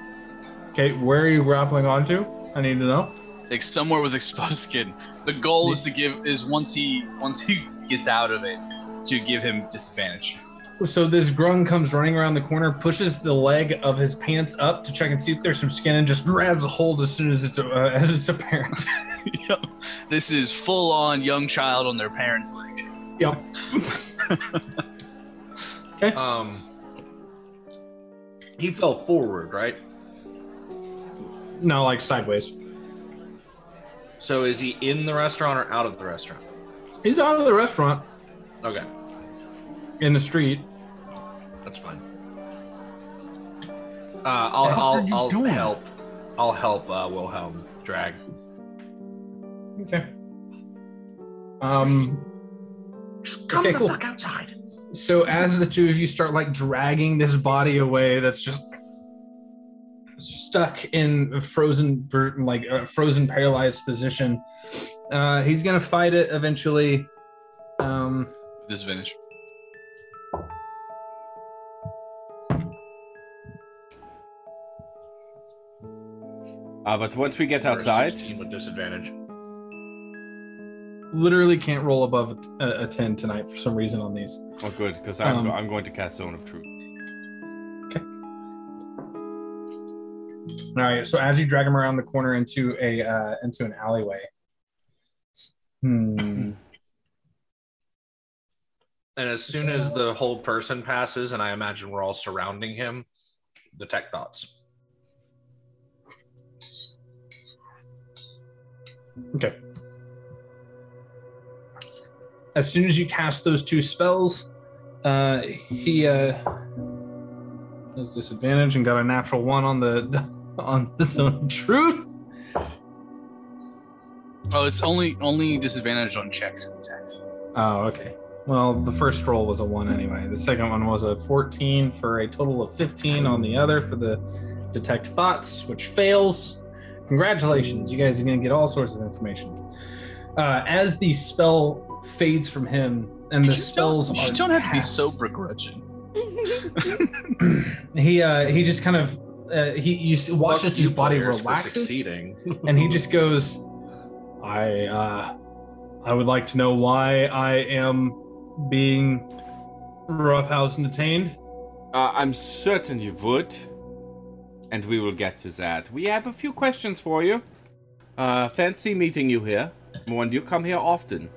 S5: Okay, where are you grappling onto? I need to know.
S10: Like somewhere with exposed skin. The goal is to give is once he once he gets out of it to give him disadvantage.
S5: So this grung comes running around the corner, pushes the leg of his pants up to check and see if there's some skin, and just grabs a hold as soon as it's uh, as it's apparent.
S10: Yep. This is full on young child on their parents' leg.
S5: yep. Okay.
S9: Um, he fell forward, right?
S5: No, like sideways.
S9: So is he in the restaurant or out of the restaurant?
S5: He's out of the restaurant
S9: Okay,
S5: in the street.
S9: that's fine. Uh, I'll
S1: The hell
S9: I'll, I'll
S1: doing?
S9: help. I'll help uh, Wilhelm drag.
S5: Okay. Um.
S9: Come
S5: Okay,
S9: the
S5: cool.
S9: fuck outside.
S5: So as the two of you start like dragging this body away, that's just stuck in a frozen, like a frozen, paralyzed position. Uh, he's gonna fight it eventually. Um,
S10: Disadvantage.
S8: Uh, but once we get
S9: Or
S8: outside,
S9: 16 with disadvantage.
S5: literally can't roll above a, a ten tonight for some reason on these.
S8: oh good, because I'm,
S5: Um,
S8: I'm going to cast Zone of Truth. Okay.
S5: All right. So as you drag him around the corner into a uh, into an alleyway. Hmm.
S9: And as soon as the hold person passes, and I imagine we're all surrounding him, detect thoughts.
S5: Okay. As soon as you cast those two spells, uh, he uh, has disadvantage and got a natural one on the on the zone of truth.
S10: Oh, it's only only disadvantage on checks and attacks.
S5: Oh, okay. Well, the first roll was a one anyway. The second one was a 14 for a total of 15 on the other for the detect thoughts, which fails. Congratulations, you guys are going to get all sorts of information. Uh, as the spell fades from him and the
S10: you
S5: spells
S10: don't,
S5: are
S10: you don't have to be so begrudging.
S5: he uh, he just kind of uh, he you s- watch as his body
S9: players
S5: relaxes and he just goes, "I uh, I would like to know why I am being roughhoused and detained."
S8: Uh, I'm certain you would. And we will get to that. We have a few questions for you. Uh, fancy meeting you here. When do you come here often?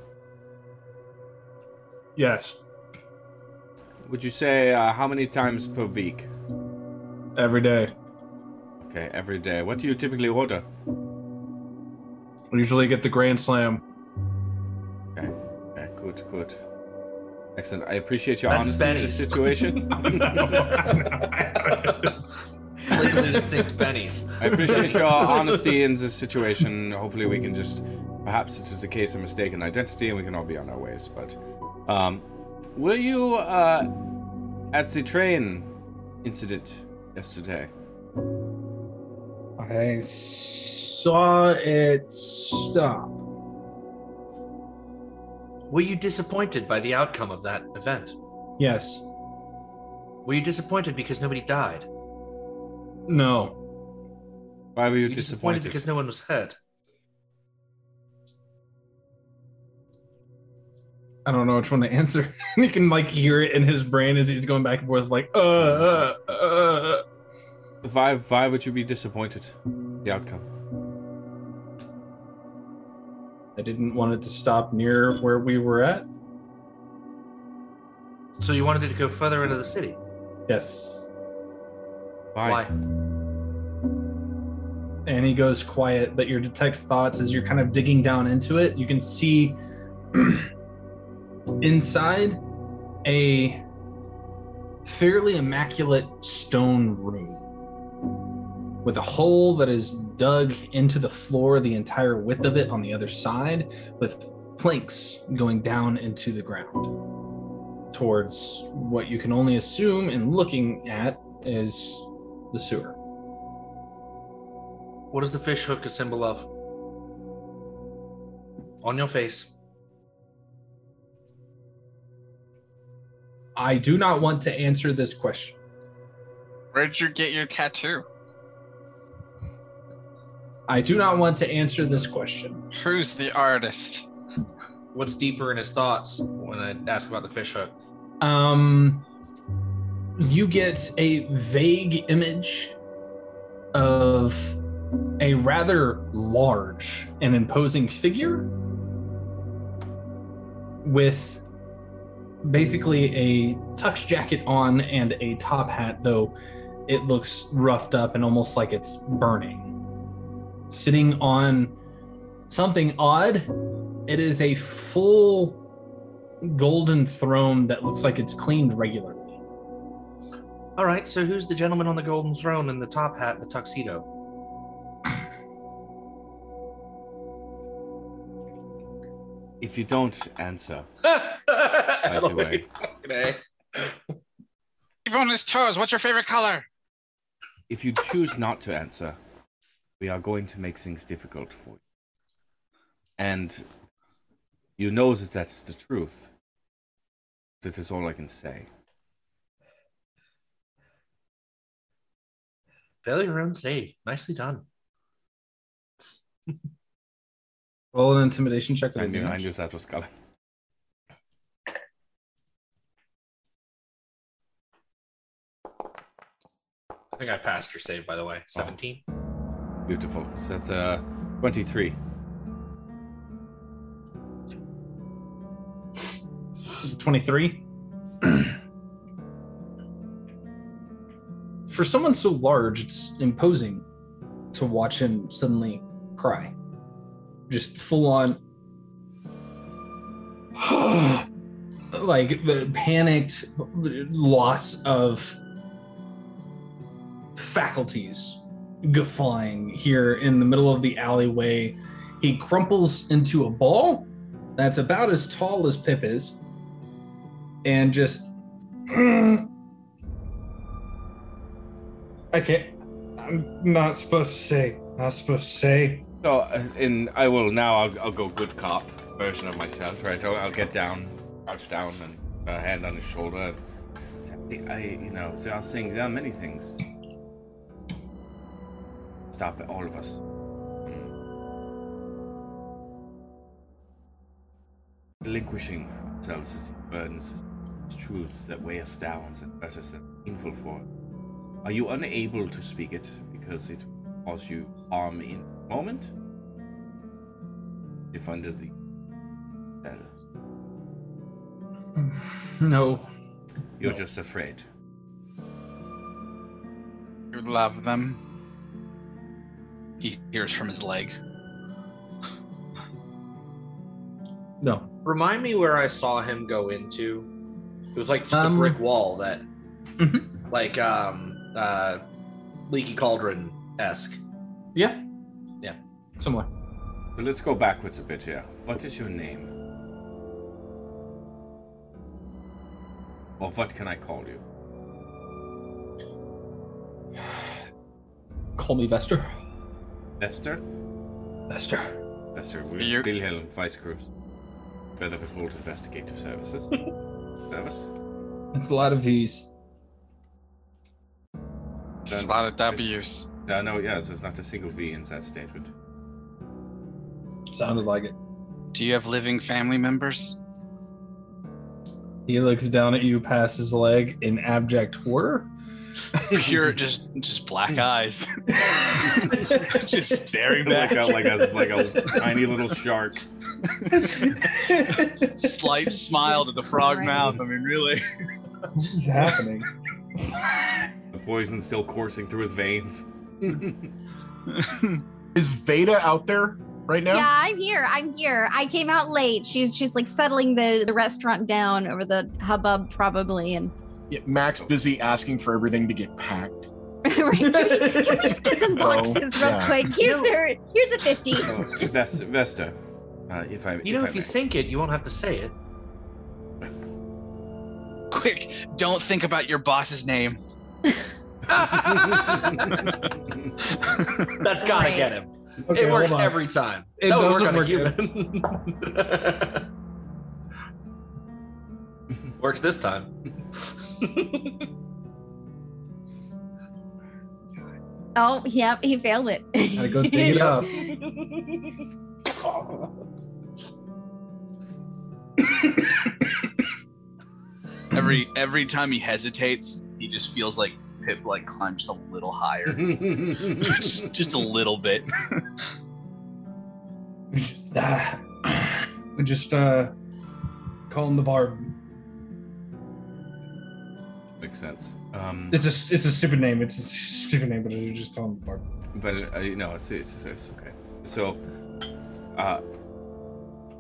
S5: Yes,
S8: Would you say uh, how many times per week?
S5: every day.
S8: Okay, every day. What do you typically order?
S5: We usually get the grand slam.
S8: Okay, okay good, good. Excellent. I appreciate your
S9: That's
S8: honesty in
S9: Benny's.
S8: this situation.
S9: Legally distinct bennies.
S8: I appreciate your honesty in this situation. Hopefully, we can just. Perhaps it is just a case of mistaken identity, and we can all be on our ways. But, um, were you uh, at the train incident yesterday?
S5: I saw it stop.
S9: Were you disappointed by the outcome of that event?
S5: Yes.
S9: Were you disappointed because nobody died?
S5: No.
S8: Why were you
S9: Were
S8: disappointed?
S9: because no one was hurt?
S5: I don't know which one to answer. you can like hear it in his brain as he's going back and forth, like, uh, uh, uh.
S8: Why, why would you be disappointed? The outcome.
S5: I didn't want it to stop near where we were at.
S9: So you wanted it to go further into the city?
S5: Yes.
S8: Why?
S9: Why?
S5: and he goes quiet but your detect thoughts as you're kind of digging down into it you can see inside a fairly immaculate stone room with a hole that is dug into the floor the entire width of it on the other side with planks going down into the ground towards what you can only assume in looking at is the sewer
S9: What is the fish hook a symbol of? On your face.
S5: I do not want to answer this question.
S10: Where'd you get your tattoo?
S5: I do not want to answer this question.
S10: Who's the artist?
S9: What's deeper in his thoughts when I ask about the fish hook?
S5: Um, you get a vague image of a rather large and imposing figure with basically a tux jacket on and a top hat, though it looks roughed up and almost like it's burning. Sitting on something odd, it is a full golden throne that looks like it's cleaned regularly.
S9: All right, so who's the gentleman on the golden throne in the top hat the tuxedo?
S8: If you don't answer, I see why.
S10: Keep on his toes. What's your favorite color?
S8: If you choose not to answer, we are going to make things difficult for you. And you know that that's the truth. This is all I can say.
S9: Failure round save. Nicely done.
S5: Roll an intimidation check
S8: I knew, I knew that was coming.
S9: I think I passed your save, by the way. 17.
S8: Beautiful. So that's uh, 23.
S5: Twenty-three. For someone so large, it's imposing to watch him suddenly cry. Just full on, like panicked loss of faculties guffawing here in the middle of the alleyway. He crumples into a ball that's about as tall as Pip is and just. Can't. I'm not supposed to say. Not supposed to say.
S8: So, uh, in I will now. I'll, I'll go good cop version of myself, right? I'll, I'll get down, crouch down, and a hand on his shoulder. And I, you know, there are things. There are many things. Stop it, all of us. Mm. Relinquishing ourselves as burdens, truths that weigh us down and hurt us and painful for. Are you unable to speak it because it cause you harm in the moment? If under the spell,
S5: No.
S8: you're just afraid.
S10: You love them. He hears from his leg.
S5: No.
S9: Remind me where I saw him go into It was like just
S5: Um,
S9: a brick wall that,
S5: Mhm.
S9: like um, uh, leaky cauldron esque.
S5: Yeah.
S9: Yeah.
S5: Similar.
S8: But let's go backwards a bit here. What is your name? Or what can I call you?
S5: Call me Vester.
S8: Esther?
S5: Vester.
S8: Esther,
S10: You're-
S8: Wilhelm Weisskreuz. Bedford Holt Investigative Services. Service?
S5: It's a lot of V's.
S10: There's a lot of W's.
S8: Uh, no, yes, there's not a single V in that statement.
S5: Sounded like it.
S10: Do you have living family members?
S5: He looks down at you past his leg in abject horror.
S10: Pure, just just black eyes. just staring back.
S8: like a, like a like a tiny little shark.
S10: Slight smile to the frog mouth. I mean, really.
S5: what is happening?
S8: The poison still coursing through his veins.
S1: Is Veda out there right now?
S6: Yeah, I'm here. I'm here. I came out late. She's she's like settling the the restaurant down over the hubbub probably and
S1: Yeah, Mac's busy asking for everything to get packed.
S6: right. Can we, can we just get some boxes real
S1: yeah.
S6: quick? Here's a here's a fifty.
S8: Oh, Ves- Vesta, uh, if I
S9: You know,
S8: if,
S9: if
S8: I
S9: you
S8: may.
S9: think it, you won't have to say it.
S10: Quick, don't think about your boss's name.
S9: That's gotta
S6: Right.
S9: get him.
S5: Okay,
S9: it works every time.
S5: It
S9: that would
S5: doesn't
S9: work a
S5: work
S9: human. works this time.
S6: Oh, yep, he failed it.
S5: Gotta go dig it up.
S10: Every every time he hesitates, he just feels like Pip like clenched a little higher, just, just a little bit.
S5: We just, ah, we just uh, call him the Barb.
S8: Makes sense. Um,
S5: It's a it's a stupid name. It's a stupid name, but we just call him the Barb.
S8: but uh, no, it's, it's it's okay. So, uh,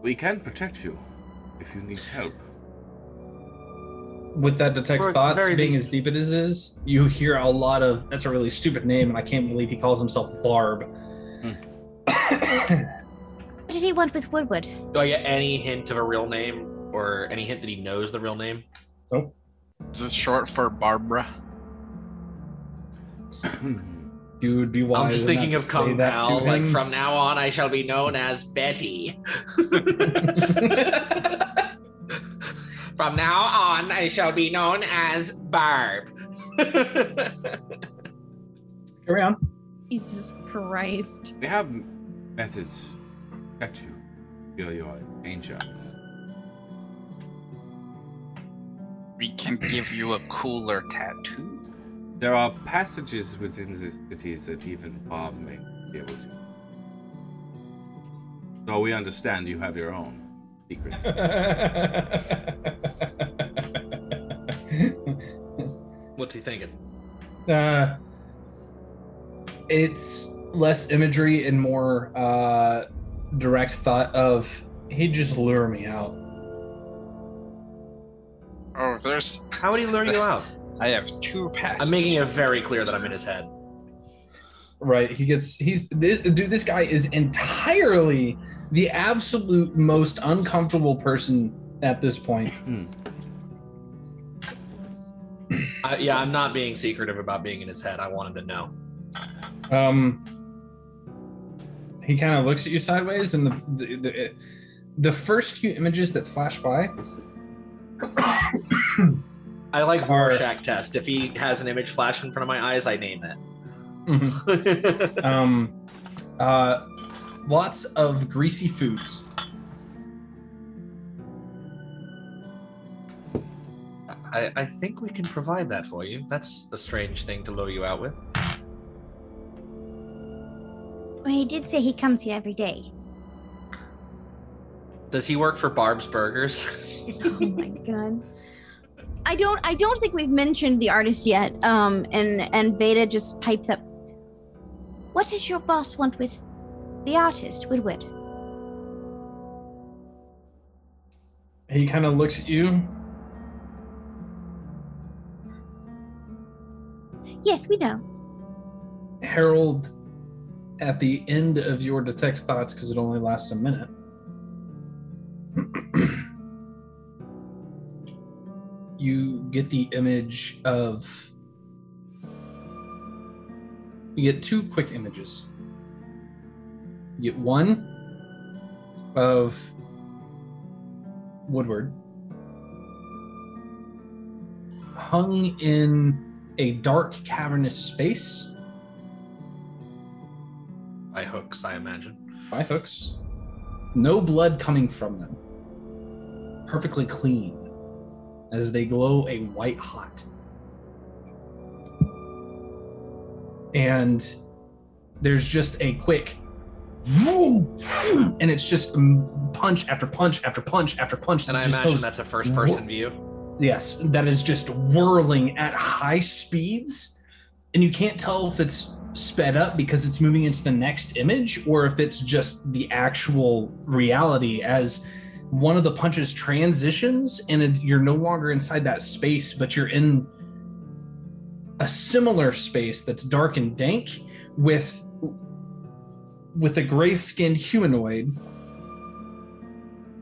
S8: we can protect you if you need help.
S5: With that detect
S9: Or
S5: thoughts being
S9: least-
S5: as deep as it is, is, you hear a lot of that's a really stupid name, and I can't believe he calls himself Barb. Hmm.
S6: What did he want with Woodward?
S9: Do I get any hint of a real name or any hint that he knows the real name? Nope.
S10: Is this short for Barbara?
S5: You would be wise.
S9: I'm just thinking of
S5: say
S9: Kung
S5: that
S9: Pao.
S5: to
S9: Like from now on, I shall be known as Betty. from now on, I shall be known as Barb.
S5: Carry on.
S6: Jesus Christ.
S8: We have methods to protect you. Feel you are in danger.
S10: We can give you a cooler tattoo.
S8: There are passages within the cities that even Bob may be able to. So we understand you have your own secrets.
S9: What's he thinking?
S5: uh, it's less imagery and more uh, direct thought of he'd just lure me out.
S10: Oh, there's.
S9: How would he lure you out?
S10: I have two passes.
S9: I'm making it very clear that I'm in his head.
S5: Right. He gets he's this dude, this guy is entirely the absolute most uncomfortable person at this point.
S9: I, yeah, I'm not being secretive about being in his head. I want him to know.
S5: Um he kind of looks at you sideways and the the, the the first few images that flash by
S9: I like
S5: Are-
S9: Rorschach test. If he has an image flash in front of my eyes, I name it.
S5: um uh lots of greasy foods.
S9: I, I think we can provide that for you. That's a strange thing to lure you out with.
S6: Well, he did say he comes here every day.
S9: Does he work for Barb's Burgers?
S6: oh my god. I don't I don't think we've mentioned the artist yet. Um and and Veda just pipes up. What does your boss want with the artist, Woodward?
S5: He kind of looks at you.
S6: Yes, we know.
S5: Harold, at the end of your detect thoughts, because it only lasts a minute. you get the image of you get two quick images. You get one of Woodward hung in a dark cavernous space
S9: By hooks, I imagine.
S5: by hooks. No blood coming from them. Perfectly clean as they glow a white hot. And there's just a quick and it's just punch after punch after punch after punch.
S9: And I imagine
S5: goes-
S9: that's a first person view.
S5: Yes, that is just whirling at high speeds, and you can't tell if it's sped up because it's moving into the next image or if it's just the actual reality as one of the punches transitions and it, you're no longer inside that space, but you're in a similar space that's dark and dank with with a gray-skinned humanoid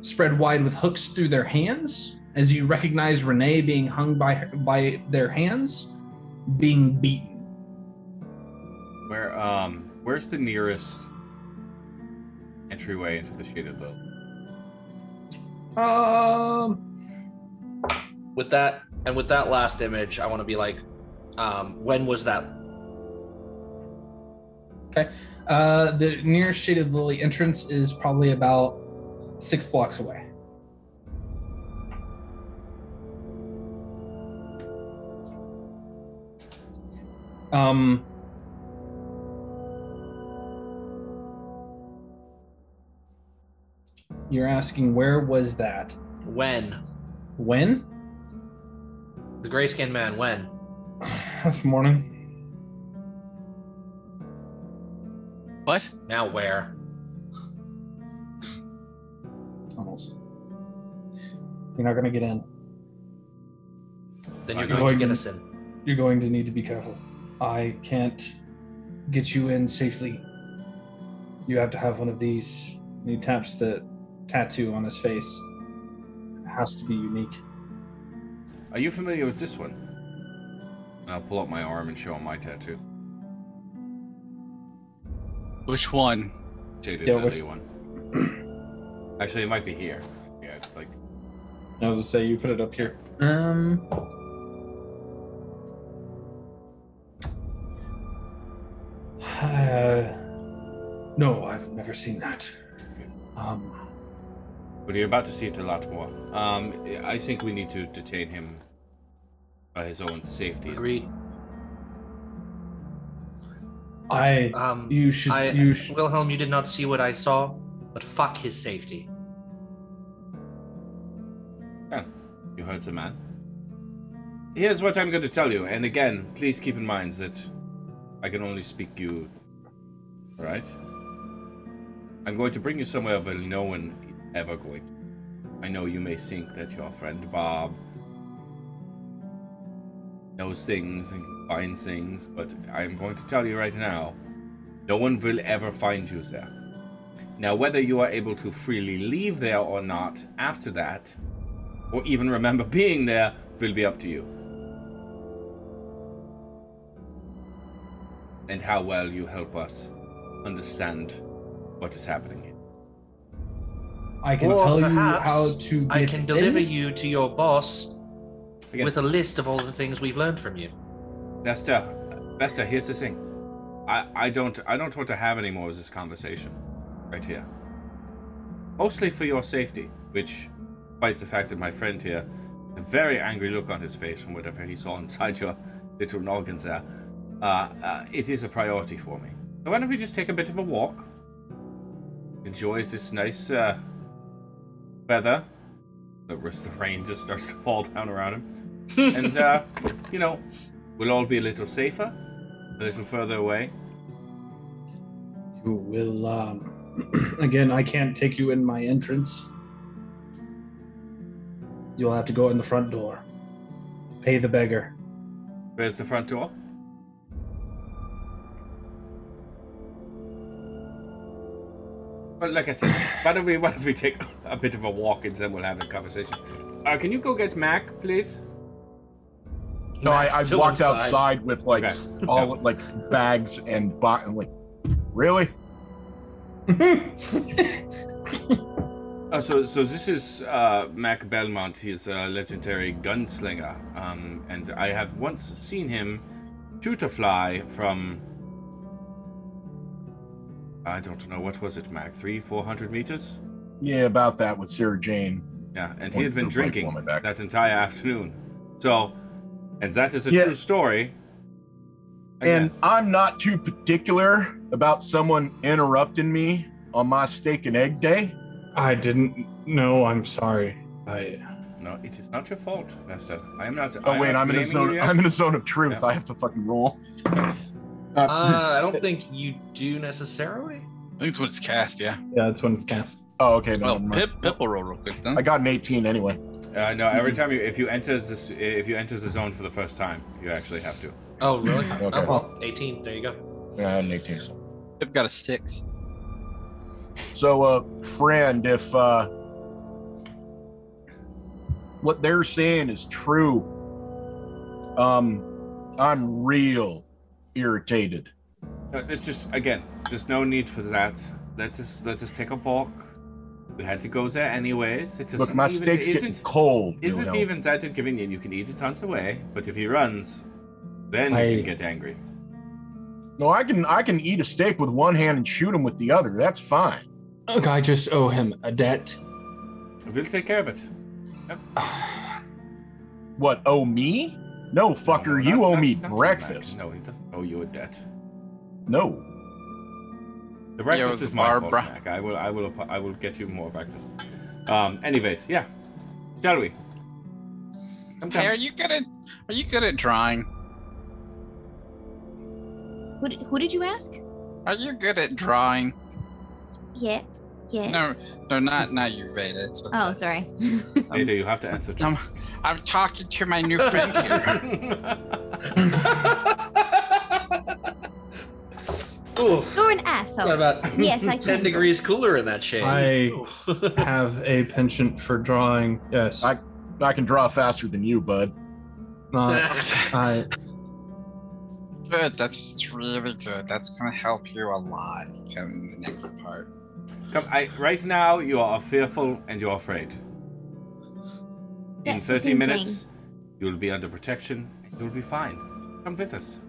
S5: spread wide with hooks through their hands as you recognize Renee being hung by by their hands, being beaten.
S8: Where um where's the nearest entryway into the shaded lily?
S5: Um,
S9: With that and with that last image, I want to be like, um, when was that?
S5: okay. Uh, the nearest shaded lily entrance is probably about six blocks away. Um, you're asking where was that?
S9: When?
S5: When?
S9: The gray skinned man, when?
S5: This morning.
S10: What?
S9: Now where?
S5: Tunnels. You're not gonna get in.
S9: Then you're
S5: You're
S9: going to
S5: going
S9: get us in.
S5: You're going to need to be careful. I can't get you in safely. You have to have one of these. And he taps the tattoo on his face. It has to be unique.
S8: Are you familiar with this one? And I'll pull up my arm and show him my tattoo.
S10: Which one?
S8: Shaded
S5: Yeah, which-
S8: one. Actually, it might be here. Yeah, it's like
S5: I was gonna say you put it up here. Um. Uh, no, I've never seen that. Um,
S8: But you're about to see it a lot more. Um, I think we need to detain him by his own safety.
S9: Agreed.
S5: I.
S9: Um,
S5: You should.
S9: I,
S5: you should.
S9: Wilhelm, you did not see what I saw, but fuck his safety.
S8: Yeah, you heard the man. Here's what I'm going to tell you, and again, please keep in mind that I can only speak you. Right? I'm going to bring you somewhere where no one is ever going. I know you may think that your friend Bob knows things and can find things, but I'm going to tell you right now, no one will ever find you there. Now, whether you are able to freely leave there or not after that, or even remember being there, will be up to you. And how well you help us understand what is happening here.
S5: I can
S9: Or
S5: tell you how to get
S9: I can deliver
S5: in.
S9: you to your boss
S8: Again,
S9: with a list of all the things we've learned from you.
S8: Vesta, Vesta, here's the thing. I, I don't I don't want to have any more of this conversation right here. Mostly for your safety, which, despite the fact that my friend here, a very angry look on his face from whatever he saw inside your little noggins there, uh, uh, it is a priority for me. So why don't we just take a bit of a walk? Enjoy this nice uh, weather. The rest the rain just starts to fall down around him and, uh, you know, we'll all be a little safer, a little further away.
S5: You will, um, again, I can't take you in my entrance. You'll have to go in the front door. Pay the beggar.
S8: Where's the front door? But like I said, why don't we why don't we take a bit of a walk and then we'll have a conversation. Uh, can you go get Mac, please?
S1: No, I, I walked
S9: one side.
S1: outside with like
S8: Okay.
S1: all like bags and bo- I'm like, really?
S8: Uh, so, so this is uh, Mac Belmont. He's a legendary gunslinger, um, and I have once seen him shoot a fly from. I don't know what was it, Mac? Three, four hundred meters.
S1: Yeah, about that with Sarah Jane.
S8: Yeah, and he had been drinking that entire afternoon. So, and that is a
S1: Yeah.
S8: true story.
S1: And I'm not too particular about someone interrupting me on my steak and egg day.
S5: I didn't know. I'm sorry. I.
S8: no, it is not your fault, Vesta. I am not.
S1: Oh
S8: I am
S1: wait,
S8: not
S1: I'm in a zone.
S8: yet.
S1: I'm in a zone of truth.
S8: Yeah.
S1: I have to fucking roll.
S9: Uh, I don't think you do necessarily.
S10: I think it's when it's cast, yeah.
S5: Yeah, that's when it's cast.
S1: Oh, okay. No,
S10: Well,
S1: never.
S10: Pip, Pip will roll real quick then.
S1: I got an 18 anyway.
S8: Uh, no, every time you, if you enter this, if you enter the zone for the first time, you actually have to.
S9: Oh, really?
S1: Okay.
S9: Oh, well, 18. There you go.
S1: Yeah, I had an 18. So,
S10: Pip got a six.
S1: so uh, friend, if uh, what they're saying is true, um, I'm real irritated.
S8: It's just again, there's no need for that. Let us just let us just take a walk. We had to go there anyways. It
S1: Look,
S8: isn't
S1: my
S8: even,
S1: steak's getting
S8: isn't
S1: cold.
S8: isn't
S1: know.
S8: even that inconvenient. You can eat it on the way, but if he runs, then you
S5: I-
S8: can get angry.
S1: No, I can I can eat a steak with one hand and shoot him with the other. That's fine.
S5: Look, I just owe him a debt.
S8: We'll take care of it.
S1: What? Owe me? No, fucker.
S8: No, no,
S1: you
S8: not-
S1: owe
S8: not-
S1: me
S8: not
S1: breakfast.
S8: No, he doesn't owe you a debt.
S1: No.
S8: The breakfast
S10: was
S8: is my fault,
S10: Barbara.
S8: Mac. I will, I will, I will get you more breakfast. Um. Anyways, yeah. Shall we? Come,
S10: Hey, are you good at are you good at drawing?
S6: Who did, who did you ask?
S10: Are you good at drawing?
S6: Yeah. Yes.
S10: No, no, not not you, Veda. It's okay.
S6: Oh, sorry.
S8: Ada, you have to answer.
S10: I'm, I'm talking to my new friend here.
S9: Ooh,
S6: You're an asshole.
S9: got about
S6: Yes, I can.
S9: 10 degrees cooler in that shade.
S5: I have a penchant for drawing. Yes.
S1: I- I can draw faster than you, bud.
S5: Not, I.
S10: good. That's that's really good. That's gonna help you a lot in the next part.
S8: Come, I, right now you are fearful and you're afraid. In
S6: That's the
S8: 30
S6: same
S8: minutes, you'll be under protection and you'll be fine. Come with us.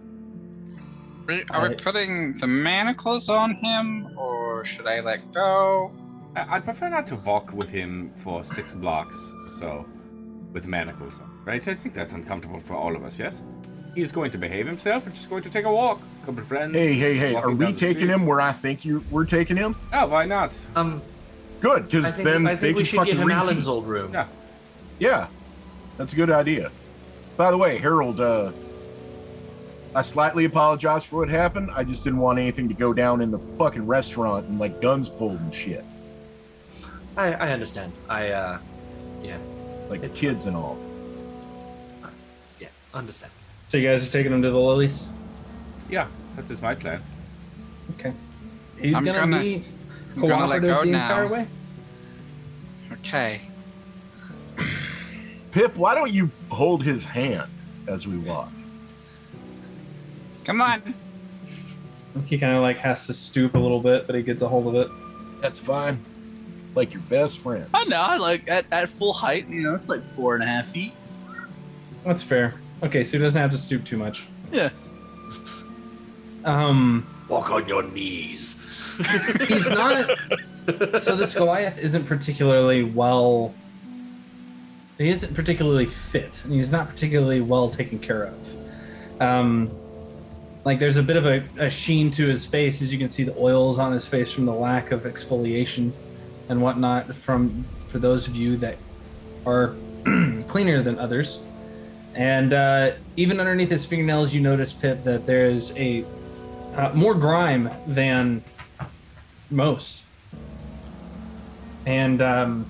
S10: Are, are we putting the manacles on him, or should I let go?
S8: I, I'd prefer not to walk with him for six blocks or so with manacles on, right? I think that's uncomfortable for all of us, yes? He's going to behave himself and just going to take a walk. Couple of friends.
S1: Hey, hey, hey! Are we taking
S8: street.
S1: him where I think you we're taking him?
S8: Oh, why not?
S9: um,
S1: Good,
S9: I
S1: because
S9: think,
S1: then
S9: I
S1: they
S9: think we
S1: can
S9: should
S1: fucking
S9: give him
S1: repeat.
S9: Alan's old room.
S8: Yeah.
S1: Yeah, that's a good idea. By the way, Harold, uh, I slightly apologize for what happened. I just didn't want anything to go down in the fucking restaurant and like guns pulled and shit,
S9: I, I understand. I, uh, yeah.
S1: like
S9: It's
S1: kids and all.
S9: yeah, understand.
S5: So you guys are taking him to the lilies?
S8: Yeah, that is just my plan.
S5: Okay. He's
S10: I'm
S5: gonna,
S10: gonna-
S5: be
S10: I'm gonna let
S5: cooperative
S10: go
S5: the
S10: now.
S5: entire way.
S10: Okay.
S1: Pip, why don't you hold his hand as we walk?
S10: Come on.
S5: He kind of like has to stoop a little bit, but he gets a hold of it.
S1: That's fine. Like your best friend.
S7: I know, I like at, at full height, you know, it's like four and a half feet.
S5: That's fair. Okay, so he doesn't have to stoop too much.
S7: Yeah.
S5: Um,
S9: Walk on your knees.
S5: he's not. so this Goliath isn't particularly well. He isn't particularly fit, and he's not particularly well taken care of. Um, like there's a bit of a, a sheen to his face, as you can see the oils on his face from the lack of exfoliation and whatnot. From for those of you that are cleaner than others, and uh, even underneath his fingernails, you notice Pip that there is a uh, more grime than most. And um,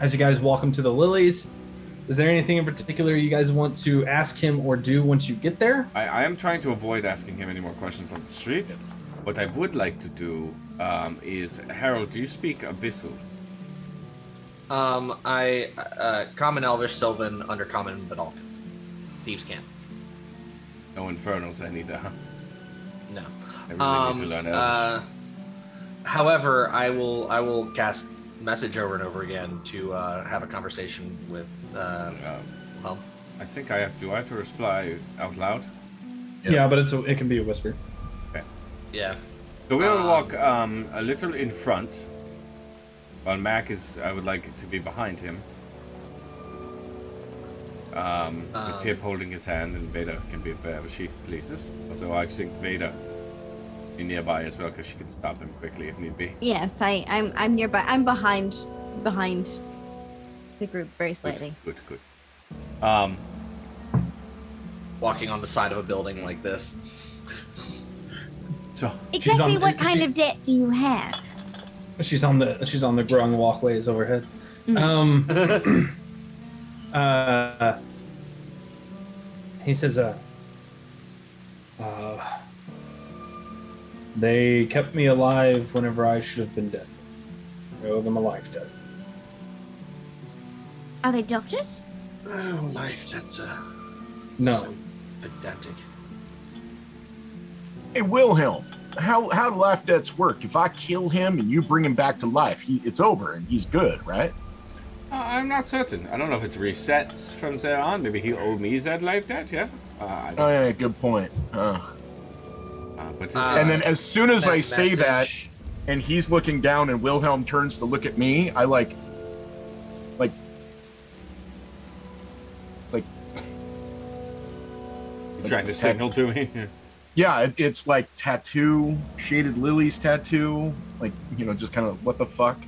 S5: as you guys walk him to the lilies, is there anything in particular you guys want to ask him or do once you get there?
S8: I, I am trying to avoid asking him any more questions on the street. what I would like to do um, is Harold. Do you speak Abyssal?
S9: Um, I uh, common Elvish, Sylvan, undercommon, but all thieves' cant.
S8: No Infernals then either, huh?
S9: No.
S8: I really
S9: Um,
S8: need to learn Elvish.
S9: uh, however, I will I will cast message over and over again to uh, have a conversation with. Uh, well,
S8: I think I have. Do I have to reply out loud?
S5: Yeah, but it's a, it can be a whisper.
S8: Okay.
S9: yeah.
S8: So we'll
S9: Um,
S8: walk um, a little in front, while Mac is. I would like to be behind him. Um, with
S9: Um,
S8: Pip holding his hand, and Veda can be wherever she pleases. Also, I think Veda be nearby as well, because she can stop him quickly if need be.
S6: Yes, I, I'm I'm nearby. I'm behind behind the group very slightly.
S8: Good, good. Um,
S9: walking on the side of a building like this.
S8: So
S6: Exactly
S5: on-
S6: what kind
S5: she-
S6: of debt do you have?
S5: She's on the she's on the growing walkways overhead.
S6: Mm.
S5: Um, uh, he says, uh, uh, they kept me alive whenever I should have been dead. I owe them a life debt.
S6: Are they doctors?
S9: Oh, life, that's uh,
S5: No,
S9: pedantic.
S1: Hey, Wilhelm, how how do life debts work? If I kill him and you bring him back to life, he it's over and he's good, right?
S8: uh, I'm not certain. I don't know if it's resets from there on. Maybe he owed me that life debt. Yeah. Uh,
S1: Oh yeah, good point. Uh,
S8: uh, but
S9: Uh,
S1: and then as soon as I
S9: that
S1: say that, and he's looking down, and Wilhelm turns to look at me, I like, like,
S8: trying to signal to me.
S1: yeah, it, it's like tattoo, shaded lilies tattoo, like you know, just kind of what the fuck.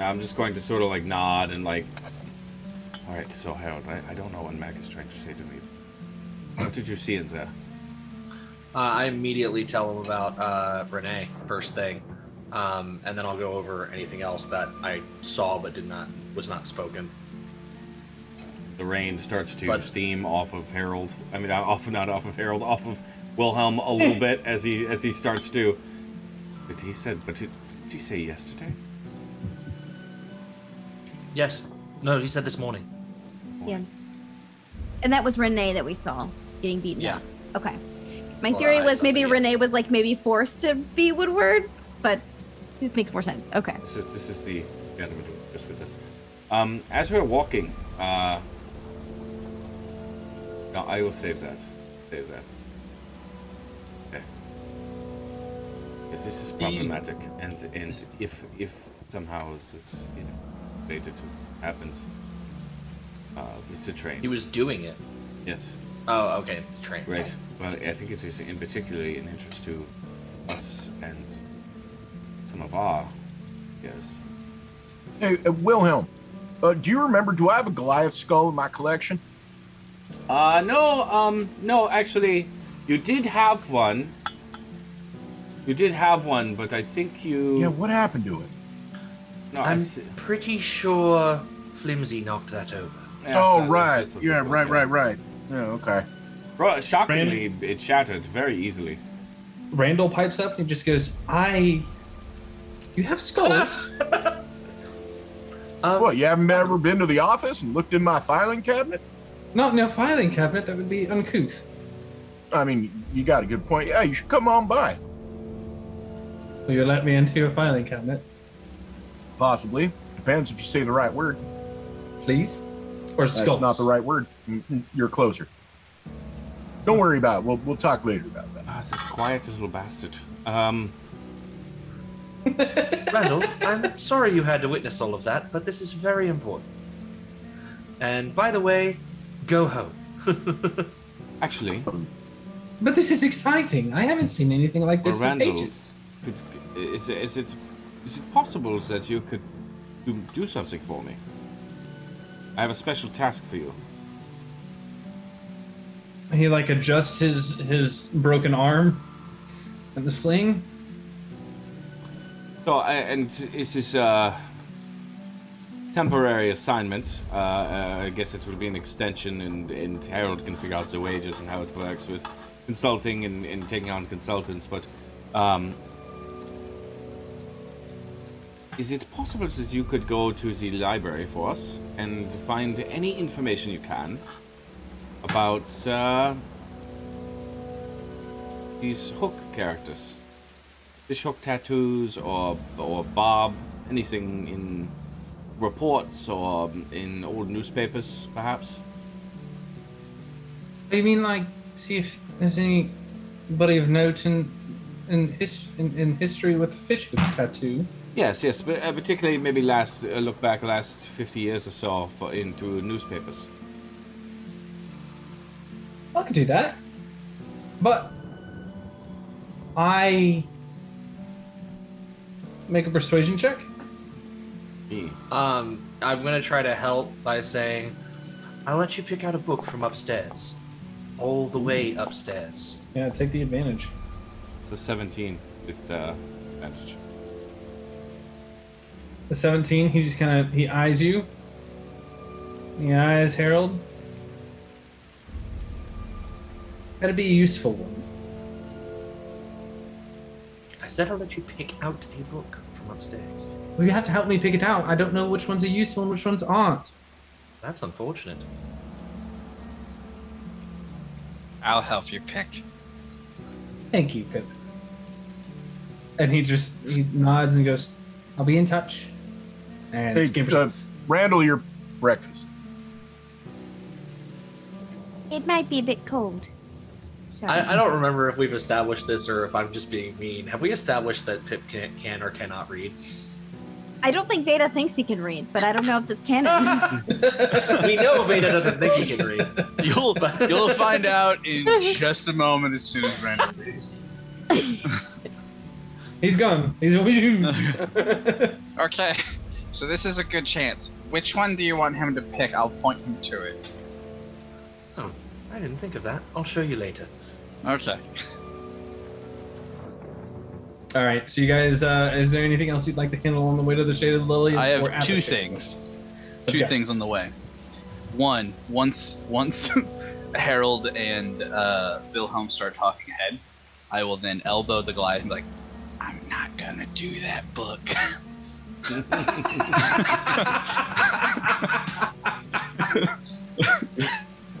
S8: I'm just going to sort of like nod and like. All right, so Harold, I, I don't know what Mac is trying to say to me. What did you see in there?
S9: Uh, I immediately tell him about uh, Renee first thing, um, and then I'll go over anything else that I saw but did not was not spoken.
S8: The rain starts to
S9: But-
S8: steam off of Harold. I mean, off not off of Harold, off of Wilhelm a little bit as he as he starts to. But he said, but did, did he say yesterday?
S9: Yes. No, he said this morning.
S6: Yeah. And that was Renee that we saw getting beaten
S9: Yeah.
S6: up. Okay. 'Cause my
S9: Well,
S6: theory
S9: I
S6: was maybe
S9: the-
S6: Renee was like maybe forced to be Woodward, but this makes more sense. Okay.
S8: This is this is the gentleman who was with us. Um, as we're walking, uh, no, I will save that. Save that. Okay. Yes, this is problematic, and and if if somehow this is you know related to what happened, uh, with the train.
S9: He was doing it.
S8: Yes.
S9: Oh, okay. The train.
S8: Right. Well, I think it is in particularly an interest to us and some of our yes.
S1: Hey, uh, Wilhelm, uh, do you remember? Do I have a Goliath skull in my collection?
S8: Uh, no, um, no, actually, you did have one. You did have one, but I think you.
S1: Yeah, what happened to it?
S8: No, I
S9: I'm
S8: see-
S9: pretty sure Flimsy knocked that over.
S8: yeah,
S1: oh,
S8: that-
S1: right.
S8: that's what
S1: Yeah,
S8: it was,
S1: right, right, right. Yeah, okay.
S8: Bro, shockingly, it shattered very easily.
S5: Randall pipes up and he just goes, "I, you have skulls."
S9: Um,
S1: What, you haven't ever been to the office and looked in my filing cabinet?
S5: Not in a filing cabinet. That would be uncouth.
S1: I mean, you got a good point. Yeah, you should come on by.
S5: Will you let me into your filing cabinet,
S1: Possibly. Depends if you say the right word.
S5: please? Or
S1: That's not the right word. Mm, mm, You're closer. Don't worry about it. We'll, we'll talk later about that.
S8: Ah, such a quiet little bastard. Um,
S9: Randall, I'm sorry you had to witness all of that, but this is very important. And by the way, go home.
S8: actually,
S5: But this is exciting. I haven't seen anything like this
S8: Well,
S5: in ages.
S8: could, is, is it is it possible that you could do, do something for me? I have a special task for you.
S5: He like adjusts his his broken arm and the sling.
S8: Oh, so, I and this is a temporary assignment. Uh, uh, I guess it will be an extension, and, and Harold can figure out the wages and how it works with consulting and, and taking on consultants, but um, is it possible that you could go to the library for us and find any information you can about uh, these hook characters? Fish hook tattoos or or Bob, anything in reports or in old newspapers, perhaps?
S5: You mean like see if there's anybody of note in in, his, in, in history with the fish tattoo?
S8: Yes, yes, but uh, particularly maybe last uh, look back last fifty years or so for, into newspapers.
S5: I could do that, but I make a persuasion check.
S8: Me.
S9: Um, I'm gonna try to help by saying, "I'll let you pick out a book from upstairs, all the way upstairs."
S5: Yeah, take the advantage.
S8: So seventeen with uh, advantage.
S5: The 17, he just kind of he eyes you. He eyes Harold. Gotta be a useful one.
S9: I said I'll let you pick out a book from upstairs.
S5: Well, you have to help me pick it out. I don't know which ones are useful and which ones aren't.
S9: That's unfortunate.
S10: I'll help you pick.
S5: Thank you, Pip. And he just he nods and goes, "I'll be in touch." And
S1: Hey,
S5: scampers
S1: uh,
S5: off.
S1: Randall, your breakfast.
S6: It might be a bit cold. Sorry.
S9: I, I don't remember if we've established this or if I'm just being mean. Have we established that Pip can, can or cannot read?
S6: I don't think Veda thinks he can read, but I don't know if that's canon.
S9: we know Veda doesn't think he can read.
S7: You'll you'll find out in just a moment as soon as Randall leaves.
S5: He's gone. He's
S10: Okay, so this is a good chance. Which one do you want him to pick? I'll point him to it.
S9: Oh, I didn't think of that. I'll show you later.
S10: Okay.
S5: All right. So you guys, uh, is there anything else you'd like to handle on the way to the Shaded Lilies?
S7: I have
S5: or at the
S7: two things. Two
S5: Okay.
S7: things on the way. One, once once Harold and uh, Wilhelm start talking ahead, I will then elbow the Goliath and be like, "I'm not gonna do that book."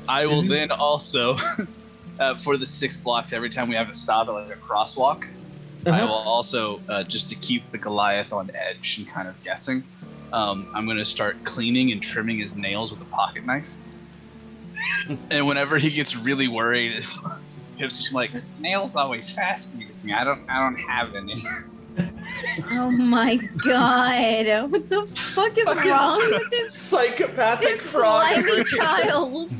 S7: I will then also, uh, for the six blocks, every time we have to stop at like a crosswalk, I
S5: Uh-huh.
S7: will also, uh, just to keep the Goliath on edge and kind of guessing, um, I'm going to start cleaning and trimming his nails with a pocket knife. and whenever he gets really worried, it's Pip's just like, nails always fascinate me. I don't, I don't have any.
S6: oh my god. What the fuck is
S9: Fucking
S6: wrong with this,
S9: Psychopathic
S6: this
S9: frog.
S6: slimy child?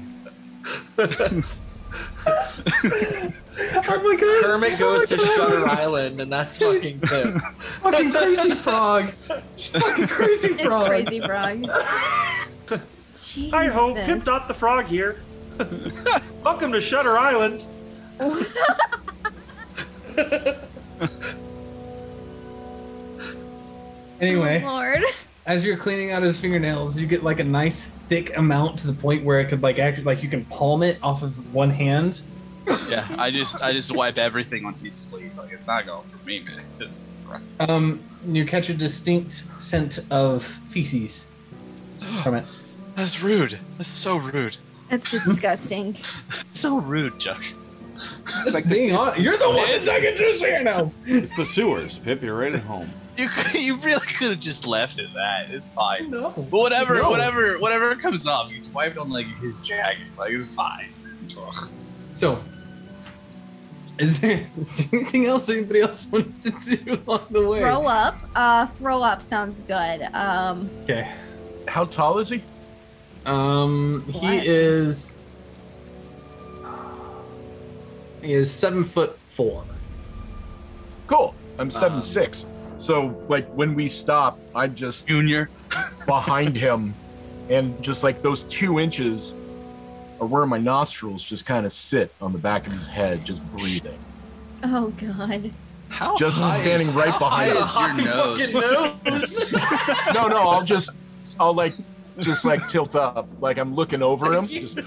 S5: Oh my god!
S9: Kermit oh goes to Shutter Island, and that's fucking Pip.
S5: Fucking crazy frog. Fucking crazy frog.
S6: It's
S5: frog.
S6: crazy frog.
S11: Hi ho, Pip Dot the Frog here. Welcome to Shutter Island.
S5: Anyway,
S6: Oh, Lord.
S5: as you're cleaning out his fingernails, you get like a nice thick amount to the point where it could like act like you can palm it off of one hand.
S7: yeah, I just, I just wipe everything on his sleeve. Like it's not going for me, man. This is gross.
S5: Um, you catch a distinct scent of feces from it.
S7: That's rude. That's so rude.
S6: That's disgusting.
S7: So rude, Chuck.
S8: It's like
S5: Being
S8: the,
S5: honest, you're the one that's digging into his fingernails.
S8: it's the sewers, Pip. You're right at home.
S7: You could, you really could have just left it that. It's fine.
S5: No.
S7: But whatever,
S5: No.
S7: whatever, whatever comes up, it's wiped on like his jacket. Like it's fine. Ugh.
S5: So, is there, is there anything else anybody else wanted to do along the way?
S6: throw up. Uh, throw up sounds good. Um,
S5: Okay.
S1: How tall is he?
S5: Um, he is. He is seven foot four.
S1: Cool. I'm seven
S9: Um,
S1: six. So like when we stop, I just
S7: Junior.
S1: behind him, and just like those two inches are where my nostrils just kind of sit on the back of his head, just breathing.
S6: oh god.
S7: How
S1: Just
S7: high
S1: standing
S7: is-
S1: right
S7: how
S1: behind
S7: high
S1: him.
S7: is your nose?
S1: No, no, I'll just, I'll like, just like tilt up, like I'm looking over him. Just,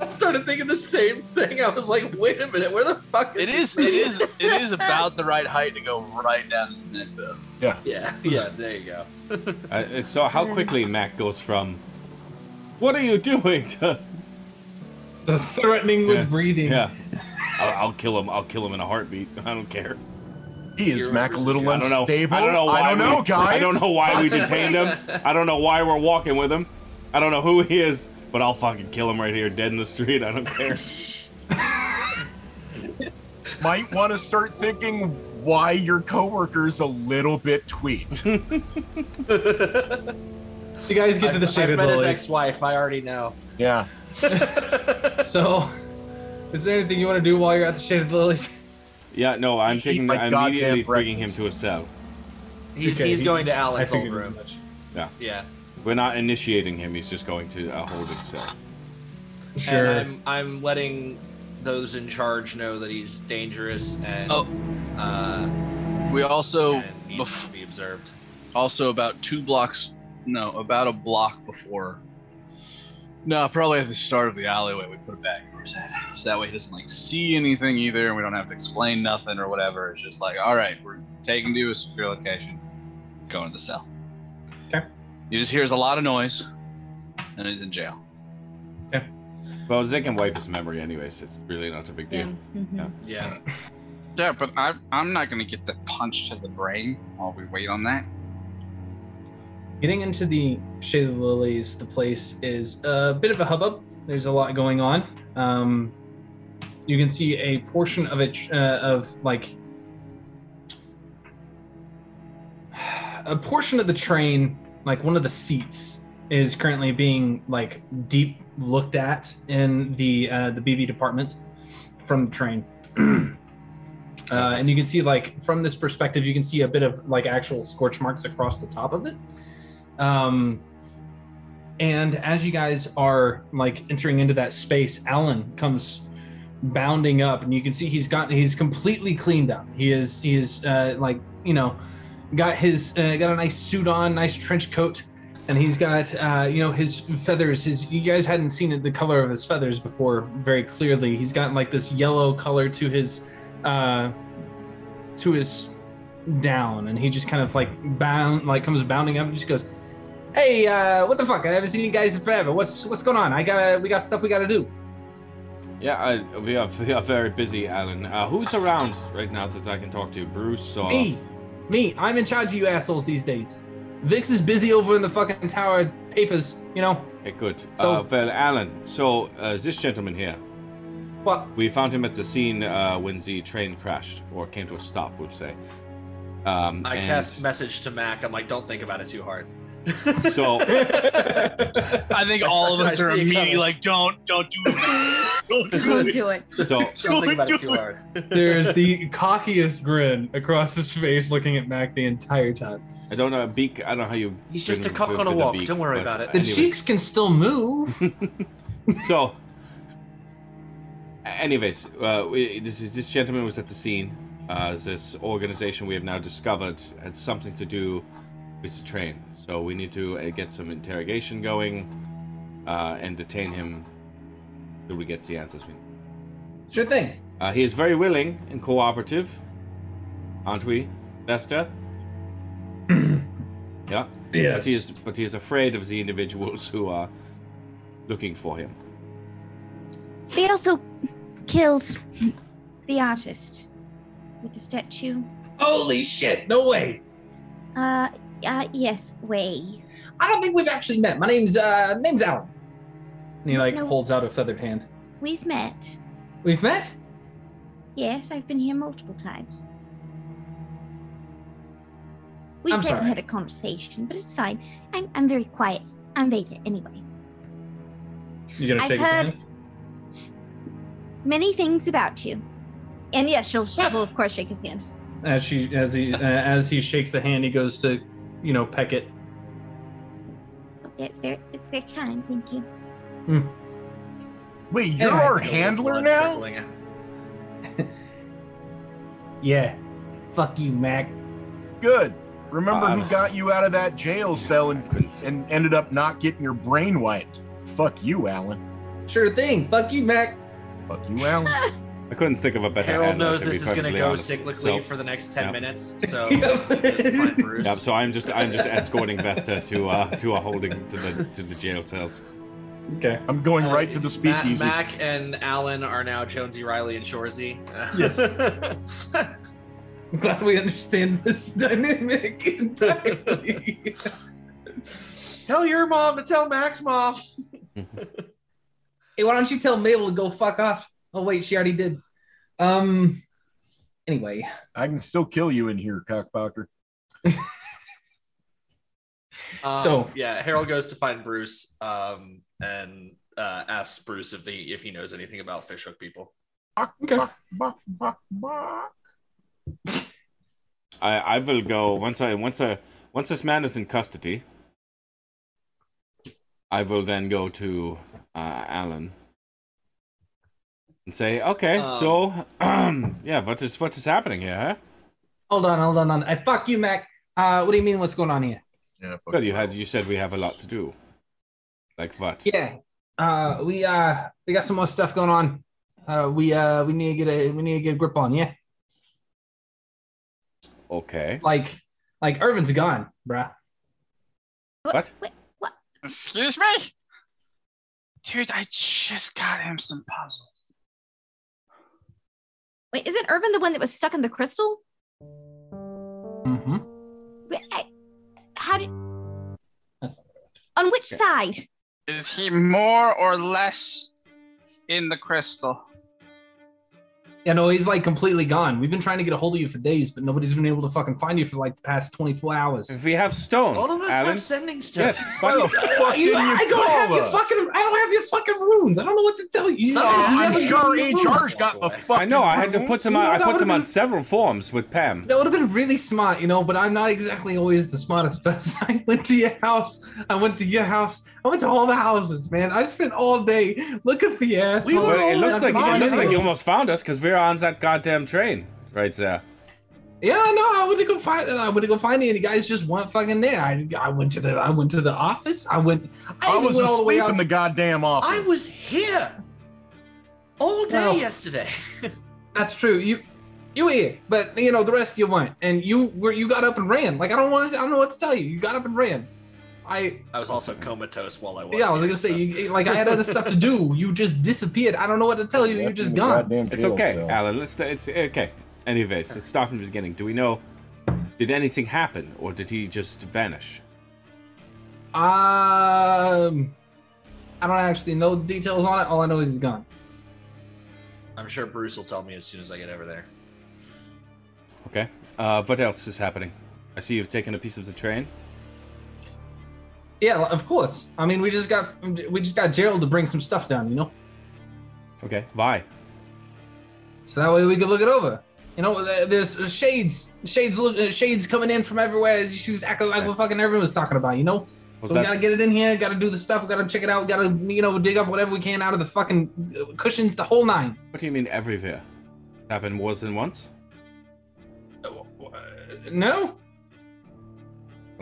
S9: I started thinking the same thing. I was like, wait a minute, where the fuck is
S7: It is
S9: this?
S7: it is it is about the right height to go right down his neck, though.
S1: Yeah.
S9: Yeah, yeah, there you go.
S8: Uh, so how quickly Mac goes from "What are you doing?" to
S5: threatening with breathing.
S8: yeah, I'll, I'll kill him. I'll kill him in a heartbeat. I don't care.
S1: He is Mac a little
S8: I don't know.
S1: unstable.
S8: I don't know why.
S1: I don't know,
S8: we,
S1: guys.
S8: I don't know why we detained him. I don't know why we're walking with him. I don't know who he is, but I'll fucking kill him right here, dead in the street. I don't care.
S1: Might want to start thinking why your coworker's a little bit tweaked.
S5: You guys get to the
S9: I've,
S5: shaded
S9: I've met his ex-wife. I already know.
S1: yeah.
S5: So, is there anything you want to do while you're at the shaded lilies?
S8: Yeah, no, I'm taking.
S1: my
S8: I'm
S1: goddamn
S8: immediately bringing him
S1: breakfast.
S8: to a cell.
S9: He's,
S5: Okay,
S9: he's
S5: he-
S9: going to
S5: I
S9: Alan's
S5: figured as
S9: room.
S5: much.
S8: Yeah,
S9: Yeah.
S8: we're not initiating him. He's just going to a holding cell.
S5: Sure.
S9: And I'm I'm letting those in charge know that he's dangerous and
S7: Oh.
S9: uh,
S7: We also,
S9: and needs
S7: bef-
S9: to be observed.
S7: also about two blocks. No, about a block before. No, probably at the start of the alleyway, we put a bag over his head, so that way he doesn't like see anything either, and we don't have to explain nothing or whatever. It's just like, all right, we're taking you to a secure location, going to the cell.
S5: Okay.
S7: He just hears a lot of noise, and he's in jail. Yeah.
S8: Well, they can wipe his memory anyways. It's really not a big deal.
S6: Mhm.
S9: Yeah.
S7: Yeah, but I, I'm not gonna get the punch to the brain while we wait on that.
S5: Getting into the Shade of the Lilies, the place is a bit of a hubbub. There's a lot going on. Um, you can see a portion of it, uh, of like a portion of the train, like one of the seats, is currently being like deep looked at in the uh, the BB department from the train. Uh, and you can see like from this perspective you can see a bit of like actual scorch marks across the top of it um and as you guys are like entering into that space alan comes bounding up and you can see he's got he's completely cleaned up. He is he is uh like you know got his uh, got a nice suit on nice trench coat and he's got uh you know his feathers. His you guys hadn't seen it, the color of his feathers before very clearly. He's got like this yellow color to his uh to his down and he just kind of like bound like comes bounding up and just goes hey uh what the fuck i haven't seen you guys in forever what's what's going on i gotta we got stuff we gotta do
S8: Yeah, I, we are we are very busy, Alan. Uh, who's around right now that I can talk to? Bruce or
S5: me me i'm in charge of you assholes these days vix is busy over in the fucking tower papers you know
S8: Okay, good.
S5: So-
S8: uh, well, Alan. So uh, this gentleman here,
S5: what
S8: we found him at the scene uh, when the train crashed or came to a stop. We'll say. Um,
S9: I
S8: and
S9: cast message to Mac. I'm like, don't think about it too hard.
S8: So
S7: I think all of
S9: saw- I
S7: us
S9: see
S7: are
S9: it
S7: immediately
S9: coming.
S7: like, don't, don't do it. Don't do
S6: Don't
S7: it.
S6: do it.
S8: so
S9: Don't think about it too hard.
S5: there's the cockiest grin across his face looking at mac the entire time
S8: I don't know beak. I don't know how you.
S9: He's just a cock on a
S8: with
S9: walk.
S8: beak,
S9: Don't worry about it.
S5: the cheeks can still move
S8: So, anyways, uh, we, this is this gentleman was at the scene. Uh, this organization we have now discovered had something to do with the train. So we need to uh, get some interrogation going uh, and detain him till we get the answers we need.
S5: sure thing
S8: Uh, he is very willing and cooperative, aren't we, Vesta? yeah. But he is, but he is afraid of the individuals who are looking for him.
S6: They also killed the artist with the statue.
S5: holy shit no way
S6: Uh, uh yes, we.
S5: I don't think we've actually met. My name's uh name's Alan. And he like
S6: No.
S5: holds out a feathered hand.
S6: We've met.
S5: We've met?
S6: Yes, I've been here multiple times. We
S5: I'm
S6: just haven't
S5: sorry.
S6: had a conversation, but it's fine. I'm I'm very quiet. I'm Veda anyway.
S5: You gonna
S6: I've
S5: shake his
S6: heard-
S5: hand?
S6: Many things about you. And yes, she'll, she'll of course shake his hand.
S5: As she as he uh, as he shakes the hand, he goes to, you know, peck it.
S6: It's very it's very kind, thank you.
S1: Wait, you're
S5: Anyway,
S1: our handler now?
S5: Yeah. Fuck you, Mac.
S1: Good. Remember
S8: Uh,
S1: who got you out of that jail cell and, and ended up not getting your brain wiped? Fuck you, Alan.
S5: Sure thing. Fuck you, Mac.
S1: Fuck you, Alan.
S8: I couldn't think of a better
S9: Harold
S8: handler,
S9: knows
S8: to be
S9: this is going to go
S8: honest.
S9: cyclically
S8: So-
S9: for the next 10
S8: Yep.
S9: minutes. So just Bruce.
S8: Yeah, so I'm just I'm just escorting Vesta to uh to a holding to the to the jail cells.
S5: Okay.
S1: I'm going right to the
S9: Mac,
S1: speakeasy.
S9: Mac and Alan are now Jonesy, Reilly, and Shoresy.
S5: Yes. I'm glad we understand this dynamic entirely.
S9: tell your mom to tell Mac's mom.
S5: hey, why don't you tell Mabel to go fuck off? Oh wait, she already did. Um. Anyway,
S1: I can still kill you in here, cockblocker.
S9: Um,
S5: So-
S9: yeah, Harold goes to find Bruce um, and uh, asks Bruce if they if he knows anything about fishhook people.
S5: Okay.
S8: I I will go once I once I once this man is in custody. I will then go to uh, Alan and say, okay,
S9: Um,
S8: so yeah, what is what is happening here? Huh?
S5: hold on, hold on, hold on. I fuck you, Mac. Uh, what do you mean? What's going on here?
S1: Yeah,
S8: Well, you had you said we have a lot to do. Like what?
S5: Yeah. Uh, we uh, we got some more stuff going on. Uh, we uh, we need to get a we need to get a grip on. Yeah.
S8: Okay.
S5: Like, like Irvin's gone, bruh.
S8: What? What?
S10: Excuse me? Dude, I just got him some puzzles.
S6: Wait, isn't Irvin the one that was stuck in the crystal?
S5: Mm-hmm.
S6: Wait, I- How did?
S5: That's
S6: On which
S8: Okay.
S6: side?
S10: Is he more or less in the crystal?
S5: Yeah, know, he's like completely gone. We've been trying to get a hold of you for days, but nobody's been able to fucking find you for like the past 24 hours.
S8: If we have stones,
S9: All of us
S8: Alan.
S9: have sending stones.
S8: Yes.
S1: Why the
S8: fuck-
S1: fuck
S5: You-
S1: you
S5: I don't have
S1: call
S5: your fucking. I don't have your fucking runes. I don't know what to tell you. you.
S9: Some-
S1: I'm sure
S5: give me your runes.
S1: HR's got the fucking.
S8: I know. I had to put them
S5: You
S8: on. I put
S5: would've
S8: them on several forms with Pam.
S5: That would have been really smart, you know, but I'm not exactly always the smartest person. I went to your house. I went to your house. I went to all the houses, man. I spent all day looking for your ass.
S9: We were
S8: Well, it looks like it looks like you almost found us because we're on that goddamn train right there.
S5: Yeah, no, I went to go find I went to go find it, and the guys just weren't fucking there. I, I went to the I went to the office. I went. I,
S1: I was
S5: went all the way
S1: asleep
S5: out.
S1: in the goddamn office.
S9: I was here all day
S5: Well-
S9: yesterday.
S5: That's true. You you were here, but you know the rest of you weren't, and you were you got up and ran. Like I don't want to. I don't know what to tell you. You got up and ran. I
S9: I was also comatose while I was.
S5: yeah, I was
S9: here,
S5: gonna say you like I had other stuff to do. You just disappeared. I don't know what to tell you. You're just gone.
S8: It's
S1: jail
S8: okay,
S1: cell.
S8: Alan. Let's. It's okay. Anyways, let's start from the beginning. Do we know? Did anything happen, or did he just vanish?
S5: Um, I don't actually know the details on it. All I know is he's gone.
S9: I'm sure Bruce will tell me as soon as I get over there.
S8: Okay. Uh, what else is happening? I see you've taken a piece of the train.
S5: Yeah, of course. I mean, we just got we just got Gerald to bring some stuff down. You know.
S8: Okay. Why?
S5: So that way we could look it over. You know, there's uh, shades, shades, uh, shades coming in from everywhere. She's acting like what fucking everyone was talking about. You know.
S8: Well,
S5: so we gotta get it in here. Gotta do the stuff. We gotta check it out. Gotta, you know, dig up whatever we can out of the fucking uh, cushions, the whole nine.
S8: What do you mean everywhere? Happened more than once?
S5: No.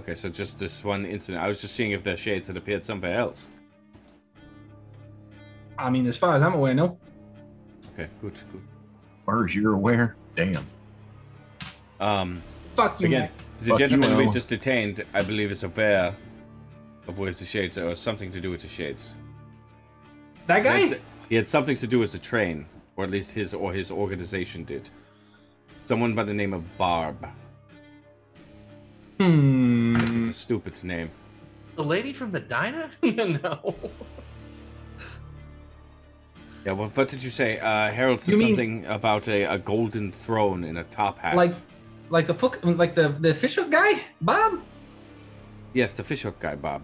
S8: Okay, so just this one incident. I was just seeing if the shades had appeared somewhere else.
S5: I mean, as far as I'm aware, no.
S8: Okay, good, good.
S1: As far as you're aware, damn.
S8: Um,
S5: Fuck you,
S8: again,
S5: Mac.
S8: the
S1: Fuck you,
S8: gentleman we just detained, I believe, is aware of where the shades are, or something to do with the shades.
S5: That guy.
S8: That's- He had something to do with the train, or at least his or his organization did. Someone by the name of Barb.
S5: Hmm.
S8: This is a stupid name.
S9: The lady from the diner? no.
S8: Yeah, well, what did you say? Uh, Harold said
S5: You mean-
S8: something about a, a golden throne in a top hat.
S5: Like, like the fuck, like the the official guy, Bob.
S8: yes, the fishhook guy, Bob.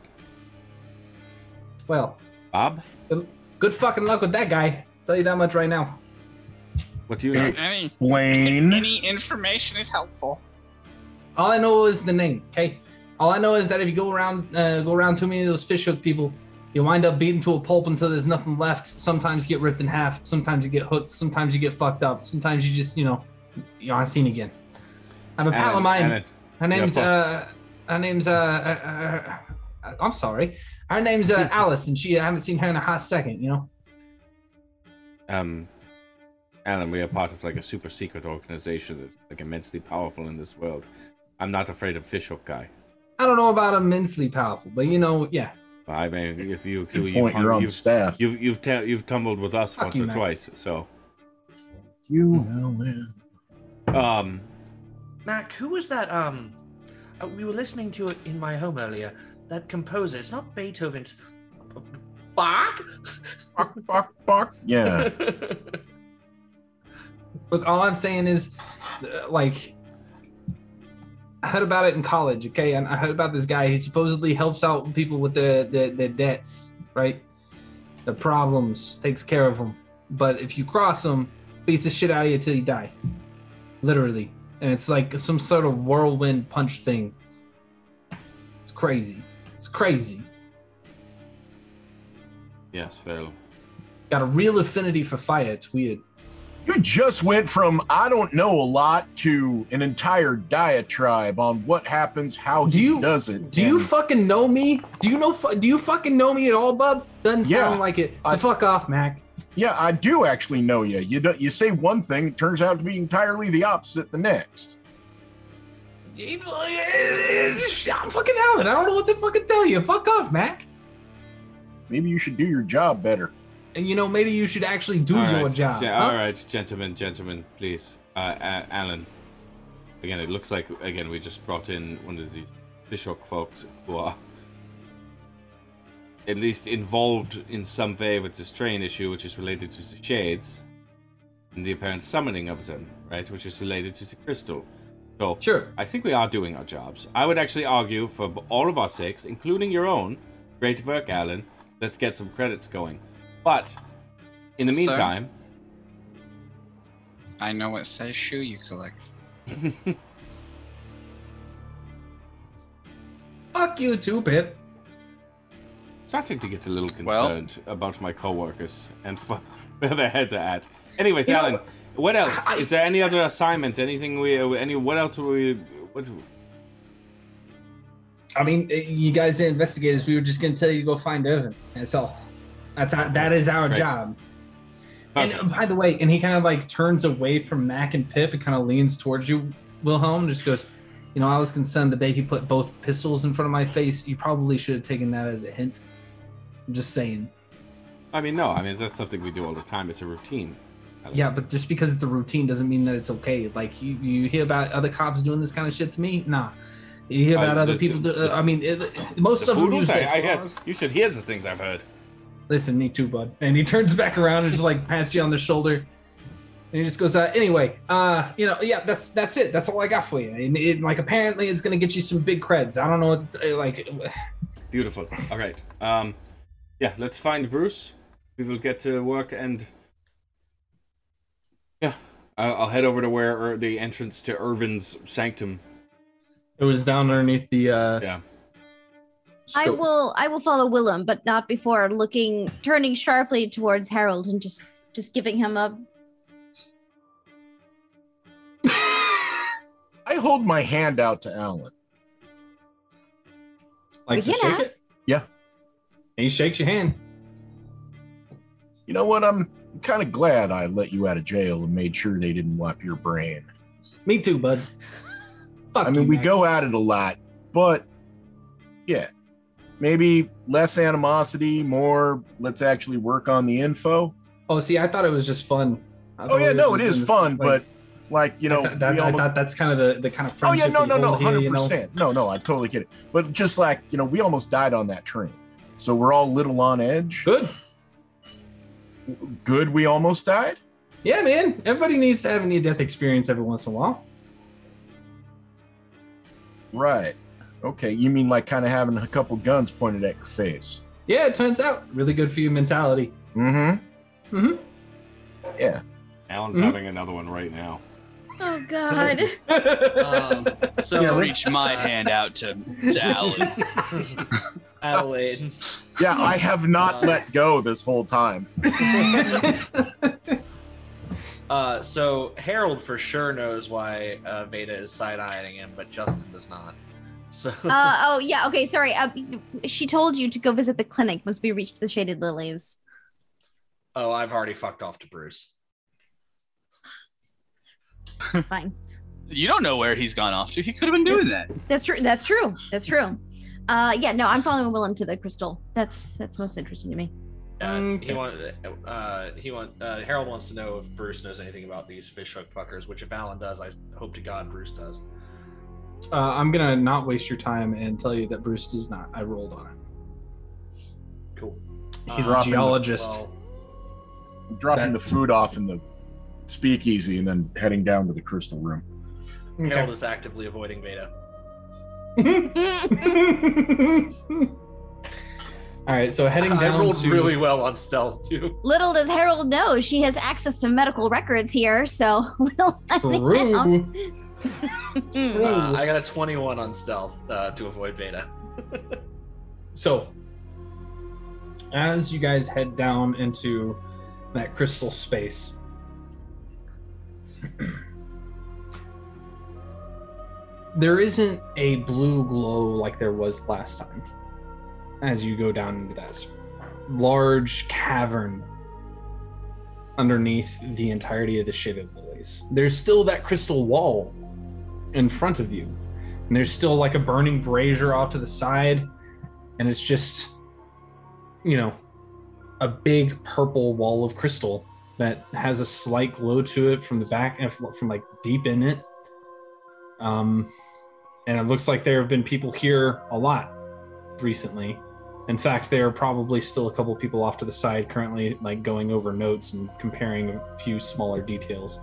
S5: Well,
S8: Bob?
S5: good, good fucking luck with that guy. Tell you that much right now.
S8: What do you know?
S10: Any,
S1: Explain.
S10: any information is helpful.
S5: All I know is the name. Okay. All I know is that if you go around, uh, go around too many of those fish hook people, you wind up beaten to a pulp until there's nothing left. Sometimes you get ripped in half. Sometimes you get hooked. Sometimes you get fucked up. Sometimes you just, you know, you're on scene again. I have a pal of mine. Her name's uh, her name's uh, uh, uh, uh, I'm sorry. Her name's uh, Alice, and she I haven't seen her in a hot second. You know.
S8: um, Alan, we are part of like a super secret organization that's like immensely powerful in this world. I'm not afraid of Fishhook guy.
S5: I don't know about immensely powerful, but you know, yeah.
S8: I mean, if you
S1: Good
S8: you've,
S1: point, you're on
S8: you've,
S1: staff.
S8: you've you've ta- you've tumbled with us
S5: Fuck
S8: once or
S5: Matt.
S8: twice, so
S1: You Alan.
S8: um,
S12: Mac, who was that? Um, uh, we were listening to it in my home earlier. That composer. It's not Beethoven's. Bach.
S1: Buck, buck, buck. Yeah.
S5: Look, all I'm saying is, uh, like, I heard about it in college. Okay, and I heard about this guy. He supposedly helps out people with their their, their debts, right? The problems, takes care of them. But if you cross him, beats the shit out of you till you die, literally. And it's like some sort of whirlwind punch thing. It's crazy. It's crazy.
S8: yes, Phil.
S5: Got a real affinity for fire. It's weird.
S1: You just went from I don't know a lot to an entire diatribe on what happens, how
S5: Do
S1: he
S5: you-
S1: does it.
S5: Do you fucking know me? Do you know? Do you fucking know me at all, bub? Doesn't
S1: Yeah,
S5: sound like it. So
S1: I-
S5: fuck off, Mac.
S1: yeah, I do actually know you. You don't, you say one thing, it turns out to be entirely the opposite the next.
S5: I'm fucking Alan. I don't know what to fucking tell you. Fuck off, Mac.
S1: Maybe you should do your job better.
S5: And you know, maybe you should actually do
S8: All
S5: your
S8: right,
S5: job. huh?
S8: All right, gentlemen, gentlemen, please. Uh, uh, Alan. Again, it looks like again we just brought in one of these Fishhook folks who are at least involved in some way with this train issue, which is related to the shades and the apparent summoning of them, right? Which is related to the crystal. So
S5: Sure.
S8: I think we are doing our jobs. I would actually argue for all of our sakes, including your own, great work, Alan. Let's get some credits going. But in the
S10: Sir?
S8: meantime,
S10: I know what size shoe you collect.
S5: Fuck you too, Pip.
S8: starting to get a little
S10: Well-
S8: concerned about my coworkers and f- where their heads are at. Anyways,
S5: You know,
S8: Alan, what else?
S5: I-
S8: Is there any other assignment? Anything we? Any? What else were we? What?
S5: I mean, eh, you guys are investigators. We were just gonna tell you to go find Irvin. That's all. That's our, that is our
S8: Right.
S5: job. And
S8: Perfect.
S5: uh, by the way, and he kind of like turns away from Mac and Pip and kind of leans towards you, Wilhelm. and Just goes, you know, I was concerned the day he put both pistols in front of my face. You probably should have taken that as a hint. I'm just saying.
S8: I mean, no. I mean, that's something we do all the time. It's a routine.
S5: Yeah, but just because it's a routine doesn't mean that it's okay. Like you, you hear about other cops doing this kind of shit to me. Nah. You hear
S8: Uh,
S5: about other
S8: this-
S5: people. Do,
S8: this-
S5: I mean, it, most of them
S8: poodles. I, I hear, you should hear the things I've heard.
S5: Listen, me too, bud. And he turns back around and just like pats you on the shoulder. And he just goes, uh, anyway, uh, you know, yeah, that's that's it. That's all I got for you. And it, like, apparently, it's gonna get you some big creds. I don't know what, to, like,
S8: Beautiful. All right. Um, yeah. Let's find Bruce. We will get to work and. Yeah, I'll, head over to where er, the entrance to Irvin's sanctum.
S5: it was down underneath the. uh
S8: Yeah.
S6: I will I will follow Wilhelm, but not before looking turning sharply towards Harold and just just giving him a
S1: I hold my hand out to Alan.
S5: Like
S6: We
S5: to
S6: can
S5: shake it.
S1: Yeah.
S5: And he shakes your hand.
S1: You know what? I'm kind of glad I let you out of jail and made sure they didn't wipe your brain.
S5: Me too, bud. Fuck
S1: I mean,
S5: you,
S1: we
S5: Mac.
S1: go at it a lot, but yeah, maybe less animosity, more let's actually work on the info.
S5: Oh, see, I thought it was just fun.
S1: Oh yeah, no, it is fun,
S5: like-
S1: but like you know,
S5: I, thought- that, I
S1: almost-
S5: that's kind of the, the kind of friendship.
S1: oh yeah, no, no, no, hundred
S5: you know?
S1: percent, no, no, I totally get it. But just like you know, we almost died on that train, so we're all a little on edge.
S5: Good.
S1: Good, we almost died.
S5: Yeah, man. Everybody needs to have a near death experience every once in a while.
S1: Right. Okay, you mean like kind of having a couple guns pointed at your face?
S5: Yeah, it turns out really good for your mentality.
S1: Mm-hmm.
S5: Mm-hmm.
S1: Yeah.
S8: Alan's
S5: Mhm.
S8: having another one right now.
S6: Oh god.
S12: Um, so
S7: I reach my hand out to, to Alan.
S12: Adelaide.
S1: Yeah, I have not
S12: Uh,
S1: let go this whole time.
S12: Uh, so Harold for sure knows why uh, Veda is side eyeing him, but Justin does not. So
S6: Uh, oh yeah, okay, sorry. Uh, she told you to go visit the clinic once we reached the Shaded Lilies.
S9: Oh, I've already fucked off to Bruce.
S6: Fine.
S7: You don't know where he's gone off to. He could have been doing that.
S6: That's true. That's true. That's true. Uh, yeah, no, I'm following Wilhelm to the crystal. That's that's most interesting to me.
S9: Uh, He want, uh, he want, uh, Harold wants to know if Bruce knows anything about these fish hook fuckers. Which, if Alan does, I hope to God Bruce does.
S5: Uh, I'm gonna not waste your time and tell you that Bruce does not. I rolled on it.
S9: Cool.
S5: He's
S1: Uh,
S5: a
S1: dropping the-
S5: geologist.
S9: Well,
S1: dropping the food off in the speakeasy and then heading down to the crystal room.
S9: Harold is actively avoiding Veda.
S5: All right, so heading down.
S9: I rolled
S5: to
S9: really well on stealth too.
S6: Little does Harold know she has access to medical records here, so we'll.
S5: True.
S9: Uh, I got a 21 on stealth uh, to avoid Veda.
S5: So, as you guys head down into that crystal space, there isn't a blue glow like there was last time. As you go down into that large cavern underneath the entirety of the Shaded Lilies, there's still that crystal wall in front of you. And there's still like a burning brazier off to the side and it's just you know a big purple wall of crystal that has a slight glow to it from the back and from like deep in it um and it looks like there have been people here a lot recently in fact there are probably still a couple people off to the side currently like going over notes and comparing a few smaller details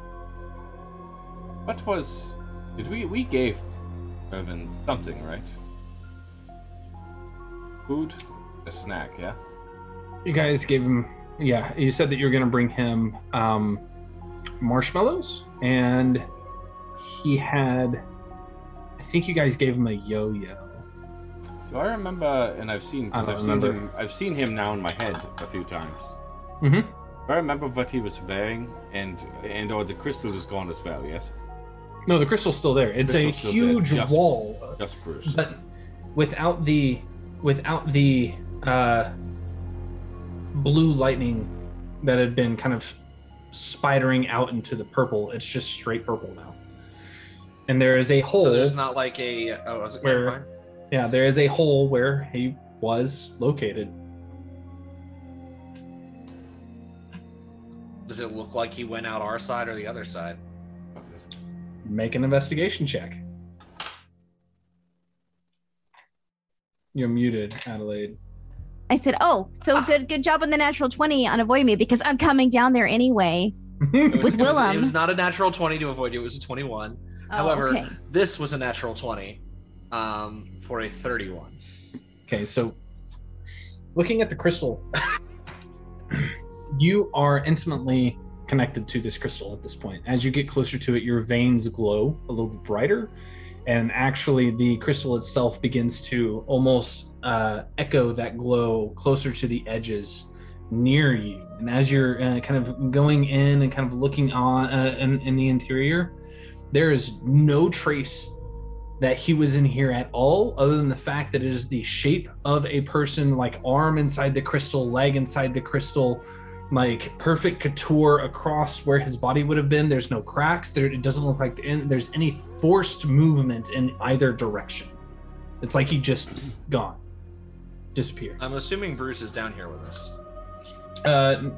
S8: What was? Did we we gave Irvin something, right? Food, a snack, yeah.
S5: you guys gave him yeah you said that you were going to bring him um marshmallows and he had i think you guys gave him a yo-yo
S8: Do I remember? And I've seen because I've
S5: don't
S8: seen
S5: remember.
S8: him. I've seen him now in my head a few times.
S5: mm-hmm.
S8: Do I remember what he was wearing, and and or the crystal is gone as well. Yes.
S5: No the crystal's still there it's
S8: Crystal's
S5: a
S8: still there,
S5: huge
S8: just-
S5: wall
S8: Just Bruce.
S5: but without the without the uh blue lightning that had been kind of spidering out into the purple it's just straight purple now and there is a hole
S9: So there's not like a. Oh, was it
S5: Where-
S9: never
S5: yeah there is a hole where he was located
S9: Does it look like he went out our side or the other side?
S5: Make an investigation check you're muted adelaide
S6: I said, "Oh, so good, good job on the natural twenty on avoiding me because I'm coming down there anyway."
S9: It was,
S6: With
S9: it was-
S6: Wilhelm.
S9: it was not a natural 20 to avoid you. It was a 21.
S6: Oh,
S9: However,
S6: okay.
S9: this was a natural 20 um, for a 31.
S5: Okay, so looking at the crystal, you are intimately connected to this crystal at this point. As you get closer to it, your veins glow a little bit brighter, and actually, the crystal itself begins to almost uh, echo that glow closer to the edges near you. And as you're uh, kind of going in and kind of looking on uh, in, in the interior, there is no trace that he was in here at all, other than the fact that it is the shape of a person, like arm inside the crystal, leg inside the crystal, like perfect couture across where his body would have been. There's no cracks. There, it doesn't look like in, there's any forced movement in either direction. It's like he just gone, disappeared.
S9: I'm assuming Bruce is down here with us.
S5: Uh,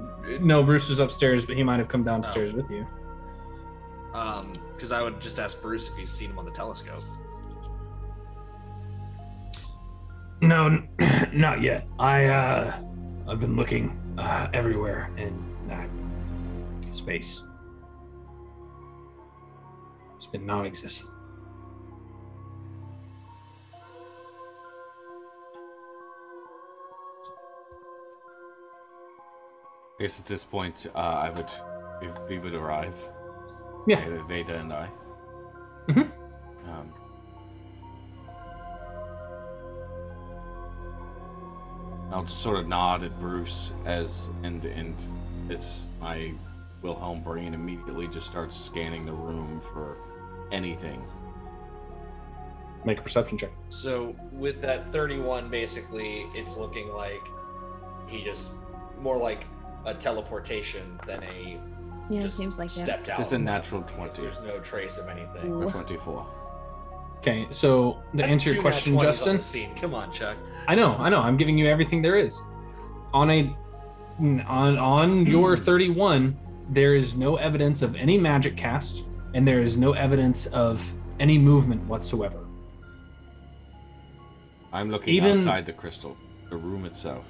S5: no, Bruce was upstairs, but he might have come downstairs with you.
S9: Um, because I would just ask Bruce if he's seen him on the telescope.
S5: No, n- not yet. I uh I've been looking uh everywhere in that space. It's been non-existent.
S8: I guess at this point, uh, I would we, we would arrive.
S5: Yeah.
S8: Veda, and I.
S5: Mhm.
S8: Um, I'll just sort of nod at Bruce as and and as my Wilhelm brain immediately just starts scanning the room for anything.
S5: Make a perception check.
S9: So with that 31, basically, it's looking like he just more like a teleportation than a
S6: Yeah, it seems like it.
S9: stepped out.
S8: Just a natural 20.
S9: There's no trace of anything.
S6: Ooh.
S8: Or 24.
S5: Okay, so to
S9: That's
S5: answer your question, Justin,
S9: the scene. Come on, Chuck.
S5: I know, I know. I'm giving you everything there is. On a on on your 31, there is no evidence of any magic cast, and there is no evidence of any movement whatsoever.
S8: I'm looking
S5: Even-
S8: outside the crystal, the room itself.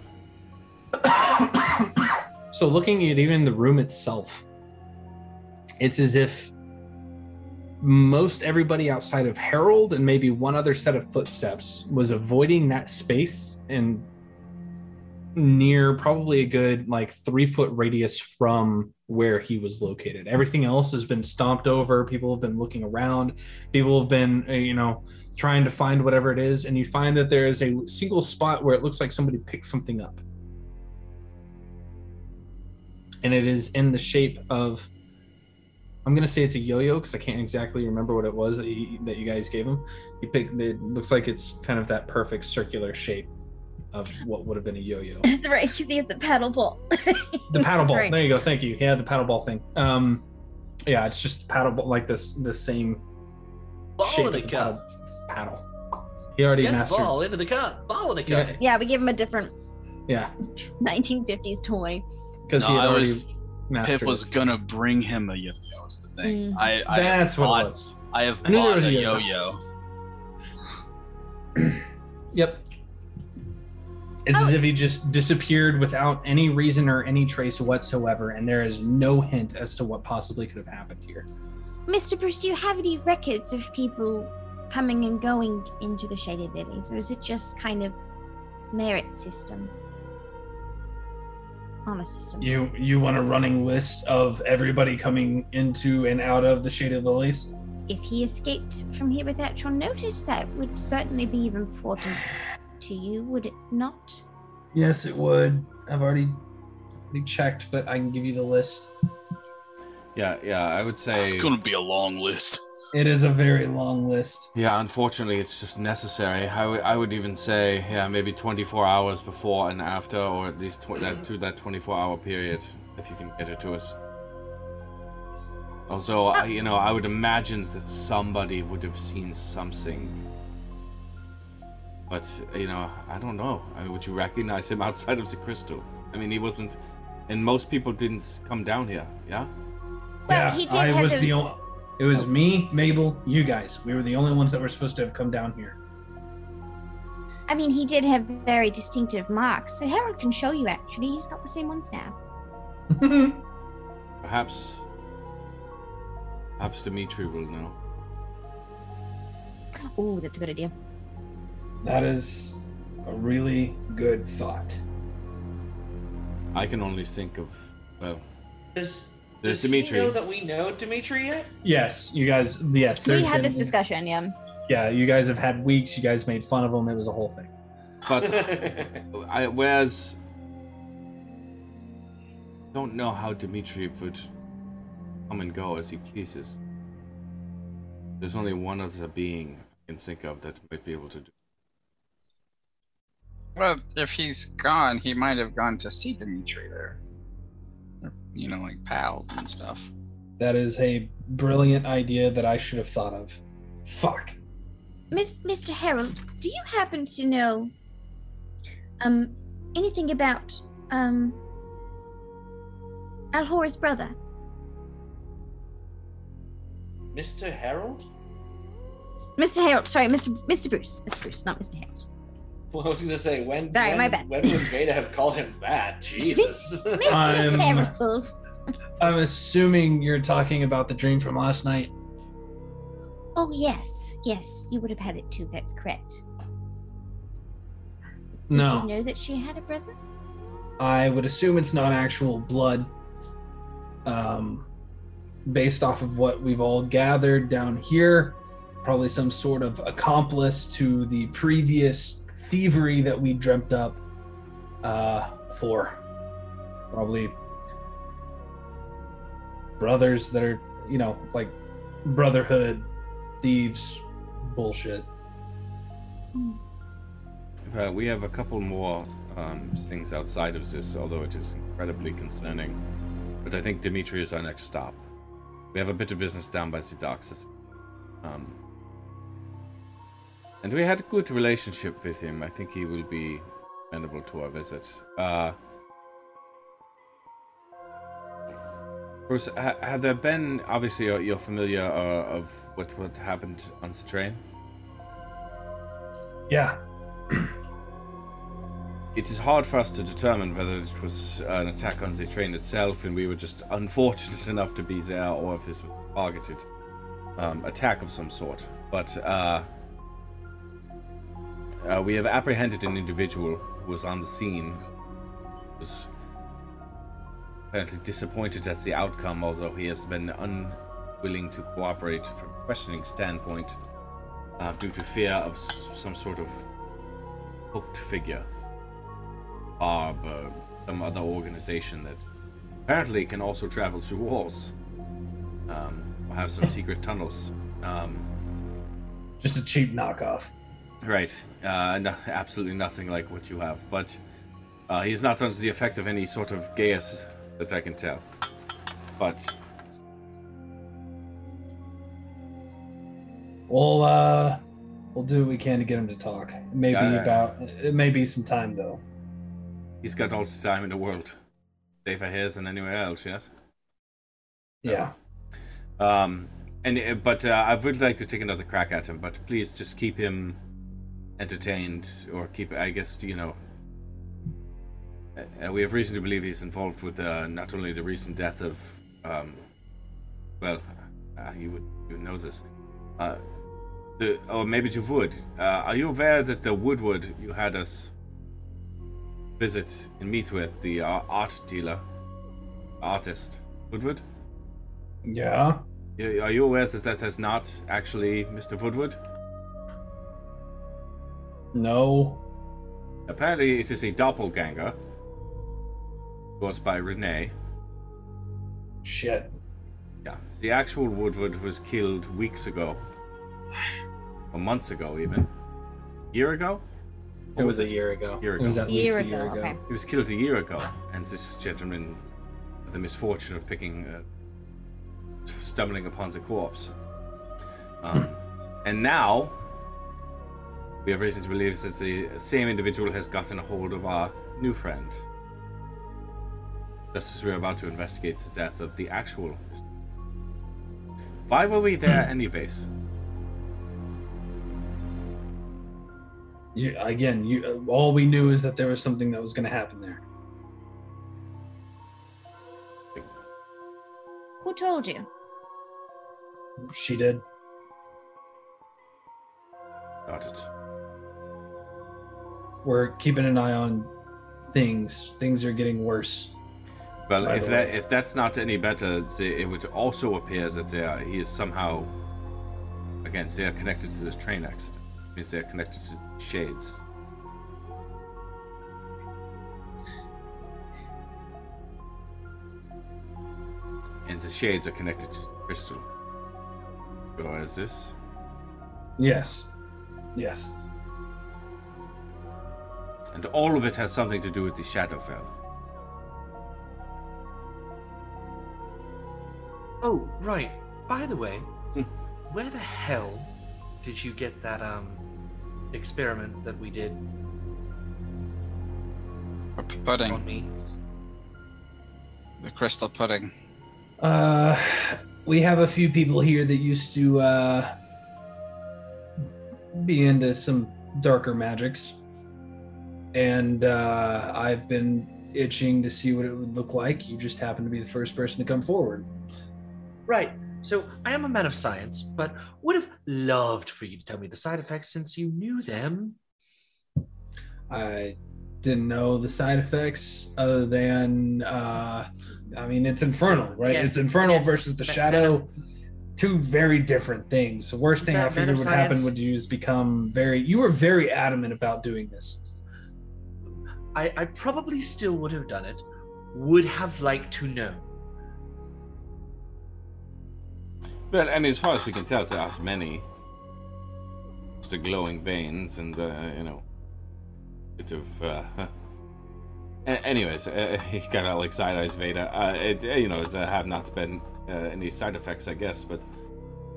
S5: So looking at even the room itself, it's as if most everybody outside of Harold and maybe one other set of footsteps was avoiding that space and near probably a good like three foot radius from where he was located. Everything else has been stomped over. People have been looking around. People have been, uh, you know, trying to find whatever it is. And you find that there is a single spot where it looks like somebody picked something up. And it is in the shape of, I'm gonna say it's a yo-yo because I can't exactly remember what it was that you, that you guys gave him. You picked. It looks like it's kind of that perfect circular shape of what would have been a yo-yo.
S6: That's right, because he had the paddle ball.
S5: The paddle ball.
S6: right.
S5: There you go. Thank you. Yeah, the paddle ball thing. Um, yeah, it's just paddle ball like this. The same
S9: Ball
S5: shape
S9: in a cup.
S5: paddle. He already
S9: Get the
S5: mastered.
S9: ball into the cup. Ball in the cup.
S5: Yeah,
S6: yeah, we gave him a different
S5: yeah,
S6: 1950s toy.
S5: because
S7: No,
S5: he had
S7: I
S5: already
S7: was-
S5: mastered.
S7: Pip was gonna bring him a yo-yo. Is the thing.
S6: Mm.
S7: I, I have
S5: That's what
S7: bought,
S5: it was.
S7: I have
S5: I knew there
S7: bought
S5: a
S7: a
S5: yo-yo.
S7: yo-yo.
S5: Yep. It's as if he just disappeared without any reason or any trace whatsoever, and there is no hint as to what possibly could have happened here.
S6: Mr. Bruce, do you have any records of people coming and going into the Shaded Lilies, or is it just kind of merit system? Honor system.
S5: You you want a running list of everybody coming into and out of the Shaded Lilies?
S6: If he escaped from here without your notice, that would certainly be of importance to you, would it not?
S5: Yes, it would. I've already, already checked, but I can give you the list.
S8: Yeah, yeah, I would say.
S7: It's gonna be a long list.
S5: It is a very long list.
S8: Yeah, unfortunately, it's just necessary. I would- I would even say, yeah, maybe 24 hours before and after, or at least tw- that to that 24-hour period, if you can get it to us. Also, I, you know, I would imagine that somebody would have seen something. But you know, I don't know. I mean, would you recognize him outside of the crystal? I mean, he wasn't, and most people didn't come down here. Yeah.
S6: Well, he did
S5: I
S6: have
S5: was the only. It was oh. me, Mabel, you guys. We were the only ones that were supposed to have come down here.
S6: I mean, he did have very distinctive marks. So Harold can show you. Actually, he's got the same ones now.
S8: Perhaps. Perhaps Dimitri will know.
S6: Oh, that's a good idea.
S5: That is a really good thought.
S8: I can only think of well.
S9: Does,
S8: There's
S9: does he
S8: Dimitri.
S9: know that we know Dimitri yet?
S5: Yes, you guys. Yes,
S6: we
S5: there's
S6: had
S5: been-
S6: this discussion, yeah.
S5: Yeah, you guys have had weeks. You guys made fun of him. It was a whole thing.
S8: But I whereas don't know how Dimitri would come and go as he pleases. There's only one other being I can think of that might be able to do.
S10: Well, if he's gone, he might have gone to see Dimitri there. You know, like pals and stuff.
S5: That is a brilliant idea that I should have thought of. Fuck.
S6: Miss, Mr. Harold, do you happen to know um anything about um Alhora's brother?
S9: Mr. Harold?
S6: Mr. Harold, sorry, Mr. Mr. Bruce. Mr. Bruce, not Mr. Harold.
S9: Well, I was gonna say when.
S6: Sorry,
S9: when,
S6: my bad.
S9: When would Veda have called him that? Jesus.
S5: I'm- I'm assuming you're talking about the dream from last night.
S6: Oh yes, yes, you would have had it too. That's correct.
S5: No.
S6: Did you know that she had a brother?
S5: I would assume it's not actual blood. Um, based off of what we've all gathered down here, probably some sort of accomplice to the previous thievery that we dreamt up uh, for. Probably brothers that are, you know, like brotherhood, thieves, bullshit.
S8: Uh, we have a couple more um, things outside of this, although it is incredibly concerning. But I think Dimitri is our next stop. We have a bit of business down by the docks. Um, and we had a good relationship with him. I think he will be amenable to our visit. Uh, Bruce, ha- have there been obviously you're, you're familiar uh, of what what happened on the train?
S5: Yeah.
S8: It is hard for us to determine whether it was an attack on the train itself, and we were just unfortunate enough to be there, or if this was a targeted um, attack of some sort. But uh, uh, we have apprehended an individual who was on the scene. Was apparently disappointed at the outcome, although he has been unwilling to cooperate from a questioning standpoint uh, due to fear of some sort of hooked figure. Barb, uh, some other organization that apparently can also travel through walls. Um, have some secret tunnels. Um,
S5: Just a cheap knockoff.
S8: Right. Uh, no, absolutely nothing like what you have. But uh, he's not under the effect of any sort of gas that I can tell. But
S5: We'll uh, we'll do what we can to get him to talk. Maybe may
S8: Yeah,
S5: be
S8: yeah,
S5: about. It may be some time though.
S8: he's got all the time in the world. Safer here than anywhere else, yes?
S5: Yeah.
S8: Um, and uh, but uh, I would like to take another crack at him, but please just keep him entertained, or keep, I guess, you know. Uh, we have reason to believe he's involved with uh, not only the recent death of, um, well, uh, you would you know this, uh, the or maybe you would. Uh, are you aware that the Woodward you had us visit and meet with the uh, art dealer, artist Woodward?
S5: Yeah.
S8: Are you aware that that is not actually Mr. Woodward?
S5: No.
S8: Apparently, it is a doppelganger. Caused by Renee.
S5: Shit.
S8: Yeah. The actual Woodward was killed weeks ago. Or months ago, even. Year ago?
S9: It was a year ago.
S8: Year ago.
S5: It was at
S6: Year
S5: least a year
S6: ago,
S5: ago.
S6: okay.
S8: He was killed a year ago, and this gentleman had the misfortune of picking, uh, stumbling upon the corpse. Um, and now, we have reason to believe that the same individual has gotten a hold of our new friend. Just as we're about to investigate the death of the actual. Why were we there, anyways?
S5: You again. You uh, all we knew is that there was something that was going to happen there.
S6: Who told you?
S5: She did.
S8: Got it.
S5: We're keeping an eye on things. Things are getting worse.
S8: Well, if that
S5: way.
S8: if that's not any better, it would also appear that they are, he is somehow again they are connected to this train accident. Means they are connected to the shades. And the shades are connected to the crystal. Is this?
S5: Yes. Yes.
S8: And all of it has something to do with the Shadowfell.
S12: Oh, right. By the way, where the hell did you get that um experiment that we did
S10: P- Pudding.
S12: on me?
S10: The crystal pudding.
S5: Uh, we have a few people here that used to uh, be into some darker magics, and uh, I've been itching to see what it would look like. You just happen to be the first person to come forward.
S12: Right. So I am a man of science, but would have loved for you to tell me the side effects since you knew them.
S5: I didn't know the side effects other than uh, I mean it's infernal, right?
S12: Yeah.
S5: It's infernal
S12: Yeah.
S5: versus the shadow. Two very different things. The worst thing I figured would happen would you is become very. You were very adamant about doing this.
S12: I, I probably still would have done it. Would have liked to know.
S8: Well, I mean, as far as we can tell, there aren't many. Just the glowing veins and, uh, you know, bit of uh, anyways, uh, he kind of like side eyes Veda. Uh, it uh, you know it's, uh, have not been uh, any side effects, I guess, but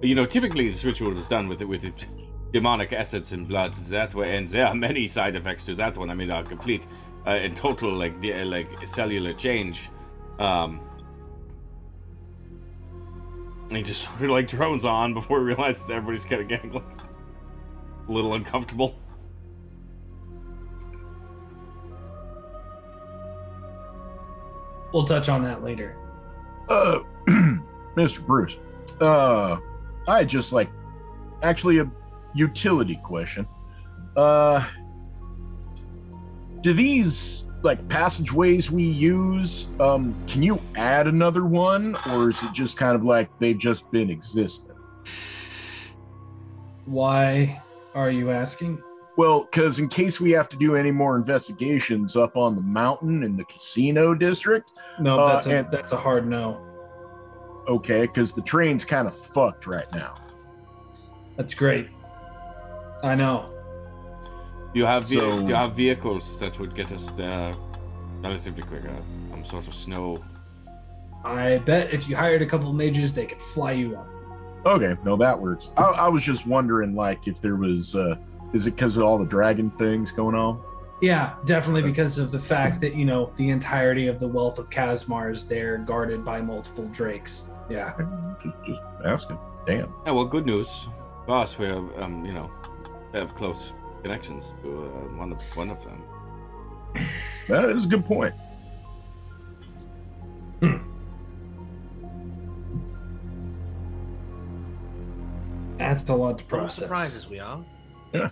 S8: you know typically this ritual is done with with demonic essence and blood that way, and there are many side effects to that one. I mean, are complete uh, and total like the, like cellular change. Um, he just sort of like drones on before he realizes everybody's kind of getting like a little uncomfortable.
S5: We'll touch on that later.
S1: Uh, Mr. Bruce, uh, I just like actually a utility question. Uh, do these like passageways we use, um, can you add another one, or is it just kind of like they've just been existing?
S5: Why are you asking?
S1: Well, because in case we have to do any more investigations up on the mountain in the casino district,
S5: No,
S1: Uh,
S5: that's a,
S1: and-
S5: that's a hard no.
S1: okay, because the train's kind of fucked right now.
S5: That's great. I know.
S8: Do you have ve-
S1: So-
S8: do you have vehicles that would get us there relatively quicker? Some sort of snow.
S5: I bet if you hired a couple of mages, they could fly you up.
S1: Okay, no, that works. I, I was just wondering, like, if there was, uh, is it because of all the dragon things going on?
S5: Yeah, definitely because of the fact that you know the entirety of the wealth of Casmar is there, guarded by multiple drakes. Yeah.
S1: Just, just asking. Damn.
S8: Yeah, well, good news. For us, we have, um, you know, we have close connections to uh, one of one of them.
S1: That is a good point.
S5: That's a lot to
S12: of
S5: process.
S12: surprises we are.
S1: Yeah.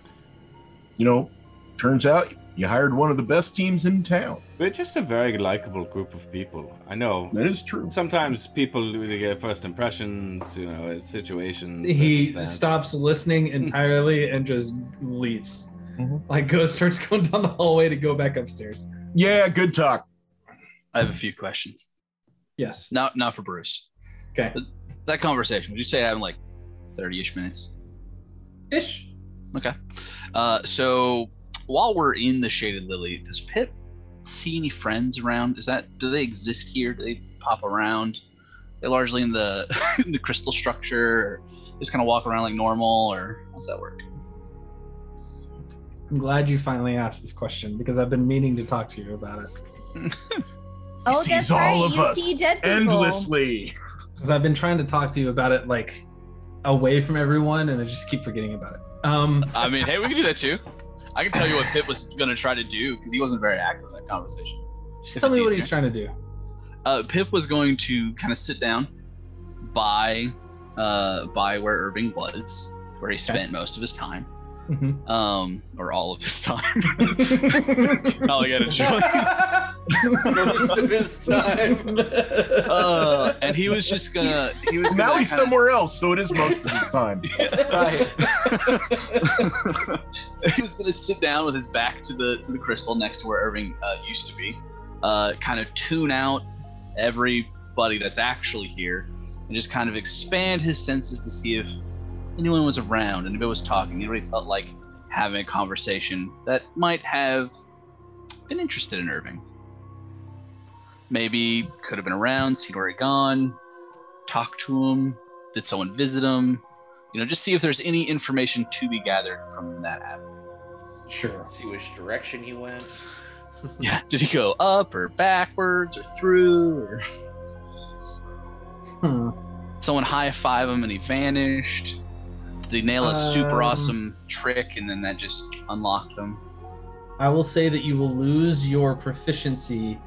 S1: You know, turns out you hired one of the best teams in town.
S8: We're just a very likable group of people. I know.
S1: That is true.
S8: Sometimes people they get first impressions, you know, it's situations.
S5: He stops listening entirely and just leaves.
S1: Mhm.
S5: Like goes starts going down the hallway to go back upstairs.
S1: Yeah, good talk.
S7: I have a few questions.
S5: Yes.
S7: Not not for Bruce.
S5: Okay.
S7: But that conversation, would you say it happened like 30-ish minutes?
S5: Ish.
S7: Okay. Uh, so while we're in the Shaded Lily, does Pip see any friends around? Is that do they exist here? Do they pop around? They're largely in the in the crystal structure, or just kind of walk around like normal, or how's that work?
S5: I'm glad you finally asked this question because I've been meaning to talk to you about it.
S6: Oh,
S1: sees
S6: that's
S1: all
S6: right.
S1: of
S6: you
S1: us
S6: see dead people.
S1: Endlessly.
S5: Because I've been trying to talk to you about it like away from everyone and I just keep forgetting about it. Um
S7: I mean, hey, we can do that too. I can tell you what Pip was gonna try to do because he wasn't very active in that conversation.
S5: just tell me
S7: it's
S5: what
S7: easier.
S5: he's trying to do.
S7: uh, Pip was going to kind of sit down by uh, by where Irving was, where he spent most of his time,
S5: Mhm.
S7: um, or all of his time. Not like I had a choice.
S5: Most of his time.
S7: Uh, and he was just gonna. He was
S1: Now
S7: gonna
S1: he's
S7: kinda-
S1: somewhere else, so it is most of his time.
S5: right.
S7: he was gonna sit down with his back to the to the crystal next to where Irving uh, used to be, uh, kind of tune out everybody that's actually here, and just kind of expand his senses to see if anyone was around, and if it was talking, anybody felt like having a conversation that might have been interested in Irving. Maybe could have been around, seen where he gone, talked to him. Did someone visit him? You know, just see if there's any information to be gathered from that avenue.
S5: Sure.
S12: See which direction he went.
S7: Yeah, did he go up or backwards or through or
S5: Hmm.
S7: someone high five him and he vanished? He nail a super
S5: Um,
S7: awesome trick and then that just unlocked them.
S5: I will say that you will lose your proficiency.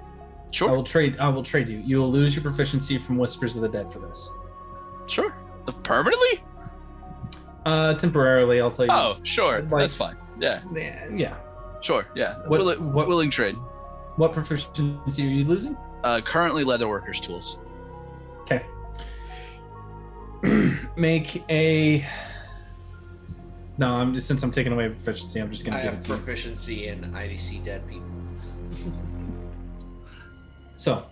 S7: Sure.
S5: I will trade I will trade you. You will lose your proficiency from Whispers of the Dead for this.
S7: sure. Permanently?
S5: Uh temporarily, I'll tell you.
S7: Oh, sure.
S5: Like-
S7: That's fine. Yeah,
S5: Yeah, yeah.
S7: sure. Yeah.
S5: What- what-
S7: willing trade.
S5: What proficiency are you losing?
S7: Uh, currently, leatherworkers tools.
S5: Okay. Make a. No, I'm just since I'm taking away proficiency, I'm just gonna
S12: I
S5: give
S12: have
S5: it to you.
S12: proficiency in IDC dead people.
S5: So.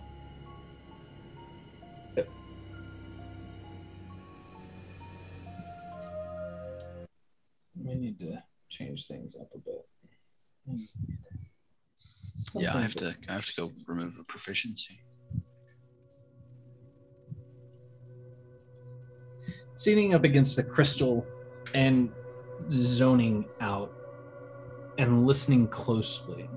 S5: We need to change things up a bit.
S10: Yeah, I have to. I have to go remove a proficiency.
S5: Sitting up against the crystal and zoning out and listening closely,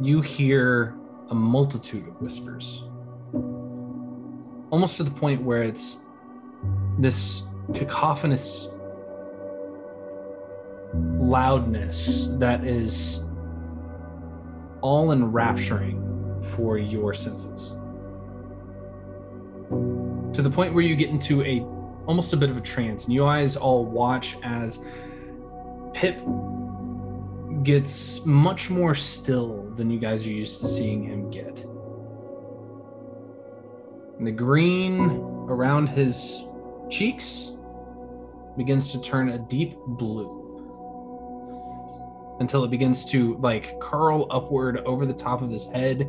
S5: you hear a multitude of whispers. Almost to the point where it's this cacophonous loudness that is all enrapturing for your senses to the point where you get into a almost a bit of a trance and you guys all watch as pip gets much more still than you guys are used to seeing him get. And the green around his cheeks begins to turn a deep blue until it begins to like curl upward over the top of his head.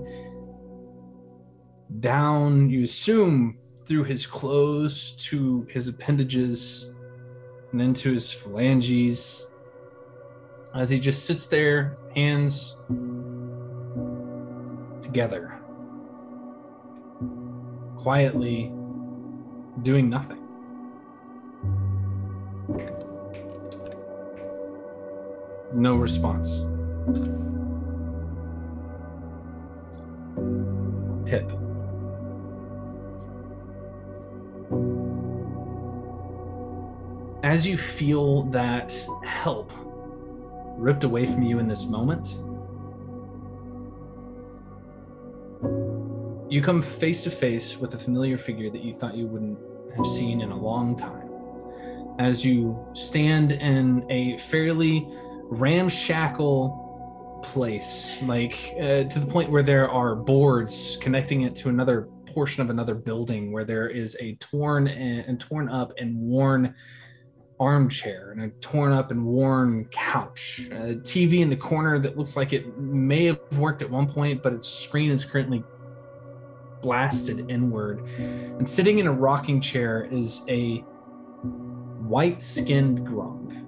S5: Down you assume through his clothes to his appendages and into his phalanges. As he just sits there hands together quietly doing nothing. No response. Pip as you feel that help ripped away from you in this moment, you come face to face with a familiar figure that you thought you wouldn't have seen in a long time. As you stand in a fairly ramshackle place, like uh, to the point where there are boards connecting it to another portion of another building, where there is a torn and, and torn up and worn armchair and a torn up and worn couch, a TV in the corner that looks like it may have worked at one point, but its screen is currently blasted inward. And sitting in a rocking chair is a white skinned grung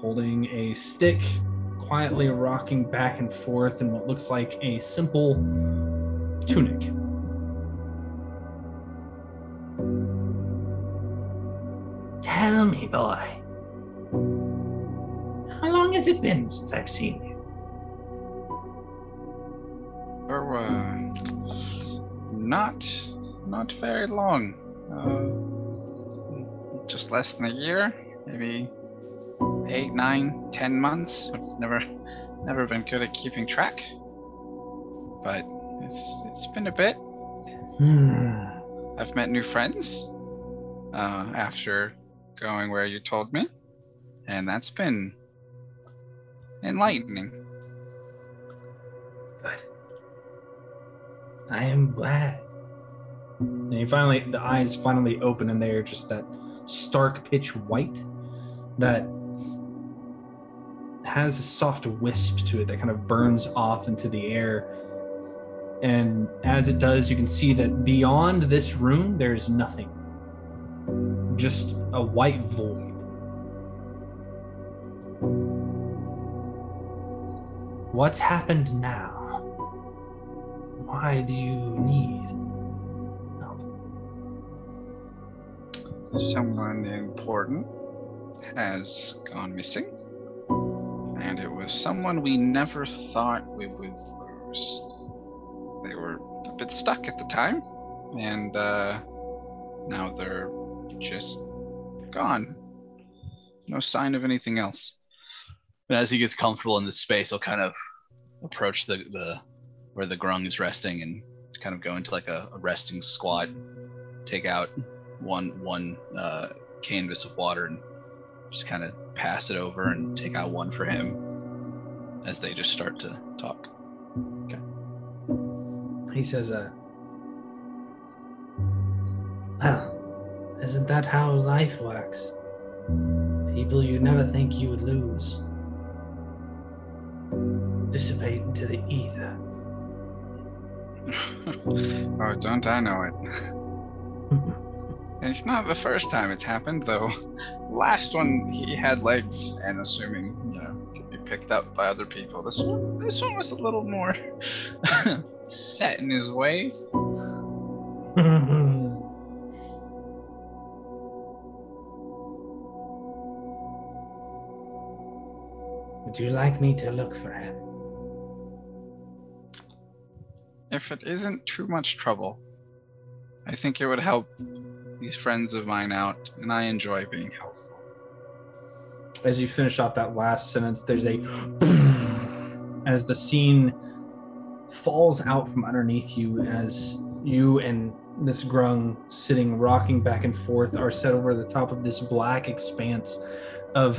S5: holding a stick, quietly rocking back and forth in what looks like a simple tunic.
S12: Tell me, boy. How long has it been since I've seen you?
S10: Oh, uh, not, not very long. Uh, just less than a year, maybe eight, nine, ten months. I've never, never been good at keeping track, but it's it's been a bit.
S12: Hmm.
S10: I've met new friends uh, after going where you told me, and that's been enlightening.
S12: Good. I am glad.
S5: And you finally, the eyes finally open, and they're just that stark pitch white that has a soft wisp to it that kind of burns off into the air. And as it does, you can see that beyond this room, there is nothing. Just a white void. What's happened now? Why do you need
S10: Someone important has gone missing, and it was someone we never thought we would lose. They were a bit stuck at the time, and uh, now they're just gone. No sign of anything else.
S7: And as he gets comfortable in this space, he'll kind of approach the, the where the grung is resting and kind of go into like a, a resting squat, take out one one uh, canvas of water and just kind of pass it over and take out one for him as they just start to talk.
S5: He says, uh,
S12: Well, isn't that how life works? People you never think you would lose dissipate into the ether.
S10: oh, don't I know it? it's not the first time it's happened, though. Last one, he had legs, and assuming, you know, could be
S7: picked up by other people. This one, this one was a little more set in his ways.
S5: Would you like me to look for him?
S7: If it isn't too much trouble, I think it would help these friends of mine out, and I enjoy being helpful.
S5: As you finish off that last sentence, there's a as the scene falls out from underneath you as you and this grung sitting rocking back and forth are set over the top of this black expanse of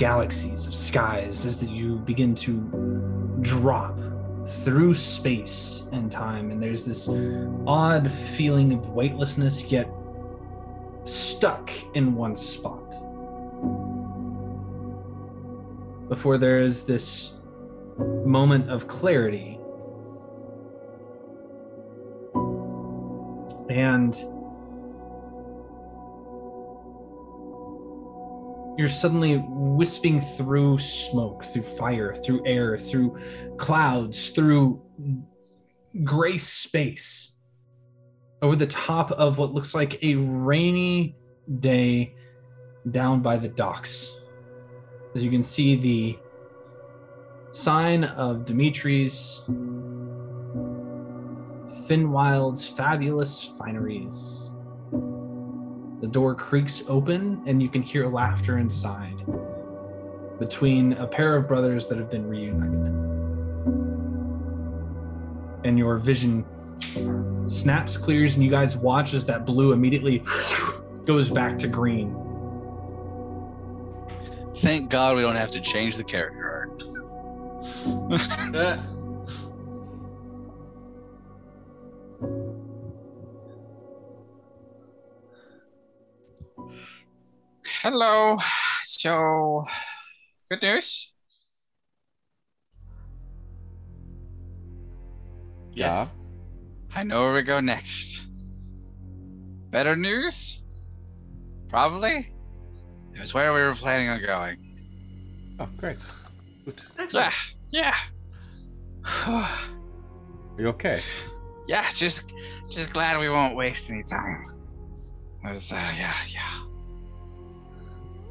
S5: galaxies of skies as you begin to drop through space and time and there's this odd feeling of weightlessness yet stuck in one spot. Before there is this moment of clarity. And you're suddenly wisping through smoke, through fire, through air, through clouds, through gray space over the top of what looks like a rainy day down by the docks. As you can see, the sign of Dimitri's Finwild's fabulous fineries. The door creaks open, and you can hear laughter inside between a pair of brothers that have been reunited. And your vision snaps, clears, and you guys watch as that blue immediately goes back to green.
S13: Thank God we don't have to change the character art.
S7: Uh, Hello. So, good news.
S8: Yeah.
S7: I know where we go next. Better news? Probably. It was where we were planning on going.
S8: Oh, great. Good.
S7: Yeah. Yeah.
S8: Are you okay?
S7: yeah. Just, just glad we won't waste any time. It was, uh, yeah, yeah.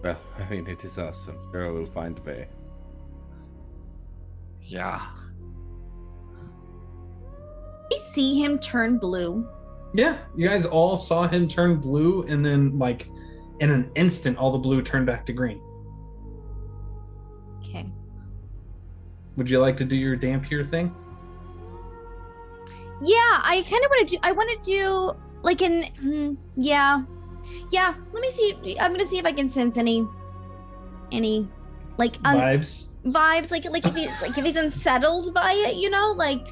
S8: Well, I mean, it is us. I'm sure we'll find a way.
S7: Yeah.
S6: We see him turn blue.
S5: Yeah, you guys all saw him turn blue, and then, like, in an instant, all the blue turned back to green.
S6: Okay.
S5: Would you like to do your dhampir thing?
S6: Yeah, I kind of want to do. I want to do like an. hmm, yeah, yeah. Let me see. I'm gonna see if I can sense any, any, like un-
S5: Vibes.
S6: vibes. Like like if he's like if he's unsettled by it, you know, like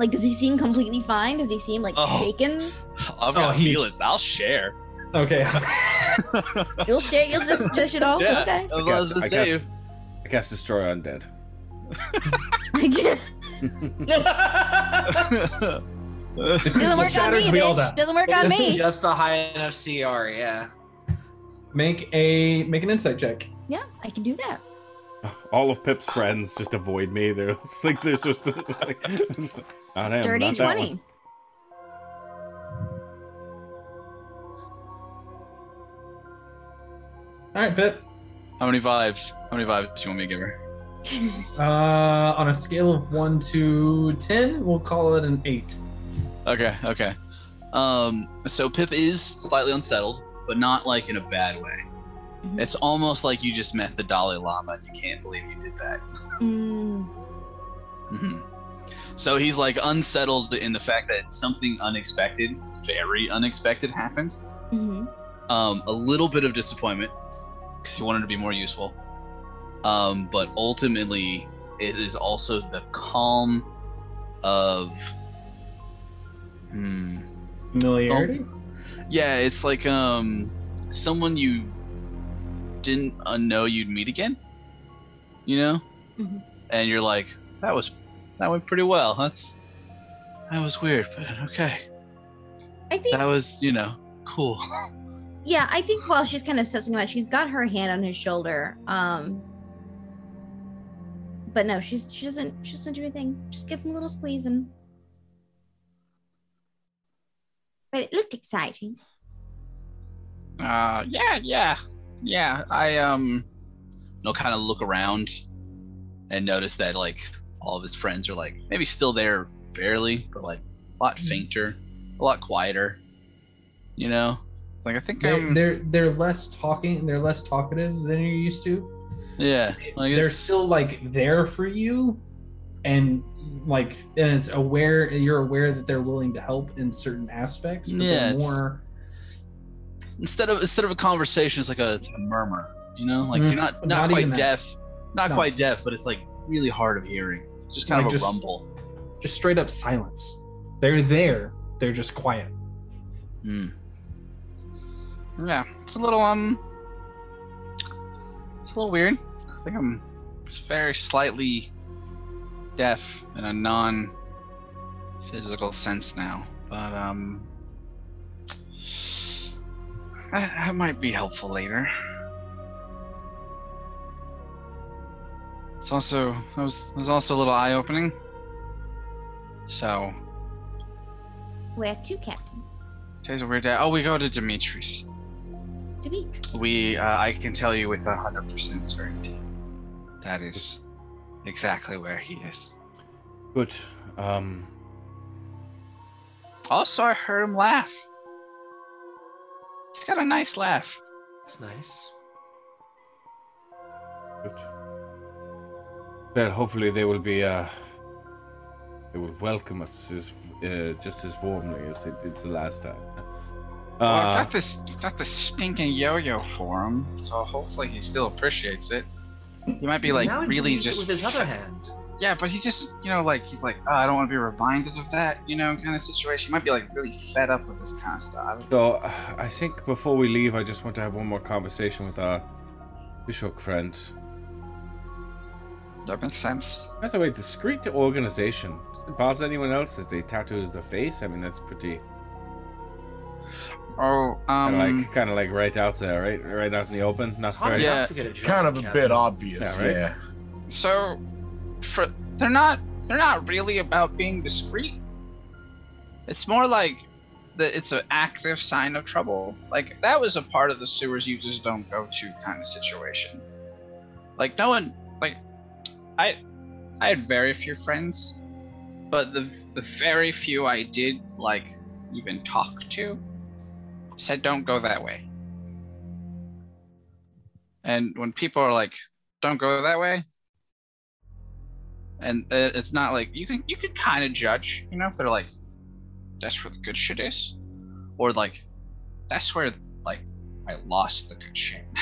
S6: like does he seem completely fine? Does he seem like
S13: Oh.
S6: shaken?
S13: I've oh, got
S5: Oh, he's-
S13: feelings. I'll share.
S5: Okay.
S6: You'll share. You'll just dish it off.
S13: Yeah.
S6: Okay.
S13: I guess, about to
S8: I
S13: say.
S8: cast, I cast Destroy Undead.
S6: I guess. Doesn't work on me, bitch. Doesn't work on me.
S9: Just a high enough CR, yeah.
S5: Make a make an insight check.
S6: Yeah, I can do that.
S8: All of Pip's friends just avoid me. They're it's like there's just like, just, not him,
S6: Dirty
S8: not that one.
S6: twenty.
S5: All right, Pip.
S7: How many vibes? How many vibes do you want me to give her?
S5: Uh, on a scale of one to ten, we'll call it an eight.
S7: Okay, okay. Um, so Pip is slightly unsettled, but not like in a bad way.
S6: Mhm.
S7: It's almost like you just met the Dalai Lama and you can't believe you did that.
S6: Mm,
S7: hmm So he's like unsettled in the fact that something unexpected, very unexpected, happened.
S6: mhm.
S7: Um, a little bit of disappointment because he wanted to be more useful. Um, but ultimately, it is also the calm of. Hmm.
S5: Familiarity.
S7: Yeah, it's like um someone you didn't uh, know you'd meet again. You know,
S6: Mhm.
S7: and you're like, that was that went pretty well. That's that was weird, but okay.
S6: I think.
S7: That was you know cool.
S6: yeah, I think while she's kind of sussing him out, she's got her hand on his shoulder. Um, but no, she's she doesn't she doesn't do anything. Just give him a little squeeze and. But it looked exciting.
S7: Uh, yeah, yeah, yeah. I um, will kind of look around and notice that like all of his friends are like maybe still there barely, but like a lot fainter, a lot quieter. You know, like I think
S5: They're, they're they're less talking. They're less talkative than you're used to.
S7: Yeah, like
S5: they're
S7: it's-
S5: still like there for you, and like and it's aware. You're aware that they're willing to help in certain aspects. But
S7: Yeah,
S5: more.
S7: instead of instead of a conversation, it's like a, a murmur. You know, like
S5: Mm,
S7: you're not not,
S5: not
S7: quite deaf, not
S5: No.
S7: quite deaf, but it's like really hard of hearing. Just kind
S5: Like
S7: of a
S5: just-
S7: rumble.
S5: Just straight up silence. They're there. They're just quiet.
S7: Hmm. Yeah, it's a little um, it's a little weird. I think I'm it's very slightly deaf in a non-physical sense now, but um, that, that might be helpful later. It's also it was was also a little eye-opening. So
S6: Where to, Captain?
S7: today's a weird day. Oh, we go to Dimitri's.
S6: Dimitri.
S7: We, uh, I can tell you with a hundred percent certainty, that is exactly where he is.
S8: Good. Um,
S7: Also, I heard him laugh. He's got a nice laugh.
S12: That's nice.
S8: good. Well, hopefully they will be. Uh, they will welcome us as uh, just as warmly as it did the last time.
S10: Well, I've
S8: Uh,
S10: got this got this stinking yo-yo for him, so hopefully he still appreciates it.
S7: He might be like
S12: now
S7: really
S12: can use it
S7: just.
S12: with his other hand.
S7: Yeah, but he just, you know, like he's like, oh, I don't want to be reminded of that, you know, kind of situation. He might be like really fed up with this kind of stuff.
S8: So, uh, I think before we leave, I just want to have one more conversation with our Bishop friend.
S10: That makes sense.
S8: By a way, discreet organization. Does it bother anyone else if they tattoo the face? I mean, that's pretty.
S10: Oh,
S8: Kinda
S10: um,
S8: like, kind of like right out there, right, right out in the open. Not
S12: hard
S8: very.
S12: enough to get a
S1: Kind of a
S12: Captain.
S1: bit obvious.
S8: Yeah, right?
S1: Yeah.
S10: so for they're not they're not really about being discreet.
S7: It's more like that it's an active sign of trouble. Like that was a part of the sewers you just don't go to kind of situation. Like no one like I I had very few friends, but the the very few I did like even talk to said don't go that way. And when people are like don't go that way, and uh, it's not like you can you can kind of judge, you know, if they're like that's where the good shit is, or like that's where like I lost the good shit.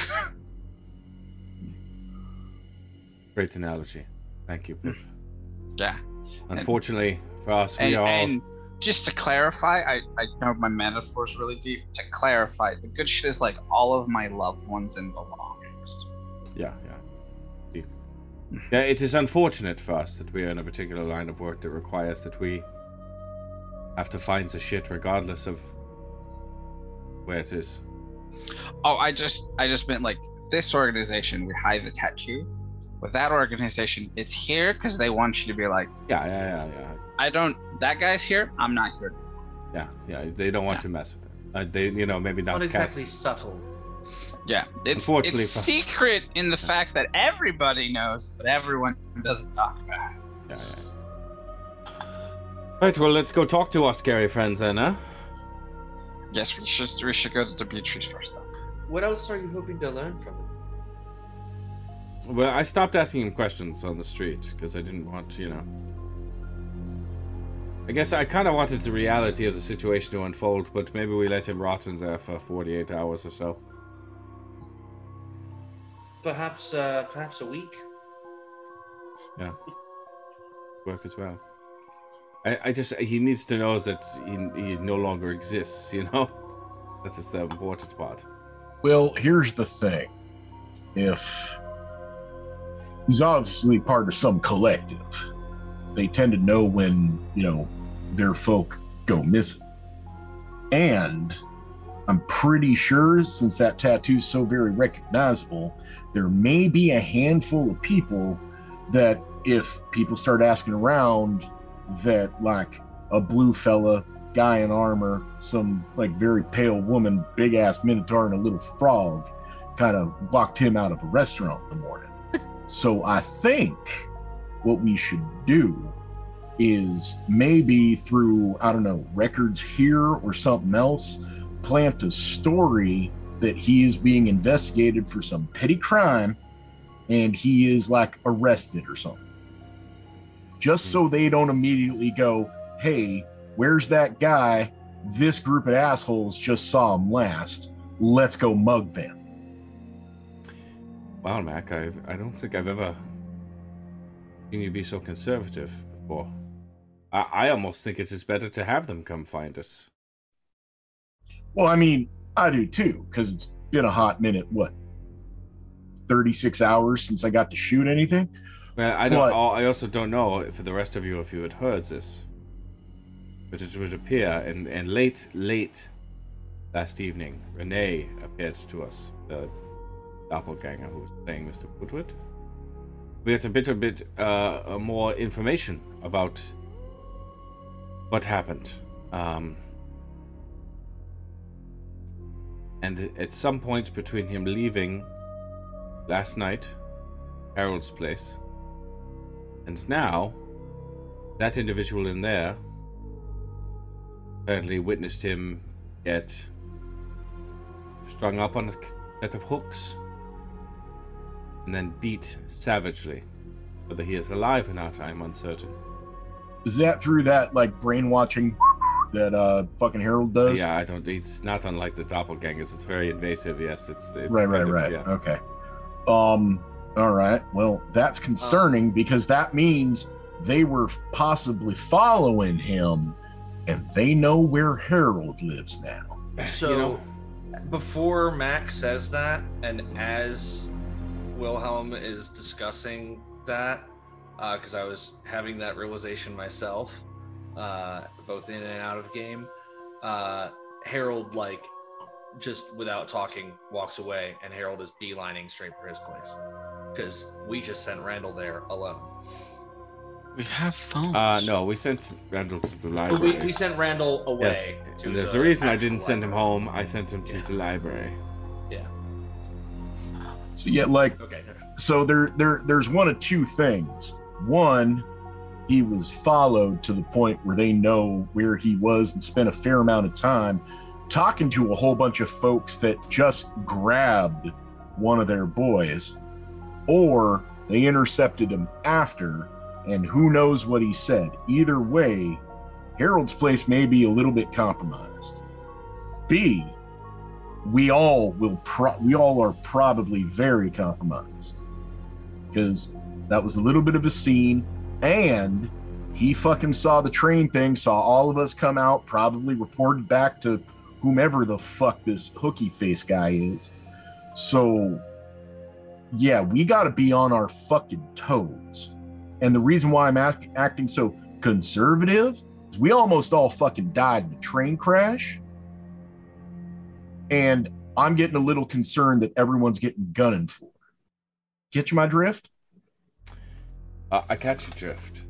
S8: Great analogy. Thank you, Pip.
S7: yeah.
S8: Unfortunately for us, we
S7: And,
S8: all.
S7: and just to clarify, I I know my metaphor's really deep. To clarify, the good shit is like all of my loved ones and belongings.
S8: Yeah, yeah. Yeah, it is unfortunate for us that we are in a particular line of work that requires that we have to find the shit regardless of where it is.
S7: Oh, I just I just meant like this organization. We hide the tattoo. With that organization, it's here because they want you to be like,
S8: Yeah, yeah, yeah, yeah.
S7: I don't. That guy's here. I'm not here.
S8: Yeah, yeah. They don't want to mess with it. Uh, they, you know, maybe not
S12: Not
S8: cast.
S12: exactly subtle.
S7: Yeah, it's
S8: Unfortunately
S7: it's secret in the fact that everybody knows, but everyone doesn't talk about it.
S8: Yeah, yeah. Right, well, let's go talk to our scary friends then, huh?
S10: yes, we should we should go to the Beatrice first though.
S12: What else are you hoping to learn from him?
S8: Well, I stopped asking him questions on the street because I didn't want, you know. I guess I kind of wanted the reality of the situation to unfold, but maybe we let him rot in there for 48 hours or so.
S12: Perhaps, uh, perhaps a week.
S8: Yeah. Work as well. I, I just, he needs to know that he, he no longer exists, you know? That's the important part.
S1: Well, here's the thing. If he's obviously part of some collective, they tend to know when, you know, their folk go missing. And I'm pretty sure, since that tattoo's so very recognizable, there may be a handful of people that if people start asking around that like a blue fella, guy in armor, some like very pale woman, big ass minotaur, and a little frog kind of blocked him out of a restaurant in the morning. So I think what we should do is maybe through, I don't know, records here or something else, plant a story that he is being investigated for some petty crime and he is like arrested or something. Just so hmm. they don't immediately go, hey, where's that guy? This group of assholes just saw him last. Let's go mug them.
S8: Wow, Mac, I, I don't think I've ever seen you be so conservative before. I, I almost think it is better to have them come find us.
S1: Well, I mean, I do too, because it's been a hot minute. What, 36 hours since I got to shoot anything?
S8: Well, I don't.
S1: But-
S8: I also don't know for the rest of you if you had heard this, but it would appear, and and late, late last evening, Renee appeared to us, the doppelganger who was playing Mr. Woodward. We had a bit, a bit uh, more information about what happened. Um, and at some point between him leaving last night, Harold's place, and now, that individual in there apparently witnessed him get strung up on a set of hooks and then beat savagely. Whether he is alive or not, I am uncertain.
S1: Is that through that like brain watching that uh fucking Harold does?
S8: Yeah, I don't. It's not unlike the doppelgangers. It's very invasive. Yes, it's, it's
S1: right, right,
S8: of-
S1: right.
S8: yeah.
S1: Okay. Um. All right. Well, that's concerning because that means they were possibly following him, and they know where Harold lives now.
S9: So, before Max says that, and as Wilhelm is discussing that, because I was having that realization myself, uh, both in and out of game, uh, Harold, like, just without talking, walks away, and Harold is beelining straight for his place. Because we just sent Randall there alone.
S10: We have phones.
S8: Uh, no, we sent Randall to the library.
S9: we sent Randall away.
S8: Yes,
S9: to
S8: there's
S9: the
S8: a reason I didn't send him home. I sent him to the library.
S1: So yeah, like
S9: Okay.
S1: so there there there's one of two things. One, he was followed to the point where they know where he was and spent a fair amount of time talking to a whole bunch of folks that just grabbed one of their boys, or they intercepted him after, and who knows what he said. Either way, Harold's place may be a little bit compromised. B, we all will pro- we all are probably very compromised. Because that was a little bit of a scene and he fucking saw the train thing saw all of us come out probably reported back to whomever the fuck this hooky face guy is. So yeah we got to be on our fucking toes. And the reason why i'm act- acting so conservative is we almost all fucking died in a train crash and I'm getting a little concerned that everyone's getting gunning for. Get you my drift?
S8: Uh, I catch your drift,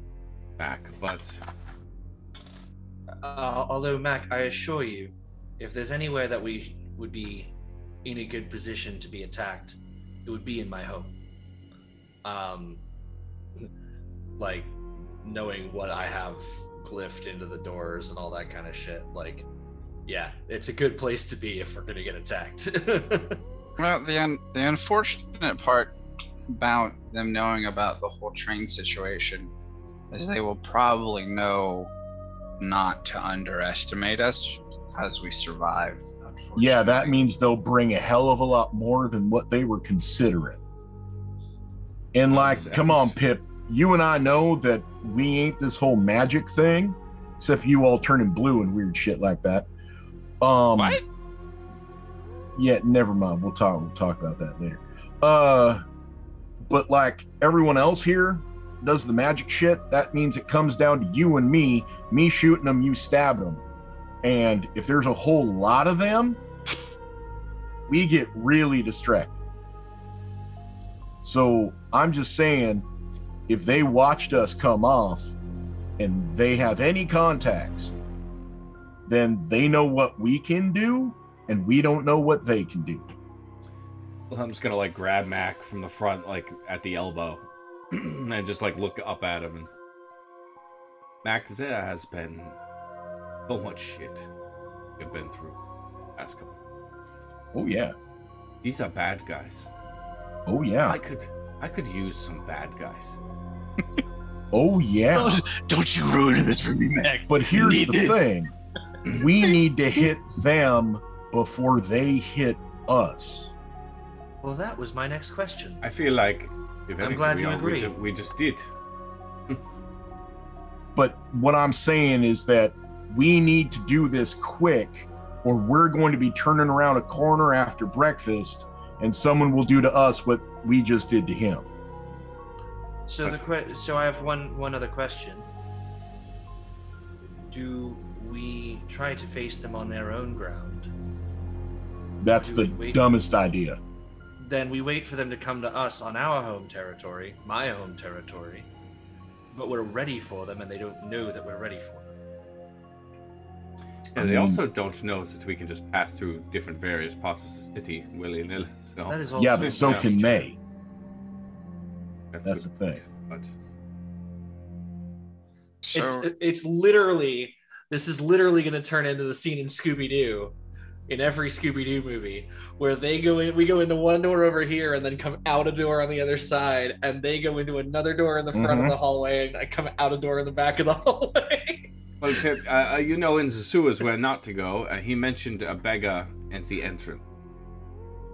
S8: Mac, but
S12: Uh, although, Mac, I assure you, if there's anywhere that we would be in a good position to be attacked, it would be in my home.
S9: um like knowing what i have glyphed into the doors and all that kind of shit like yeah it's a good place to be if we're gonna get attacked
S10: Well, the un- the unfortunate part about them knowing about the whole train situation is they will probably know not to underestimate us because we survived.
S1: Yeah, that means they'll bring a hell of a lot more than what they were considering. And like, come on, Pip, you and I know that we ain't this whole magic thing, except you all turning blue and weird shit like that. Um
S10: What?
S1: Yeah, never mind. We'll talk we'll talk about that later. Uh but like everyone else here does the magic shit, that means it comes down to you and me, me shooting them, you stabbing them. And if there's a whole lot of them, we get really distracted. So I'm just saying, if they watched us come off and they have any contacts, then they know what we can do and we don't know what they can do.
S8: I'm just gonna like grab Mac from the front, like at the elbow, and just like look up at him. And Mac, there has been so much shit you've been through last couple.
S1: Oh yeah.
S8: These are bad guys.
S1: Oh yeah.
S8: I could, I could use some bad guys.
S1: Oh yeah.
S14: Don't, don't you ruin this for me, Mac.
S1: But here's
S14: need
S1: the
S14: this.
S1: thing. We need to hit them before they hit us.
S9: Well, that was my next question.
S8: I feel like if
S9: I'm
S8: anything,
S9: glad
S8: we,
S9: you
S8: are- we, ju- we just did.
S1: But what I'm saying is that we need to do this quick, or we're going to be turning around a corner after breakfast, and someone will do to us what we just did to him.
S9: So the que- so I have one one other question. Do we try to face them on their own ground?
S1: That's the
S9: we wait-
S1: dumbest idea.
S9: Then we wait for them to come to us on our home territory, my home territory. But we're ready for them and they don't know that we're ready for them.
S8: And they also don't know that we can just pass through different various parts of the city willy nilly. So
S9: That is
S1: Yeah, but so
S8: Yeah.
S1: can they.
S8: That's
S1: That's the thing.
S8: But
S7: So,
S9: It's it's literally this is literally going to turn into the scene in Scooby Doo, in every Scooby Doo movie, where they go in, we go into one door over here and then come out a door on the other side, and they go into another door in the front
S1: Mhm.
S9: of the hallway, and I come out a door in the back of the hallway.
S8: Well, Pip, uh, uh, you know in the sewers where not to go. Uh, he mentioned a beggar and the entrance.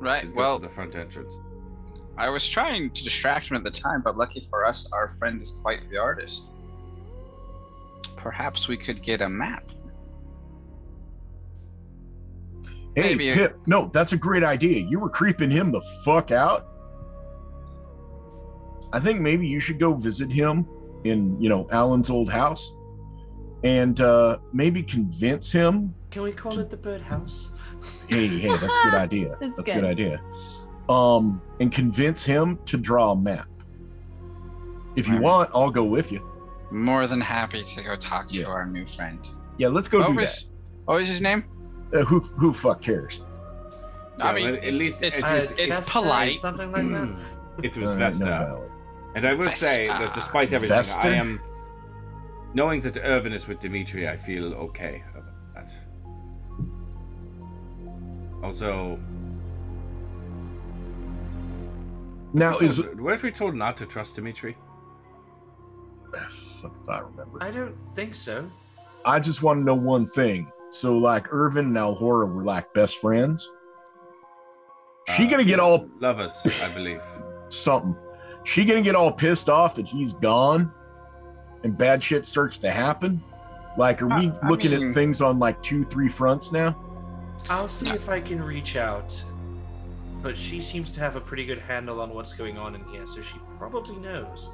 S7: right. Well,
S8: the front entrance.
S7: I was trying to distract him at the time, but lucky for us, our friend is quite the artist. Perhaps we could get a map.
S1: Hey,
S7: Maybe a-
S1: Pip, no, that's a great idea. You were creeping him the fuck out. I think maybe you should go visit him in, you know, Alan's old house and uh maybe convince him.
S9: Can we call it the birdhouse?
S1: Hey, hey, that's a good idea.
S6: That's
S1: a
S6: good.
S1: good idea. Um, and convince him to draw a map. If you
S7: Right.
S1: want, I'll go with you.
S7: More than happy to go talk to
S1: Yeah.
S7: our new friend.
S1: Yeah, let's go
S7: what
S1: do
S7: was what was his name?
S1: Uh, who who fuck cares?
S8: Yeah,
S7: I mean,
S8: at least
S7: it's,
S8: at
S7: it's, it's
S9: Vesta,
S7: polite.
S9: something like that.
S8: It was
S1: All right,
S8: Vesta.
S1: no.
S8: And I will say that despite everything,
S1: Vesta?
S8: I am knowing that Irvin is with Dimitri. I feel okay about that. Also,
S1: Now is
S8: weren't we told not to trust Dimitri?
S1: Fuck if I remember.
S9: I don't think so.
S1: I just want to know one thing. So, like Irvin and Alhora were like best friends. She
S8: Uh,
S1: gonna get all
S8: lovers, I believe.
S1: something. She gonna get all pissed off that he's gone, and bad shit starts to happen. Like, are we
S7: Uh, I
S1: looking
S7: mean-
S1: at things on like two, three fronts now?
S9: I'll see if I can reach out. But she seems to have a pretty good handle on what's going on in here, so she probably knows.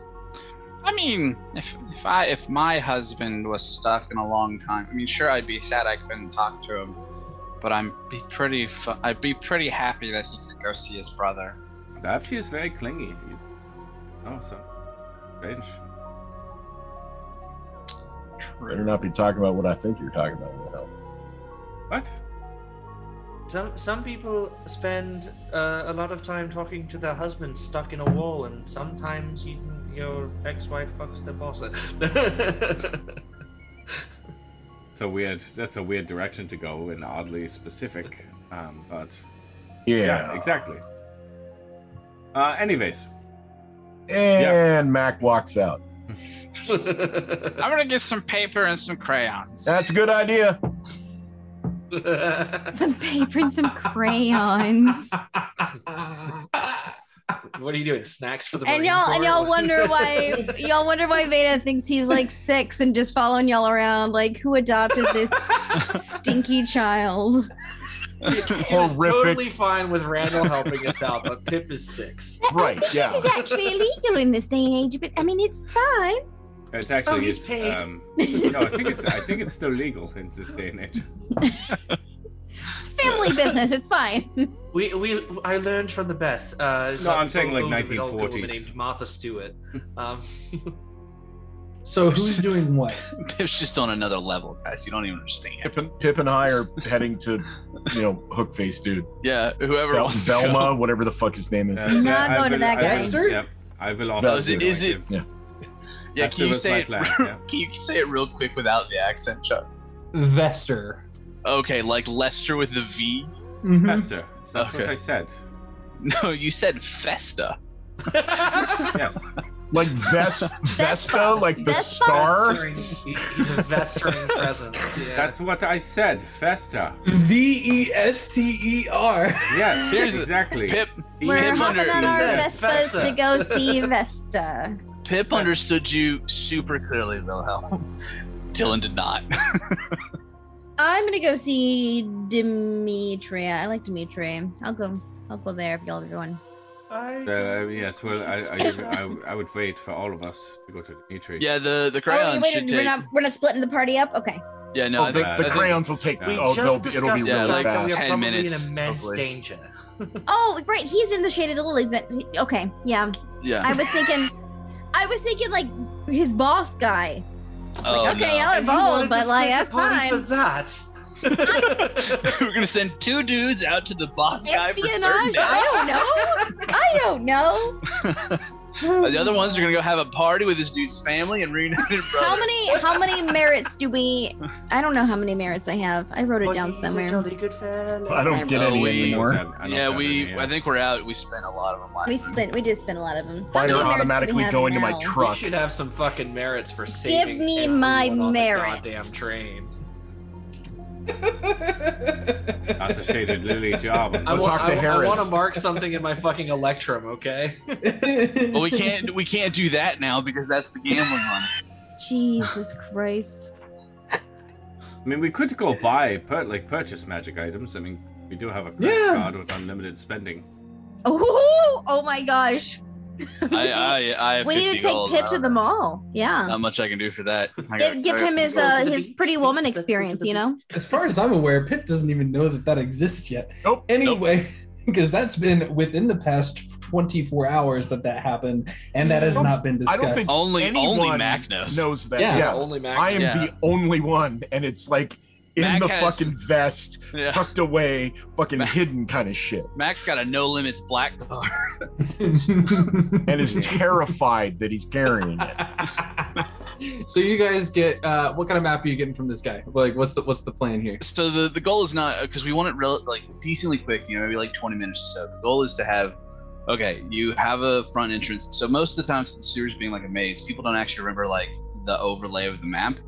S7: I mean, if if I if my husband was stuck in a long time, I mean, sure, I'd be sad I couldn't talk to him, but I'm be pretty fu- I'd be pretty happy that he could go see his brother.
S8: Perhaps she is very clingy. You- Oh, so strange.
S1: Better not be talking about what I think you're talking about. You know.
S8: What?
S9: Some some people spend uh, a lot of time talking to their husbands stuck in a wall, and sometimes you, your ex-wife fucks their boss.
S8: It's a weird. That's a weird direction to go and oddly specific. Um, but
S1: Yeah.
S8: yeah, exactly. Uh, anyways,
S1: And Mac walks out.
S7: I'm gonna get some paper and some crayons.
S1: That's a good idea.
S6: Some paper and some crayons.
S9: What are you doing? Snacks for the
S6: And
S9: Marine
S6: y'all and y'all wonder why y'all wonder why Veda thinks he's like six and just following y'all around. Like who adopted this stinky child?
S9: He was
S1: Horrific.
S9: totally fine with Randall helping us out, but Pip is six.
S1: Right. Yeah.
S6: This is actually illegal in this day and age, but I mean it's fine.
S8: it's actually
S9: Oh, he's
S8: it's,
S9: paid.
S8: um, no, I think it's I think it's still legal in this day and age.
S6: It's family business. It's fine.
S12: We we I learned from the best. Uh,
S8: No, I'm saying, like,
S12: owned an old woman
S8: 1940s.
S12: named Martha Stewart. Um,
S5: So who's doing what?
S7: Pip's just on another level, guys. You don't even understand.
S1: Pip and, Pip and I are heading to, you know, Hook Face dude.
S7: Yeah, whoever
S1: Vel-
S7: wants to
S1: Velma,
S7: go.
S1: whatever the fuck his name is.
S8: Uh,
S6: Not
S8: I
S6: going to
S8: will-
S6: that
S8: I
S6: guy.
S8: will- Yep. I will also.
S7: Is it-
S8: be
S7: is
S8: going
S7: it-
S8: to.
S1: Yeah.
S7: Yeah,
S8: That's
S7: can you
S8: was
S7: say
S8: my
S7: it?
S8: plan, yeah.
S7: Can you say it real quick without the accent, Chuck?
S5: Vester.
S7: Okay, like Lester with the V.
S5: Mhm.
S8: Fester. That's what I said.
S7: No, you said Festa.
S8: Yes.
S1: Like Vest, Vesta, like the
S6: Vespa?
S1: star.
S12: he- he's a vestering presence. Yeah.
S8: That's what I said. Festa.
S5: V E S T E R.
S8: Yes.
S7: Here's a-
S8: exactly.
S7: Pip
S6: We're
S7: Pip
S6: hopping
S7: under-
S6: on our
S12: Yes,
S6: Vespas
S12: Vesta.
S6: to go see Vesta.
S7: Pip understood you super clearly, Wilhelm. Dylan did not.
S6: I'm gonna go see Dimitri. I like Dimitri. I'll go. I'll go there if y'all are going.
S8: Uh, yes. Well, I, I, I, I would wait for all of us to go to Dimitri.
S7: yeah, the the
S6: Oh,
S7: crayons
S6: wait,
S7: should
S6: we're
S7: take.
S6: not we're not splitting the party up. Okay.
S7: Yeah, no,
S1: Oh,
S7: I
S1: the,
S7: think,
S1: the
S7: I think-
S1: crayons will take.
S8: We
S1: oh,
S12: just
S1: they'll it'll be
S7: Yeah,
S1: really
S12: the fact that we
S1: fast.
S12: are
S7: 10 minutes,
S12: in immense
S1: hopefully.
S12: danger.
S6: Oh, right. He's in the shaded lilies. That okay. Yeah.
S7: yeah.
S6: I was thinking. I was thinking like his boss guy.
S7: Oh,
S6: okay,
S7: no.
S6: y'all are
S12: And you wanted
S6: bold, but like
S12: split
S6: that's
S12: the
S6: fine.
S12: For that.
S7: We're gonna send two dudes out to the boss guy for certain
S6: I don't know. I don't know.
S7: Uh, the other ones are gonna go have a party with this dude's family and reunited brother.
S6: How many how many merits do we? I don't know how many merits I have. I wrote it
S12: But
S6: down
S12: he's a
S6: somewhere.
S12: jolly good fellow.
S1: I don't get
S7: Oh,
S1: any
S7: we-
S1: anymore.
S8: Have-
S7: Yeah, we.
S8: any,
S7: I think we're out. We spent a lot of them last
S6: We spent we did spend a lot of them. How
S1: Mine are
S6: merits do we
S1: automatically
S6: have
S1: going to my
S6: truck.
S12: We should have some fucking merits for saving Give
S6: me
S12: everyone
S6: my
S12: on the
S6: merits.
S12: goddamn train.
S8: Not a shaded lily job.
S12: I
S1: We'll
S12: want,
S1: talk to
S12: I, I want to mark something in my fucking electrum, okay?
S7: But we can't. We can't do that now because that's the gambling one.
S6: Jesus Christ.
S8: I mean, we could go buy, pur- like, purchase magic items. I mean, we do have a credit
S5: Yeah.
S8: card with unlimited spending.
S6: Oh, oh my gosh.
S7: I. I. I have
S6: we need to take
S7: gold,
S6: Pip to the mall. Yeah.
S7: Not much I can do for that.
S6: Give, give him his uh
S12: Go to the
S6: his pretty woman
S12: Let's go to
S6: experience, you know?
S5: As far as I'm aware, Pip doesn't even know that that exists yet.
S1: Nope.
S5: Anyway, because that's been within the past 24 hours that that happened, and that has not been discussed.
S1: I don't think
S7: Only. Only Mac knows.
S1: knows that.
S5: Yeah.
S1: Yeah,
S12: Only Mac.
S1: I am
S7: Yeah.
S1: the only one, and it's like in
S7: Mac
S1: the
S7: has-
S1: fucking vest,
S7: Yeah.
S1: tucked away, fucking
S7: Mac-
S1: hidden kind of shit,
S7: Mac's got a no limits black card.
S1: and is terrified that he's carrying it.
S5: so you guys get uh, what kind of map are you getting from this guy? Like, what's the what's the plan here?
S7: So the the goal is not because we want it real like decently quick. You know, maybe like 20 minutes or so. The goal is to have. Okay, you have a front entrance. So most of the times, the sewers being like a maze, people don't actually remember like the overlay of the map.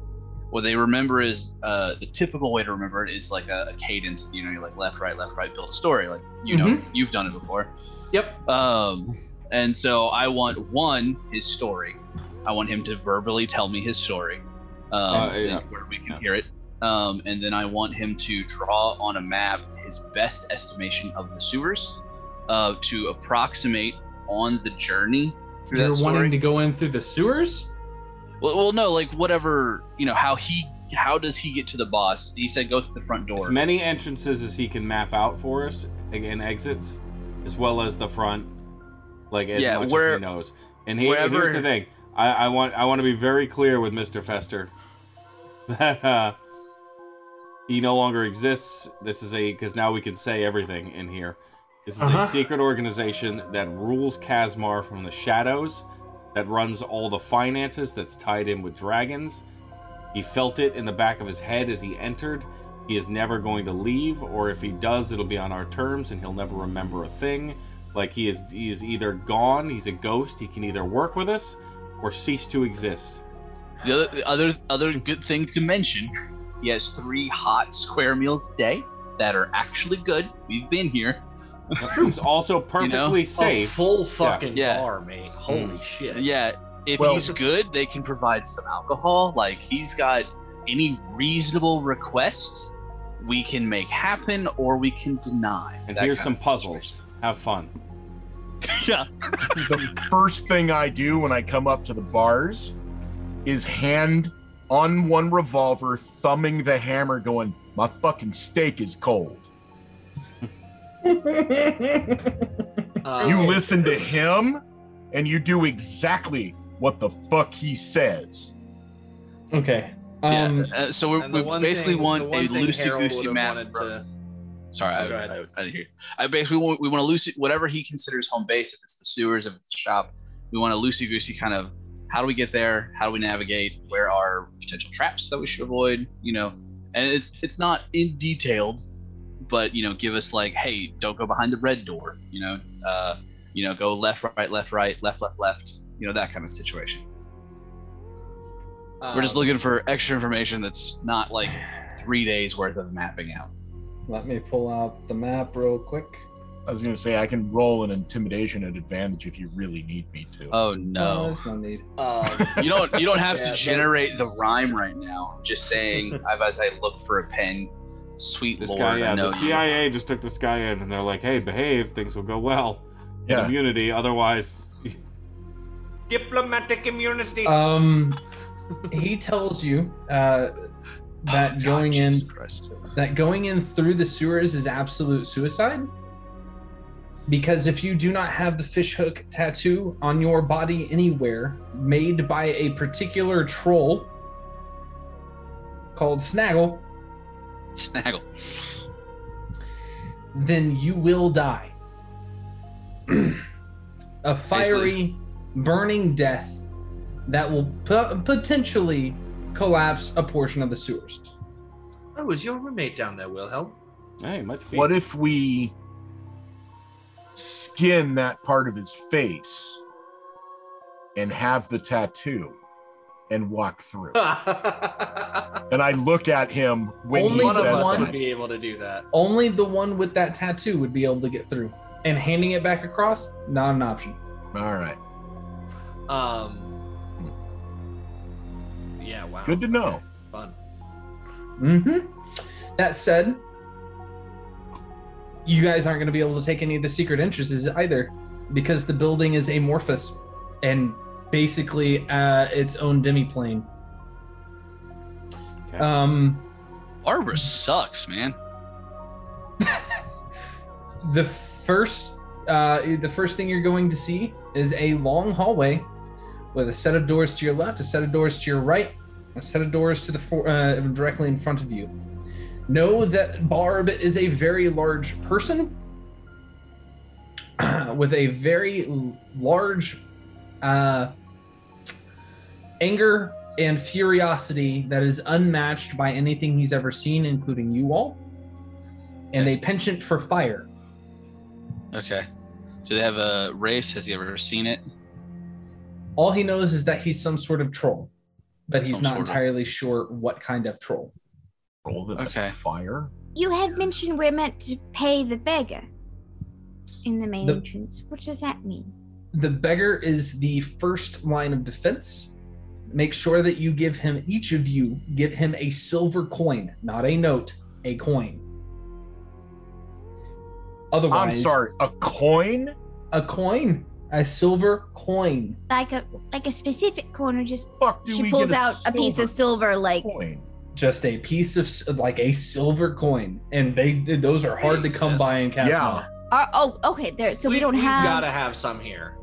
S7: What they remember is uh, the typical way to remember it is like a, a cadence. You know, you're like left, right, left, right, build a story. Like you know, you've done it before.
S12: Yep.
S7: Um, and so I want one his story. I want him to verbally tell me his story, um,
S8: Uh, yeah.
S7: where we can
S8: Yeah.
S7: hear it. Um, and then I want him to draw on a map his best estimation of the sewers, uh, to approximate on the journey through
S5: You're
S7: that story.
S5: wanting to go in through the sewers?
S7: Well, well, no, like whatever you know, how he, how does he get to the boss? He said go through the front door.
S8: As many entrances as he can map out for us, and exits, as well as the front, like as
S7: Yeah,
S8: much
S7: where-
S8: as he knows. And he, and
S7: wherever-
S8: here's the thing: I, I want I want to be very clear with Mister Fester that uh, he no longer exists. This is a because now we can say everything in here. This is
S5: Uh-huh.
S8: a secret organization that rules Kazmar from the shadows, that runs all the finances, that's tied in with dragons. He felt it in the back of his head as he entered. He is never going to leave, or if he does, it'll be on our terms, and he'll never remember a thing. Like he is, he is either gone. He's a ghost. He can either work with us, or cease to exist.
S7: The other, the other, other good thing to mention, he has three hot square meals a day that are actually good. We've been here.
S8: He's also perfectly
S12: A
S8: safe.
S12: full fucking
S7: Yeah.
S12: bar, mate. Holy
S8: Mm.
S12: shit.
S7: Yeah, if
S1: Well-
S7: he's good, they can provide some alcohol. Like he's got any reasonable requests, we can make happen or we can deny.
S8: And
S7: That
S8: here's some
S7: of
S8: puzzles. Have fun.
S7: yeah,
S1: the first thing I do when I come up to the bars is hand on one revolver, thumbing the hammer, going, "My fucking steak is cold."
S12: Um,
S1: you listen to him, and you do exactly what the fuck he says.
S5: Okay.
S7: Yeah,
S5: Um,
S7: uh, so we're, we basically
S12: thing-
S7: want a
S12: one
S7: loosey goosey map. from-
S12: to-
S7: Sorry,
S12: Oh,
S7: I. I, I didn't hear. you. I basically want, we want to loosey whatever he considers home base. If it's the sewers, if it's the shop, we want a loosey goosey kind of. How do we get there? How do we navigate? Where are potential traps that we should avoid? You know, and it's it's not in detailed, but you know, give us like, hey, don't go behind the red door. You know, uh, you know, go left, right, left, right, left, left, left. You know, that kind of situation. We're just
S12: um,
S7: looking for extra information that's not like three days worth of mapping out.
S5: let me pull out the map real quick.
S1: I was gonna say I can roll an intimidation at advantage if you really need me to.
S7: Oh
S5: Oh,
S7: no.
S5: there's no need.
S12: Um,
S7: You don't you don't have
S12: Yeah,
S7: to
S12: but-
S7: generate the rhyme right now. I'm just saying I've as I look for a pen, sweet
S8: This
S7: lord,
S8: guy, yeah,
S7: know
S8: the
S7: you.
S8: CIA just took this guy in, and they're like, "Hey, behave. Things will go well. Get
S1: Yeah.
S8: immunity. Otherwise,
S11: Diplomatic immunity.
S5: Um, he tells you uh, that
S7: Oh, God,
S5: going in
S7: Christ.
S5: that going in through the sewers is absolute suicide. Because if you do not have the fishhook tattoo on your body anywhere, made by a particular troll called Snaggle,
S7: Snaggle.
S5: then you will die. a fiery, burning death that will po- potentially collapse a portion of the sewers.
S12: oh, is your roommate down there, Wilhelm?
S8: hey, might be.
S1: What if we skin that part of his face and have the tattoo and walk through? And I look at him when
S5: Only
S1: he
S12: One
S1: says
S12: us
S5: one-
S12: would be able to do that.
S5: Only the one with that tattoo would be able to get through. And handing it back across, not an option.
S1: All right,
S12: Um. Yeah. Wow.
S1: good to know.
S12: Okay, Fun.
S5: hmm That said, you guys aren't going to be able to take any of the secret entrances either, because the building is amorphous and basically uh, its own demiplane.
S8: Okay.
S5: Um,
S7: Arbor sucks, man.
S5: the first, uh, the first thing you're going to see is a long hallway with a set of doors to your left, a set of doors to your right, a set of doors to the for, uh, directly in front of you. Know that Barb is a very large person with a very large uh, anger and furiosity that is unmatched by anything he's ever seen, including you all, and a penchant for fire.
S7: Okay. Do they have a race? Has he ever seen it?
S5: All he knows is that he's some sort of troll, but he's
S7: Some
S5: not
S7: sort of-
S5: entirely sure what kind of troll.
S1: Roll the
S7: Okay.
S1: fire.
S6: You had mentioned we're meant to pay the beggar in the main
S5: The-
S6: entrance. What does that mean?
S5: The beggar is the first line of defense. Make sure that you give him, each of you, give him a silver coin, not a note, a coin. Otherwise,
S1: I'm sorry, a coin?
S5: a coin, a silver coin.
S6: Like a like a specific coin, or just
S1: Fuck, do
S6: she
S1: we
S6: pulls
S1: get a
S6: out a piece of silver, like
S1: coin?
S5: Just a piece of like a silver coin, and they those are hard to come by in Castle.
S1: Yeah.
S6: uh, oh, okay, there. So we, don't
S12: we've
S6: have.
S12: gotta have some here.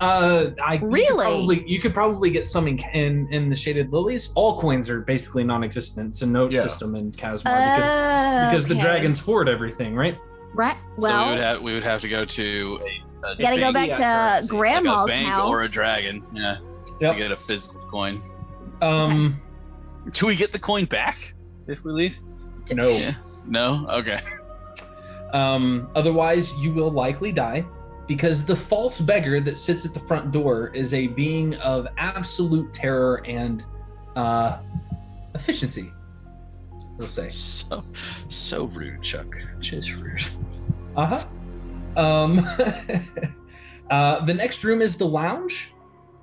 S5: Uh, I you could
S6: Really?
S5: probably you could probably get some in in, in the shaded lilies. All coins are basically non-existent. It's a note
S1: Yeah.
S5: system in Casmar because
S6: Uh,
S5: because the
S6: okay.
S5: dragons hoard everything, right?
S6: Right.
S7: so we
S6: Well,
S7: would have we would have to go to a, a
S6: gotta go back
S12: fiat
S6: to
S12: currency.
S7: like a
S6: grandma's
S7: bank
S6: house.
S7: or a dragon. Yeah.
S5: Yep.
S7: To get a physical coin.
S5: Um,
S7: Do we get the coin back if we leave?
S5: no.
S7: Yeah. No. Okay.
S5: Um, otherwise, you will likely die because the false beggar that sits at the front door is a being of absolute terror and uh, efficiency. We'll say.
S7: So so rude, Chuck. Just rude.
S5: Uh huh. Um, uh, the next room is the lounge.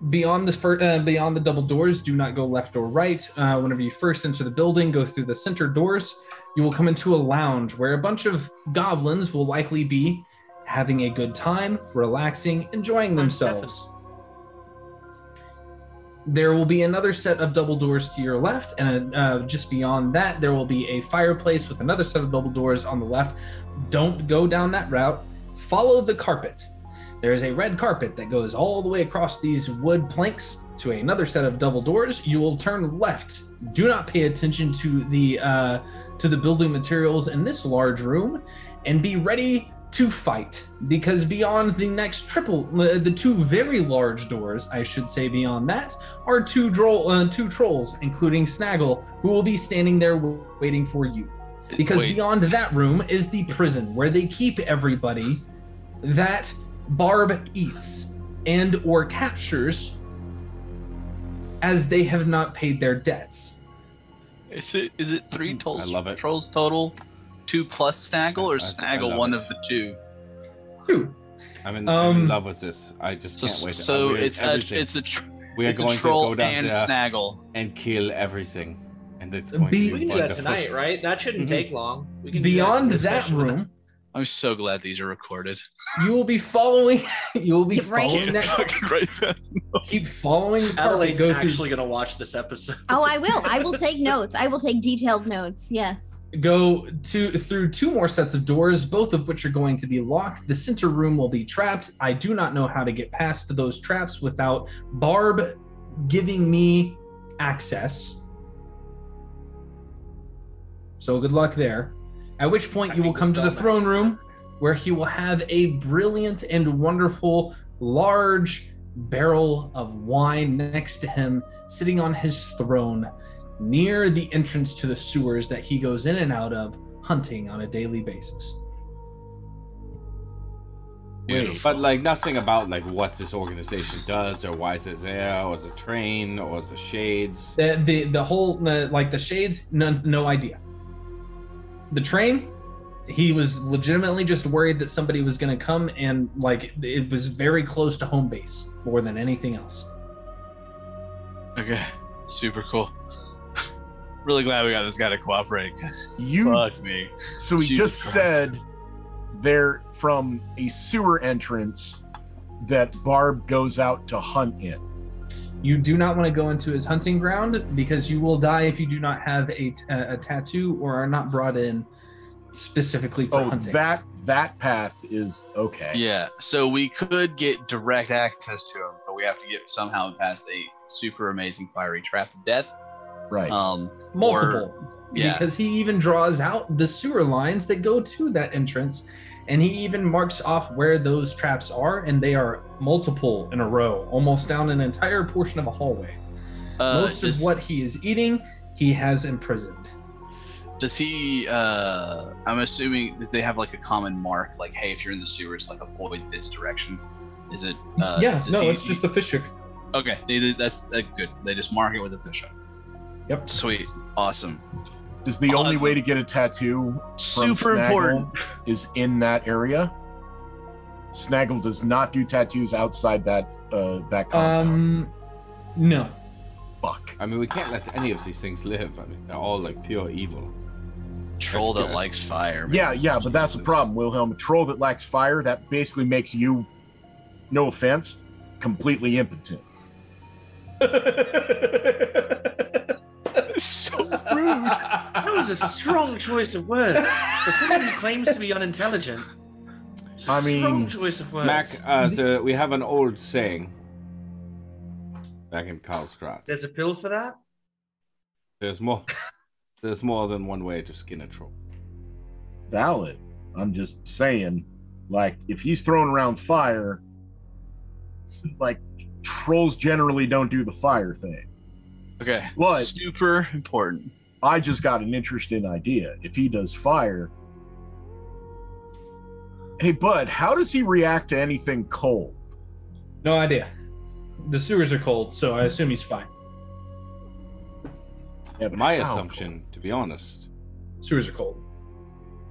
S5: Beyond the fir- uh, beyond the double doors, do not go left or right. Uh, whenever you first enter the building, go through the center doors. You will come into a lounge where a bunch of goblins will likely be having a good time, relaxing, enjoying themselves. there will be another set of double doors to your left, and uh, just beyond that, there will be a fireplace with another set of double doors on the left. Don't go down that route. Follow the carpet. There is a red carpet that goes all the way across these wood planks to another set of double doors. You will turn left. Do not pay attention to the uh, to the building materials in this large room, and be ready to fight because beyond the next triple uh, the two very large doors i should say beyond that are two droll uh, two trolls including snaggle who will be standing there waiting for you because
S7: Wait.
S5: beyond that room is the prison where they keep everybody that barb eats and or captures as they have not paid their debts
S7: Is it is it three trolls?
S8: I love it.
S7: Trolls total, two plus Snaggle, or
S8: I- I
S7: Snaggle
S8: love
S7: one
S8: it.
S7: of the two?
S5: two
S8: I'm in, I'm in
S5: Um,
S8: love with this. I just
S7: So,
S8: can't wait.
S7: so
S8: We're-
S7: it's a it's a tr-
S8: we are
S7: it's a
S8: going to go down
S7: and
S8: there
S7: Snaggle.
S8: and kill everything, and it's going
S5: Be-
S8: to
S12: We
S8: be
S12: can do that tonight, right? That shouldn't
S8: Mhm.
S12: take long. We can
S5: beyond
S12: this
S5: that
S12: session.
S5: room
S7: I'm so glad these are recorded.
S5: you will be following you will be
S6: Get right.
S5: following that
S7: right
S5: keep following the carpet
S12: Adelaide's
S5: go through
S12: actually gonna watch this episode.
S6: Oh, I will. I will take notes. I will take detailed notes. Yes.
S5: go to through two more sets of doors, both of which are going to be locked. The center room will be trapped. I do not know how to get past those traps without Barb giving me access. So good luck there. At which point
S12: I
S5: you will come to the throne room where he will have a brilliant and wonderful large barrel of wine next to him sitting on his throne near the entrance to the sewers that he goes in and out of hunting on a daily basis.
S7: Beautiful.
S8: But like nothing about like what this organization does or why is it there or is it train or is it shades.
S5: The the, the whole uh, like the shades no, no idea. The train he was legitimately just worried that somebody was going to come and like it was very close to home base more than anything else.
S7: Okay, super cool. really glad we got this guy to cooperate. Cause
S1: You
S7: fuck me.
S1: So he
S7: Jesus
S1: just
S7: Christ.
S1: said they're from a sewer entrance that Barb goes out to hunt in.
S5: You do not want to go into his hunting ground because you will die if you do not have a a tattoo or are not brought in specifically for
S1: Oh,
S5: hunting.
S1: that that path is okay.
S7: Yeah, so we could get direct access to him, but we have to get somehow past a super amazing fiery trap of death.
S1: Right.
S7: Um,
S5: multiple
S7: yeah.
S5: because he even draws out the sewer lines that go to that entrance and he even marks off where those traps are and they are multiple in a row almost down an entire portion of a hallway
S7: uh,
S5: most
S7: does,
S5: of what he is eating he has imprisoned
S7: does he? Uh, I'm assuming that they have like a common mark, like, hey, if you're in the sewers, like avoid this direction. Is it? Uh,
S5: yeah no
S7: he-
S5: it's just a fish hook
S7: Okay, they, they- that's uh, good. They just mark it with a fish hook.
S5: Yep.
S7: Sweet. Awesome.
S1: Is the only way to get a tattoo from
S7: Super
S1: Snaggle
S7: important.
S1: is in that area. Snaggle does not do tattoos outside that uh that compound.
S5: um no
S1: Fuck.
S8: I mean, we can't let any of these things live. I mean, they're all like pure evil.
S7: Troll
S8: That's
S7: that
S8: good.
S7: likes fire. man.
S1: Yeah, yeah, but that's the problem, Wilhelm. A troll that lacks fire, that basically makes you, no offense, completely impotent.
S7: so rude.
S12: That was a strong choice of words. For someone who claims to be unintelligent. It's a
S1: I mean-
S12: strong choice of words.
S8: Mac, uh, so we have an old saying back in Karlskrad.
S12: There's a pill for that?
S8: There's more. There's more than one way to skin a troll.
S1: Valid. I'm just saying, like, if he's throwing around fire, like, trolls generally don't do the fire thing.
S7: Okay.
S1: What?
S7: Super important.
S1: I just got an interesting idea. If he does fire, hey, Bud, how does he react to anything cold?
S5: no idea the sewers are cold so i assume he's fine
S1: Yeah, but
S8: My
S1: how
S8: assumption, to be honest,
S5: sewers are cold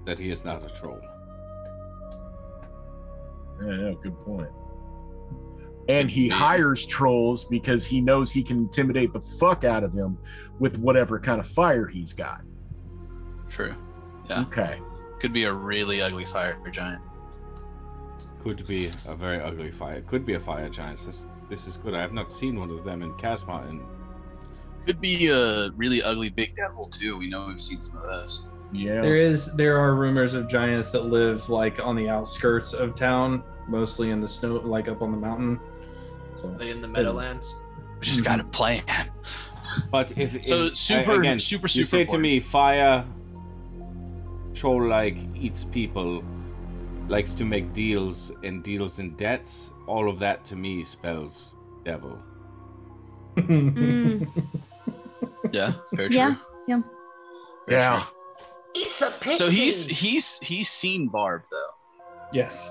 S8: that he is not a troll.
S1: Yeah, yeah, good point. And he hires trolls because he knows he can intimidate the fuck out of him with whatever kind of fire he's got.
S7: True. Yeah.
S1: Okay.
S7: Could be a really ugly fire giant.
S8: Could be a very ugly fire. Could be a fire giant. This, this is good. I have not seen one of them in Casma and
S7: Could be a really ugly big devil too. We know we've seen some of those.
S1: Yeah.
S5: There is there are rumors of giants that live like on the outskirts of town, mostly in the snow, like up on the mountain. So
S12: They in the Meadowlands.
S7: We just got a plan.
S8: But if
S7: So
S8: if,
S7: super-
S8: again,
S7: super, super.
S8: you
S7: super
S8: say to me, fire troll like eats people, likes to make deals and deals in debts. All of that to me spells devil.
S6: Mm,
S7: Yeah, very true.
S6: yeah, yeah.
S7: Very
S1: Yeah.
S7: true.
S15: It's a pity.
S7: So he's he's he's seen Barb though.
S5: yes.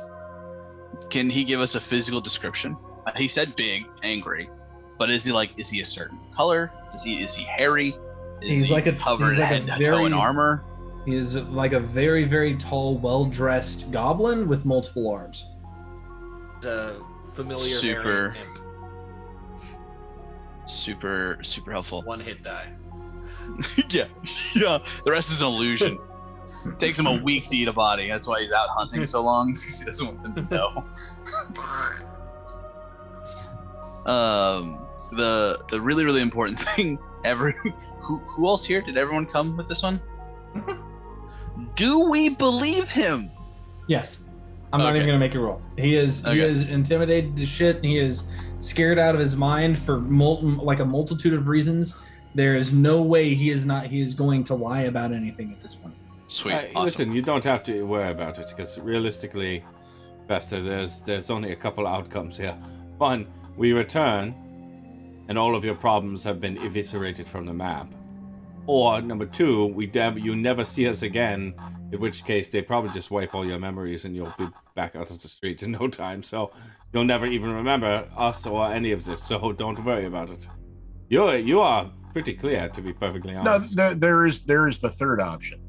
S7: Can he give us a physical description? He said big, angry, but is he like is he a certain color? Is he is he hairy? Is
S5: He's
S7: he
S5: like a-
S7: covered
S5: he's like a
S7: head to toe in armor.
S5: He is like a very very tall, well dressed goblin with multiple arms.
S12: It's a familiar
S7: Super. Super super helpful.
S12: One hit die.
S7: yeah, yeah. The rest is an illusion. Takes him a week to eat a body. That's why he's out hunting so long. 'cause he doesn't want them to know. um, the the really really important thing. Ever who who else here? Did everyone come with this one? Do we believe him?
S5: Yes. I'm not
S7: Okay.
S5: even gonna make a roll. He is he is intimidated to shit. He is scared out of his mind for mul- like a multitude of reasons. There is no way he is not he is going to lie about anything at this point.
S7: Sweet.
S8: Uh,
S7: awesome.
S8: Listen, you don't have to worry about it because realistically, Vesta, there's there's only a couple outcomes here. One, we return, and all of your problems have been eviscerated from the map. Or number two, we nev- you never see us again. In which case, they probably just wipe all your memories, and you'll be back out of the streets in no time. So you'll never even remember us or any of this. So don't worry about it. You you are pretty clear, to be perfectly honest.
S1: No, there, there is there is the third option.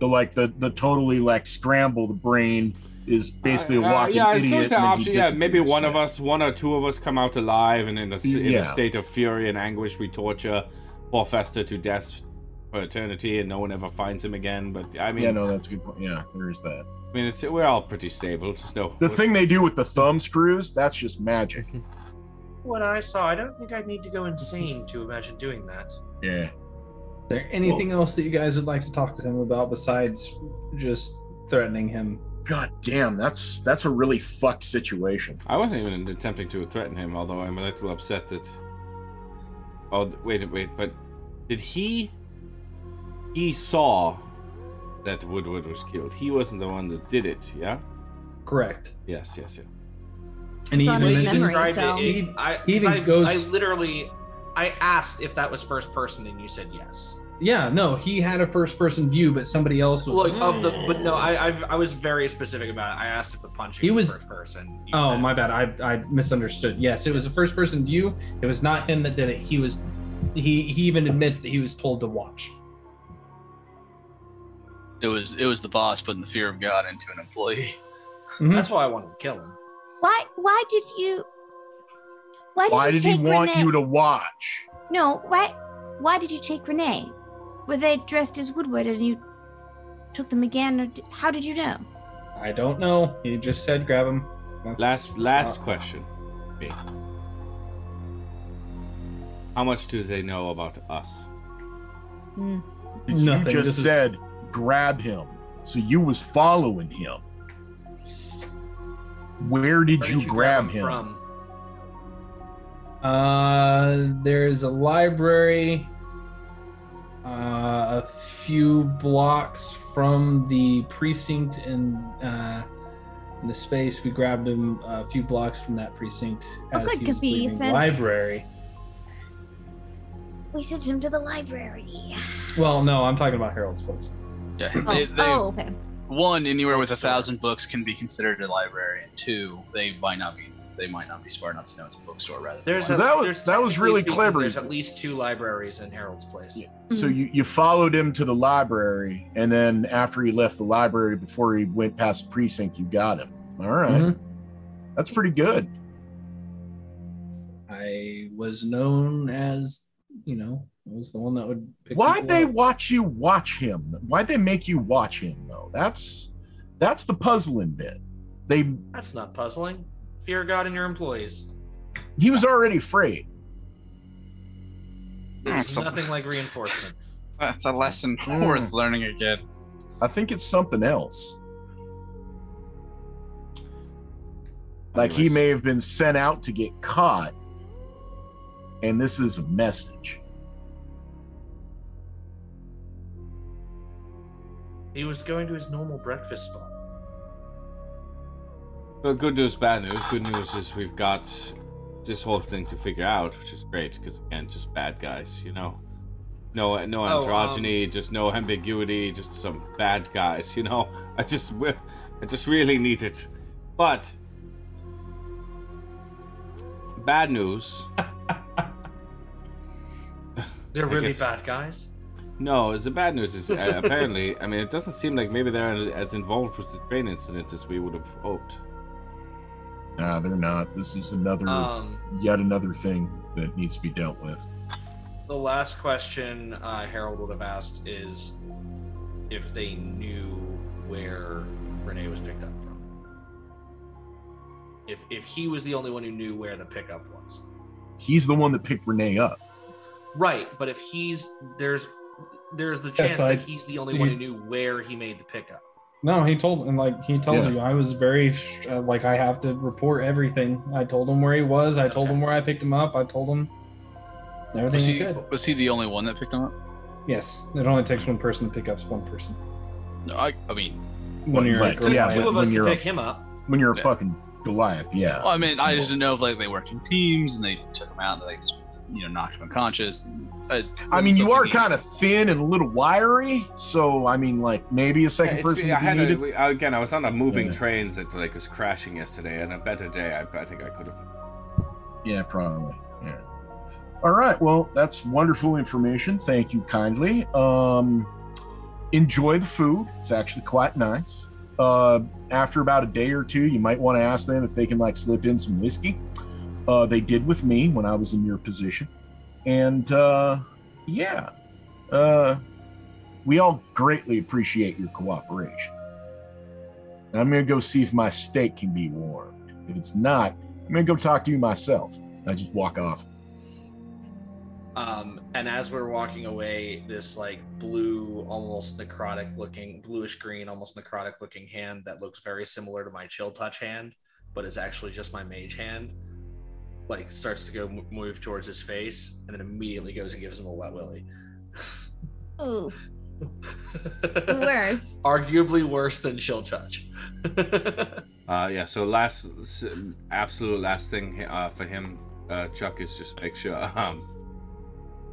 S1: The like the the totally like scramble the brain is basically a
S8: Uh,
S1: walking
S8: yeah, it's
S1: idiot.
S8: an
S1: and then he
S8: option. Yeah, maybe
S1: disappears.
S8: one of us, one or two of us, come out alive, and in a, s- in a state of fury and anguish, we torture poor Fester to death for eternity, and no one ever finds him again. But I mean,
S1: yeah, no, that's a good point. Yeah, there is that.
S8: I mean, it's we're all pretty stable. Just no.
S1: The thing they do with the thumb screws, that's just magic.
S12: What I saw, I don't think I'd need to go insane to imagine doing that.
S1: Yeah.
S5: Is there anything else that you guys would like to talk to him about besides just threatening him?
S1: God damn, that's that's a really fucked situation.
S8: I wasn't even attempting to threaten him, although I'm a little upset that. Oh wait, wait, but did he? He saw that Woodward was killed. He wasn't the one that did it. Yeah.
S5: Correct.
S8: Yes. Yes. Yes.
S5: And he
S6: It's
S5: even
S6: on his
S5: mentions
S6: memory, so-
S12: it.
S5: He-
S12: I,
S5: he
S12: 'cause
S5: even
S12: I,
S5: goes-
S12: I literally, I asked if that was first person, and you said yes.
S5: Yeah, no, he had a first person view, but somebody else was
S12: Look of the, but no, I I've, I was very specific about it. I asked if the punching
S5: He
S12: was,
S5: was-
S12: first person. You
S5: Oh
S12: said-
S5: my bad. I I misunderstood. Yes, it was a first person view. It was not him that did it. He was he he even admits that he was told to watch.
S7: It was it was the boss putting the fear of God into an employee.
S5: Mhm.
S12: That's why I wanted to kill him.
S6: Why? Why did you? Why did
S1: Why
S6: you
S1: did he want
S6: Renee?
S1: you to watch?
S6: No. Why? Why did you take Renee? Were they dressed as Woodward, and you took them again, or d how did you know?
S5: I don't know. He just said grab him. That's-
S8: Last last question. B. How much do they know about us?
S6: Hmm.
S1: You
S5: Nothing,
S1: just
S5: this is-
S1: said grab him. So you was following him. Where did
S12: Where
S1: you, grab, him?
S12: from?
S5: Uh, there's a library uh, a few blocks from the precinct in uh, in the space. We grabbed him a few blocks from that precinct
S6: Oh,
S5: as
S6: good,
S5: he
S6: 'cause
S5: was
S6: we
S5: leaving the
S6: sent-
S5: library.
S6: We sent him to the library.
S5: Well, no, I'm talking about Harold's place.
S7: Yeah.
S6: Oh,
S7: They, they,
S6: oh okay.
S7: One, anywhere with a thousand books can be considered a library, and two, they might not be they might not be smart enough to know it's a bookstore rather. Than
S12: There's a,
S1: that was-
S12: there's
S1: that was really
S12: speaking,
S1: clever.
S12: There's at least two libraries in Harold's place.
S1: Yeah. So you, you followed him to the library, and then after he left the library, before he went past the precinct, you got him. All right.
S5: Mhm.
S1: That's pretty good.
S5: I was known as, you know, I was the one that would. Pick
S1: Why'd they
S5: up.
S1: watch you watch him? Why'd they make you watch him though? That's that's the puzzling bit. They
S12: That's not puzzling. Fear God in your employees.
S1: He was already afraid.
S9: There's
S16: Hmm, so-
S9: nothing like reinforcement.
S16: That's a lesson
S1: Mm.
S16: worth learning again.
S1: I think it's something else. Like he may have been sent out to get caught, and this is a message.
S9: He was going to his normal breakfast spot.
S8: Well, good news, bad news. Good news is we've got this whole thing to figure out, which is great because again, just bad guys, you know. No, no
S9: Oh,
S8: androgyny, just no ambiguity, just some bad guys, you know. I just, I just really need it. But bad news.
S9: They're really
S8: guess-
S9: bad guys.
S8: No, the bad news is uh, apparently. I mean, it doesn't seem like maybe they're as involved with the train incident as we would have hoped.
S1: Nah, they're not. This is another,
S9: Um,
S1: yet another thing that needs to be dealt with.
S9: the last question uh, Harold would have asked is if they knew where Renee was picked up from. If if he was the only one who knew where the pickup was.
S1: He's the one that picked Renee up.
S9: Right, but if he's there's there's the
S5: Yes,
S9: chance
S5: I-
S9: that he's the only
S5: do
S9: one who knew where he made the pickup.
S5: No, he told and like he tells
S1: Yeah.
S5: you, I was very uh, like I have to report everything. I told him where he was. I told
S9: Okay.
S5: him where I picked him up. I told him everything
S7: Was
S5: he
S7: he,
S5: could.
S7: was he the only one that picked him up?
S5: Yes, it only takes one person to pick up one person.
S7: No, I, I mean,
S5: When you're
S1: Right,
S5: a
S9: Took
S1: yeah,
S9: two
S1: but
S9: of us
S1: when
S9: to
S1: you're a-
S9: pick him up.
S1: When you're a
S7: Yeah.
S1: fucking Goliath, yeah.
S7: well, I mean, I just didn't know if like they worked in teams and they took him out and they just, you know, knocked him unconscious. Uh,
S1: I mean, you are kind of thin and a little wiry, so I mean, like maybe a second
S8: Yeah,
S1: person
S8: I had a, we- again. I was on a moving
S1: Yeah.
S8: train that like was crashing yesterday, and a better day. I, I think I could have.
S1: Yeah, probably. Yeah. All right. Well, that's wonderful information. Thank you kindly. Um, enjoy the food. It's actually quite nice. Uh, after about a day or two, you might want to ask them if they can like slip in some whiskey. Uh, they did with me when I was in your position, and uh, yeah, uh, we all greatly appreciate your cooperation. Now, I'm gonna go see if my steak can be warmed. If it's not, I'm gonna go talk to you myself. I just walk off.
S9: Um, and as we're walking away, this like blue, almost necrotic looking, bluish green, almost necrotic looking hand that looks very similar to my chill touch hand, but is actually just my mage hand, like starts to go move towards his face, and then immediately goes and gives him a wet willy.
S6: Ooh, worse.
S9: Arguably worse than chill touch.
S8: Uh, yeah. So last, absolute last thing uh, for him, uh, Chuck, is just make sure. Um,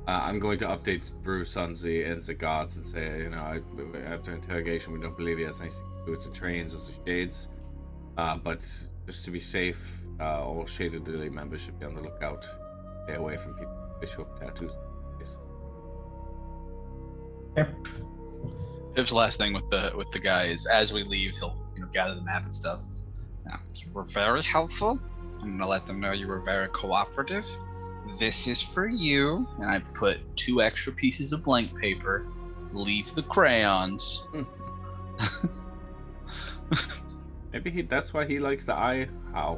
S8: uh, I'm going to update Bruce on the and the guards and say, you know, I, after interrogation, we don't believe he has anything to do with the trains or the shades. Uh, but just to be safe, uh, all shaded lily members should be on the lookout. Stay away from people with visual tattoos. Yep.
S7: Pip's last thing with the with the guy is as we leave, he'll you know gather the map and stuff. Now, you were very helpful. I'm gonna let them know you were very cooperative. This is for you, and I put two extra pieces of blank paper. Leave the crayons.
S8: Maybe he, that's why he likes the eye. How?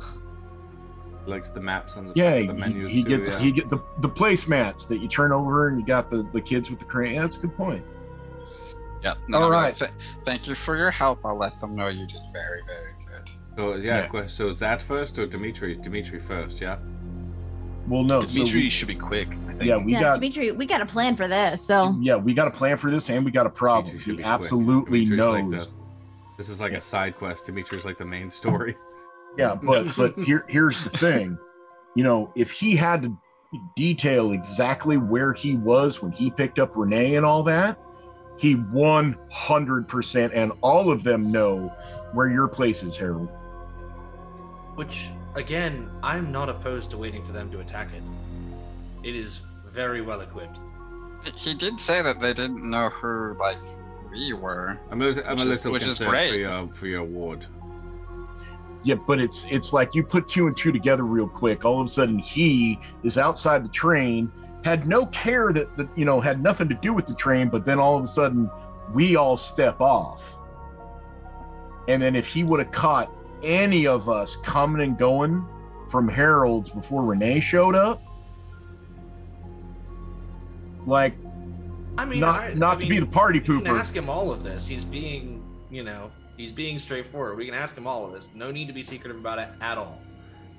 S8: He likes the maps on the,
S1: Yeah,
S8: the
S1: he,
S8: menus
S1: he
S8: too,
S1: gets
S8: yeah.
S1: he get the the placemats that you turn over and you got the the kids with the crayon. Yeah, that's a good point.
S7: Yep.
S1: All
S7: no,
S1: right.
S7: th- thank you for your help. I'll let them know you did very, very good.
S8: So yeah,
S1: Yeah.
S8: so is that first or Dimitri? Dimitri first, yeah.
S1: Well, no, so
S7: Dimitri
S1: we,
S7: should be quick. I think.
S1: yeah, we
S6: yeah,
S1: got
S6: Dimitri, we got a plan for this. So
S1: yeah, we got a plan for this, and we got a problem.
S8: Dimitri should
S1: He
S8: be quick.
S1: absolutely
S8: Dimitri's like
S1: knows.
S8: the- this is like a side quest. Dimitri's like the main story.
S1: Yeah, but but here here's the thing. You know, if he had to detail exactly where he was when he picked up Renee and all that, he 100% and all of them know where your place is, Harold.
S9: Which, again, I'm not opposed to waiting for them to attack it. It is very well equipped.
S16: He did say that they didn't know who like we were.
S8: I'm a, little- I'm a
S16: Which is-
S8: little
S16: which is
S8: concerned
S16: great.
S8: for your for your ward.
S1: Yeah, but it's it's like you put two and two together real quick. All of a sudden, he is outside the train, had no care that that you know had nothing to do with the train, but then all of a sudden, we all step off. And then if he would have caught any of us coming and going from Harold's before Renee showed up. Like,
S9: I mean,
S1: not
S9: I-
S1: not
S9: I
S1: to be the party pooper.
S9: ask him all of this. He's being, you know, he's being straightforward. We can ask him all of this. No need to be secretive about it at all.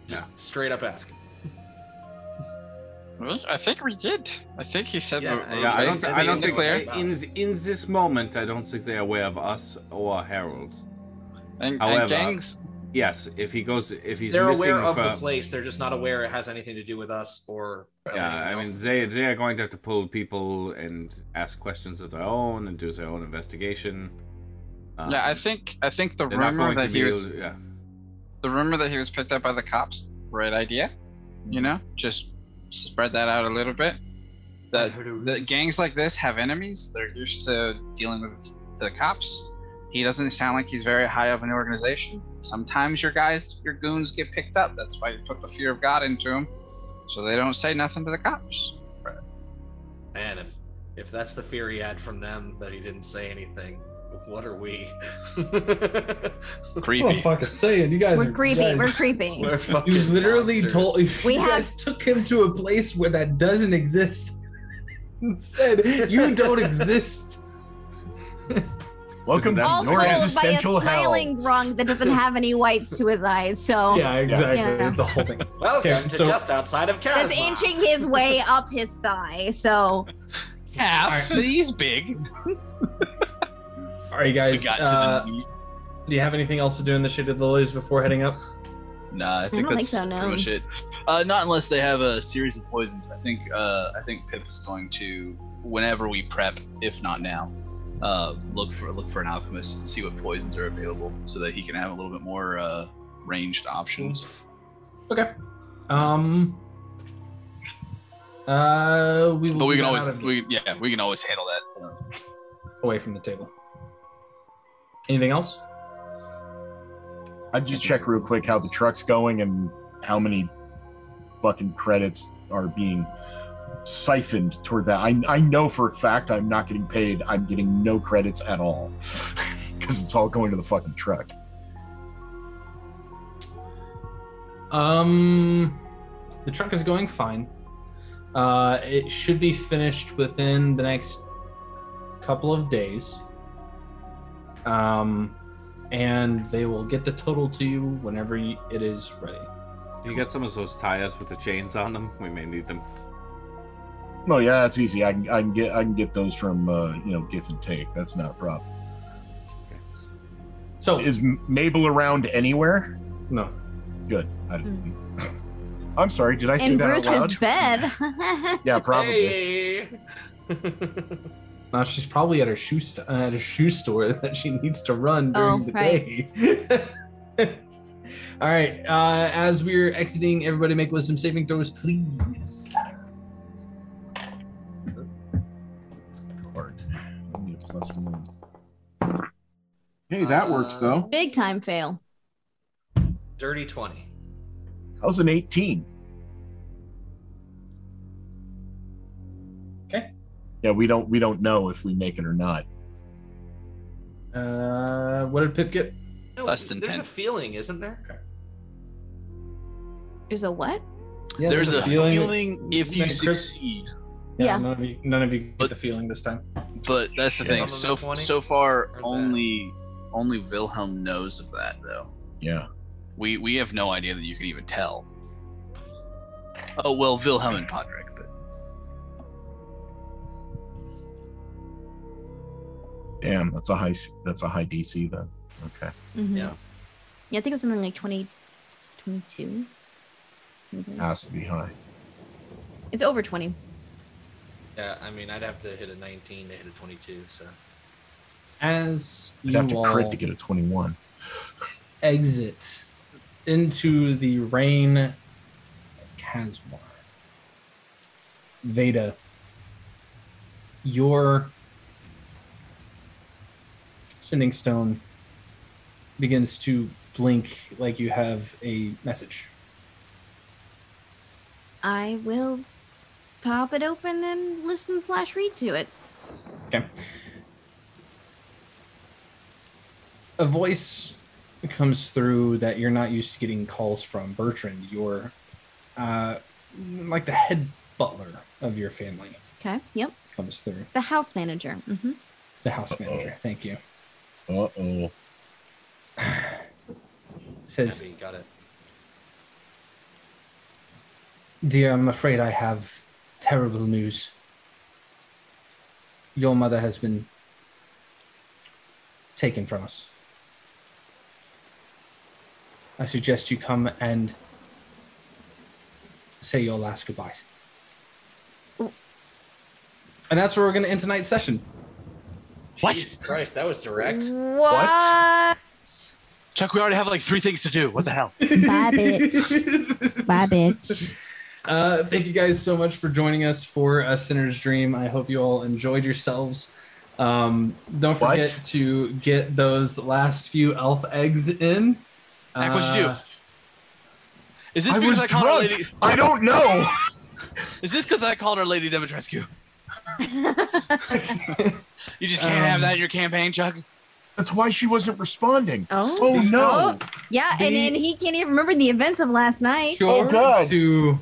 S9: Just straight up ask him.
S7: I think we did. I think he said
S9: Yeah,
S7: the,
S8: Yeah, I don't.
S7: basically
S8: I don't think
S7: clear.
S8: in in this moment. I don't think they're aware of us or Harold.
S7: And, and
S8: However,
S7: gangs.
S8: yes, if he goes, if he's
S9: They're
S8: missing
S9: aware of the place. They're just not aware it has anything to do with us or.
S8: Yeah, I mean, they they are going to have to pull people and ask questions of their own and do their own investigation. Um,
S7: yeah, I think I think the rumor that he was
S8: able- yeah.
S7: the rumor that he was picked up by the cops. Right idea. You know, just spread that out a little bit. That the gangs like this have enemies. They're used to dealing with the cops. He doesn't sound like he's very high up in the organization. Sometimes your guys, your goons get picked up. That's why you put the fear of God into them, so they don't say nothing to the cops.
S9: And if if that's the fear he had from them that he didn't say anything, what are we?
S7: Creepy.
S5: I'm fucking saying, you guys
S6: We're
S5: are
S6: creepy.
S5: guys-
S6: We're creepy.
S9: We're fucking
S5: You literally
S9: monsters.
S5: told
S6: We
S5: you
S6: have-
S5: guys took him to a place where that doesn't exist. and said you don't exist.
S1: Welcome to
S6: All
S1: your
S6: told by a
S1: existential hell.
S6: smiling grung that doesn't have any whites to his eyes. So
S5: Yeah, exactly.
S6: Yeah.
S5: It's a whole thing.
S9: Welcome
S5: Okay,
S9: to
S5: so-
S9: just outside of
S6: that's
S9: Chasma.
S6: inching his way up his thigh. So
S7: Half. He's big.
S5: All right, guys.
S7: We got to
S5: uh,
S7: the meat.
S5: do you have anything else to do in the Shaded Lilies before heading up?
S7: Nah, I think
S6: don't
S7: that's
S6: think so, no.
S7: pretty much it. Uh, not unless they have a series of poisons. I think uh, I think Pip is going to, whenever we prep, if not now, uh, look for look for an alchemist and see what poisons are available, so that he can have a little bit more uh, ranged options.
S5: Okay. Um. Uh, we
S7: But we can always we yeah we can always handle that. Uh,
S5: away from the table. Anything else?
S1: I'd just check real quick how the truck's going and how many fucking credits are being siphoned toward that. I, I know for a fact I'm not getting paid. I'm getting no credits at all because it's all going to the fucking truck.
S5: Um, the truck is going fine. Uh, it should be finished within the next couple of days. Um, and they will get the total to you whenever y- it is ready.
S8: You got some of those tires with the chains on them. We may need them.
S1: No, yeah, that's easy. I can, I can get I can get those from uh, you know give and take. That's not a problem.
S5: So
S1: is Mabel around anywhere?
S5: No.
S1: Good. I, I'm sorry. Did I say
S6: in
S1: that out loud?
S6: Bruce's bed.
S1: Yeah, probably.
S9: Hey.
S5: Now she's probably at her shoe st- uh, at a shoe store that she needs to run during
S6: Oh,
S5: the
S6: right.
S5: day. All right. Uh, as we're exiting, everybody make wisdom saving throws, please.
S1: Art. I need a plus one. Hey, that works though.
S6: Big time fail.
S9: Dirty twenty.
S1: How's an 18? Yeah, we don't we don't know if we make it or not.
S5: Uh, what did Pip get?
S9: No,
S7: Less than
S9: there's
S7: 10.
S9: a feeling, isn't there?
S6: There's a what?
S5: Yeah,
S7: There's a feeling,
S5: that-
S7: if you
S5: that Chris-
S7: succeed,
S6: Yeah.
S5: None of you, none of you get the feeling this time.
S7: but that's the thing. So
S9: them 20?
S7: so far,
S9: Or that.
S7: only only Wilhelm knows of that though.
S1: Yeah.
S7: We we have no idea that you could even tell. Oh well, Wilhelm and Podrick,
S1: Damn, that's a high that's a high DC then. Okay.
S6: Mhm.
S9: Yeah.
S6: Yeah, I think it was something like 20, 22. Mhm.
S1: Has to be high.
S6: It's over 20.
S9: Yeah, I mean, I'd have to hit a 19 to hit a 22. So
S5: As
S1: I'd have to
S5: all
S1: crit to get a 21.
S5: exit into the rain of Casmar, Veda, your sending stone begins to blink like you have a message.
S6: I will pop it open and listen slash read to it.
S5: Okay. A voice comes through that you're not used to getting calls from. Bertrand, you're uh, like the head butler of your family
S6: Okay. Yep.
S5: comes through.
S6: The house manager. hmm
S5: The house manager. Thank you.
S1: Uh oh.
S5: Says,
S12: Heavy, got it.
S5: Dear, I'm afraid I have terrible news. Your mother has been taken from us. I suggest you come and say your last goodbyes. And that's where we're going to end tonight's session.
S12: Jesus Christ, that was direct.
S6: What?
S7: Chuck, we already have like three things to do. What the hell?
S6: Bye, bitch. Bye, bitch.
S5: Uh, thank you guys so much for joining us for a Sinner's Dream. I hope you all enjoyed yourselves. Um, don't
S1: What?
S5: forget to get those last few elf eggs in.
S7: Mac, what'd you do?
S5: Uh,
S7: Is this
S1: I
S7: because I called her
S1: drunk.
S7: Lady?
S1: I don't know.
S7: Is this because I called her Lady Dimitrescu? You just can't have
S5: Um,
S7: that in your campaign, Chuck.
S1: That's why she wasn't responding.
S6: Oh.
S1: Oh no.
S6: Yeah, and then he can't even remember the events of last night.
S5: Sure
S1: God.
S5: to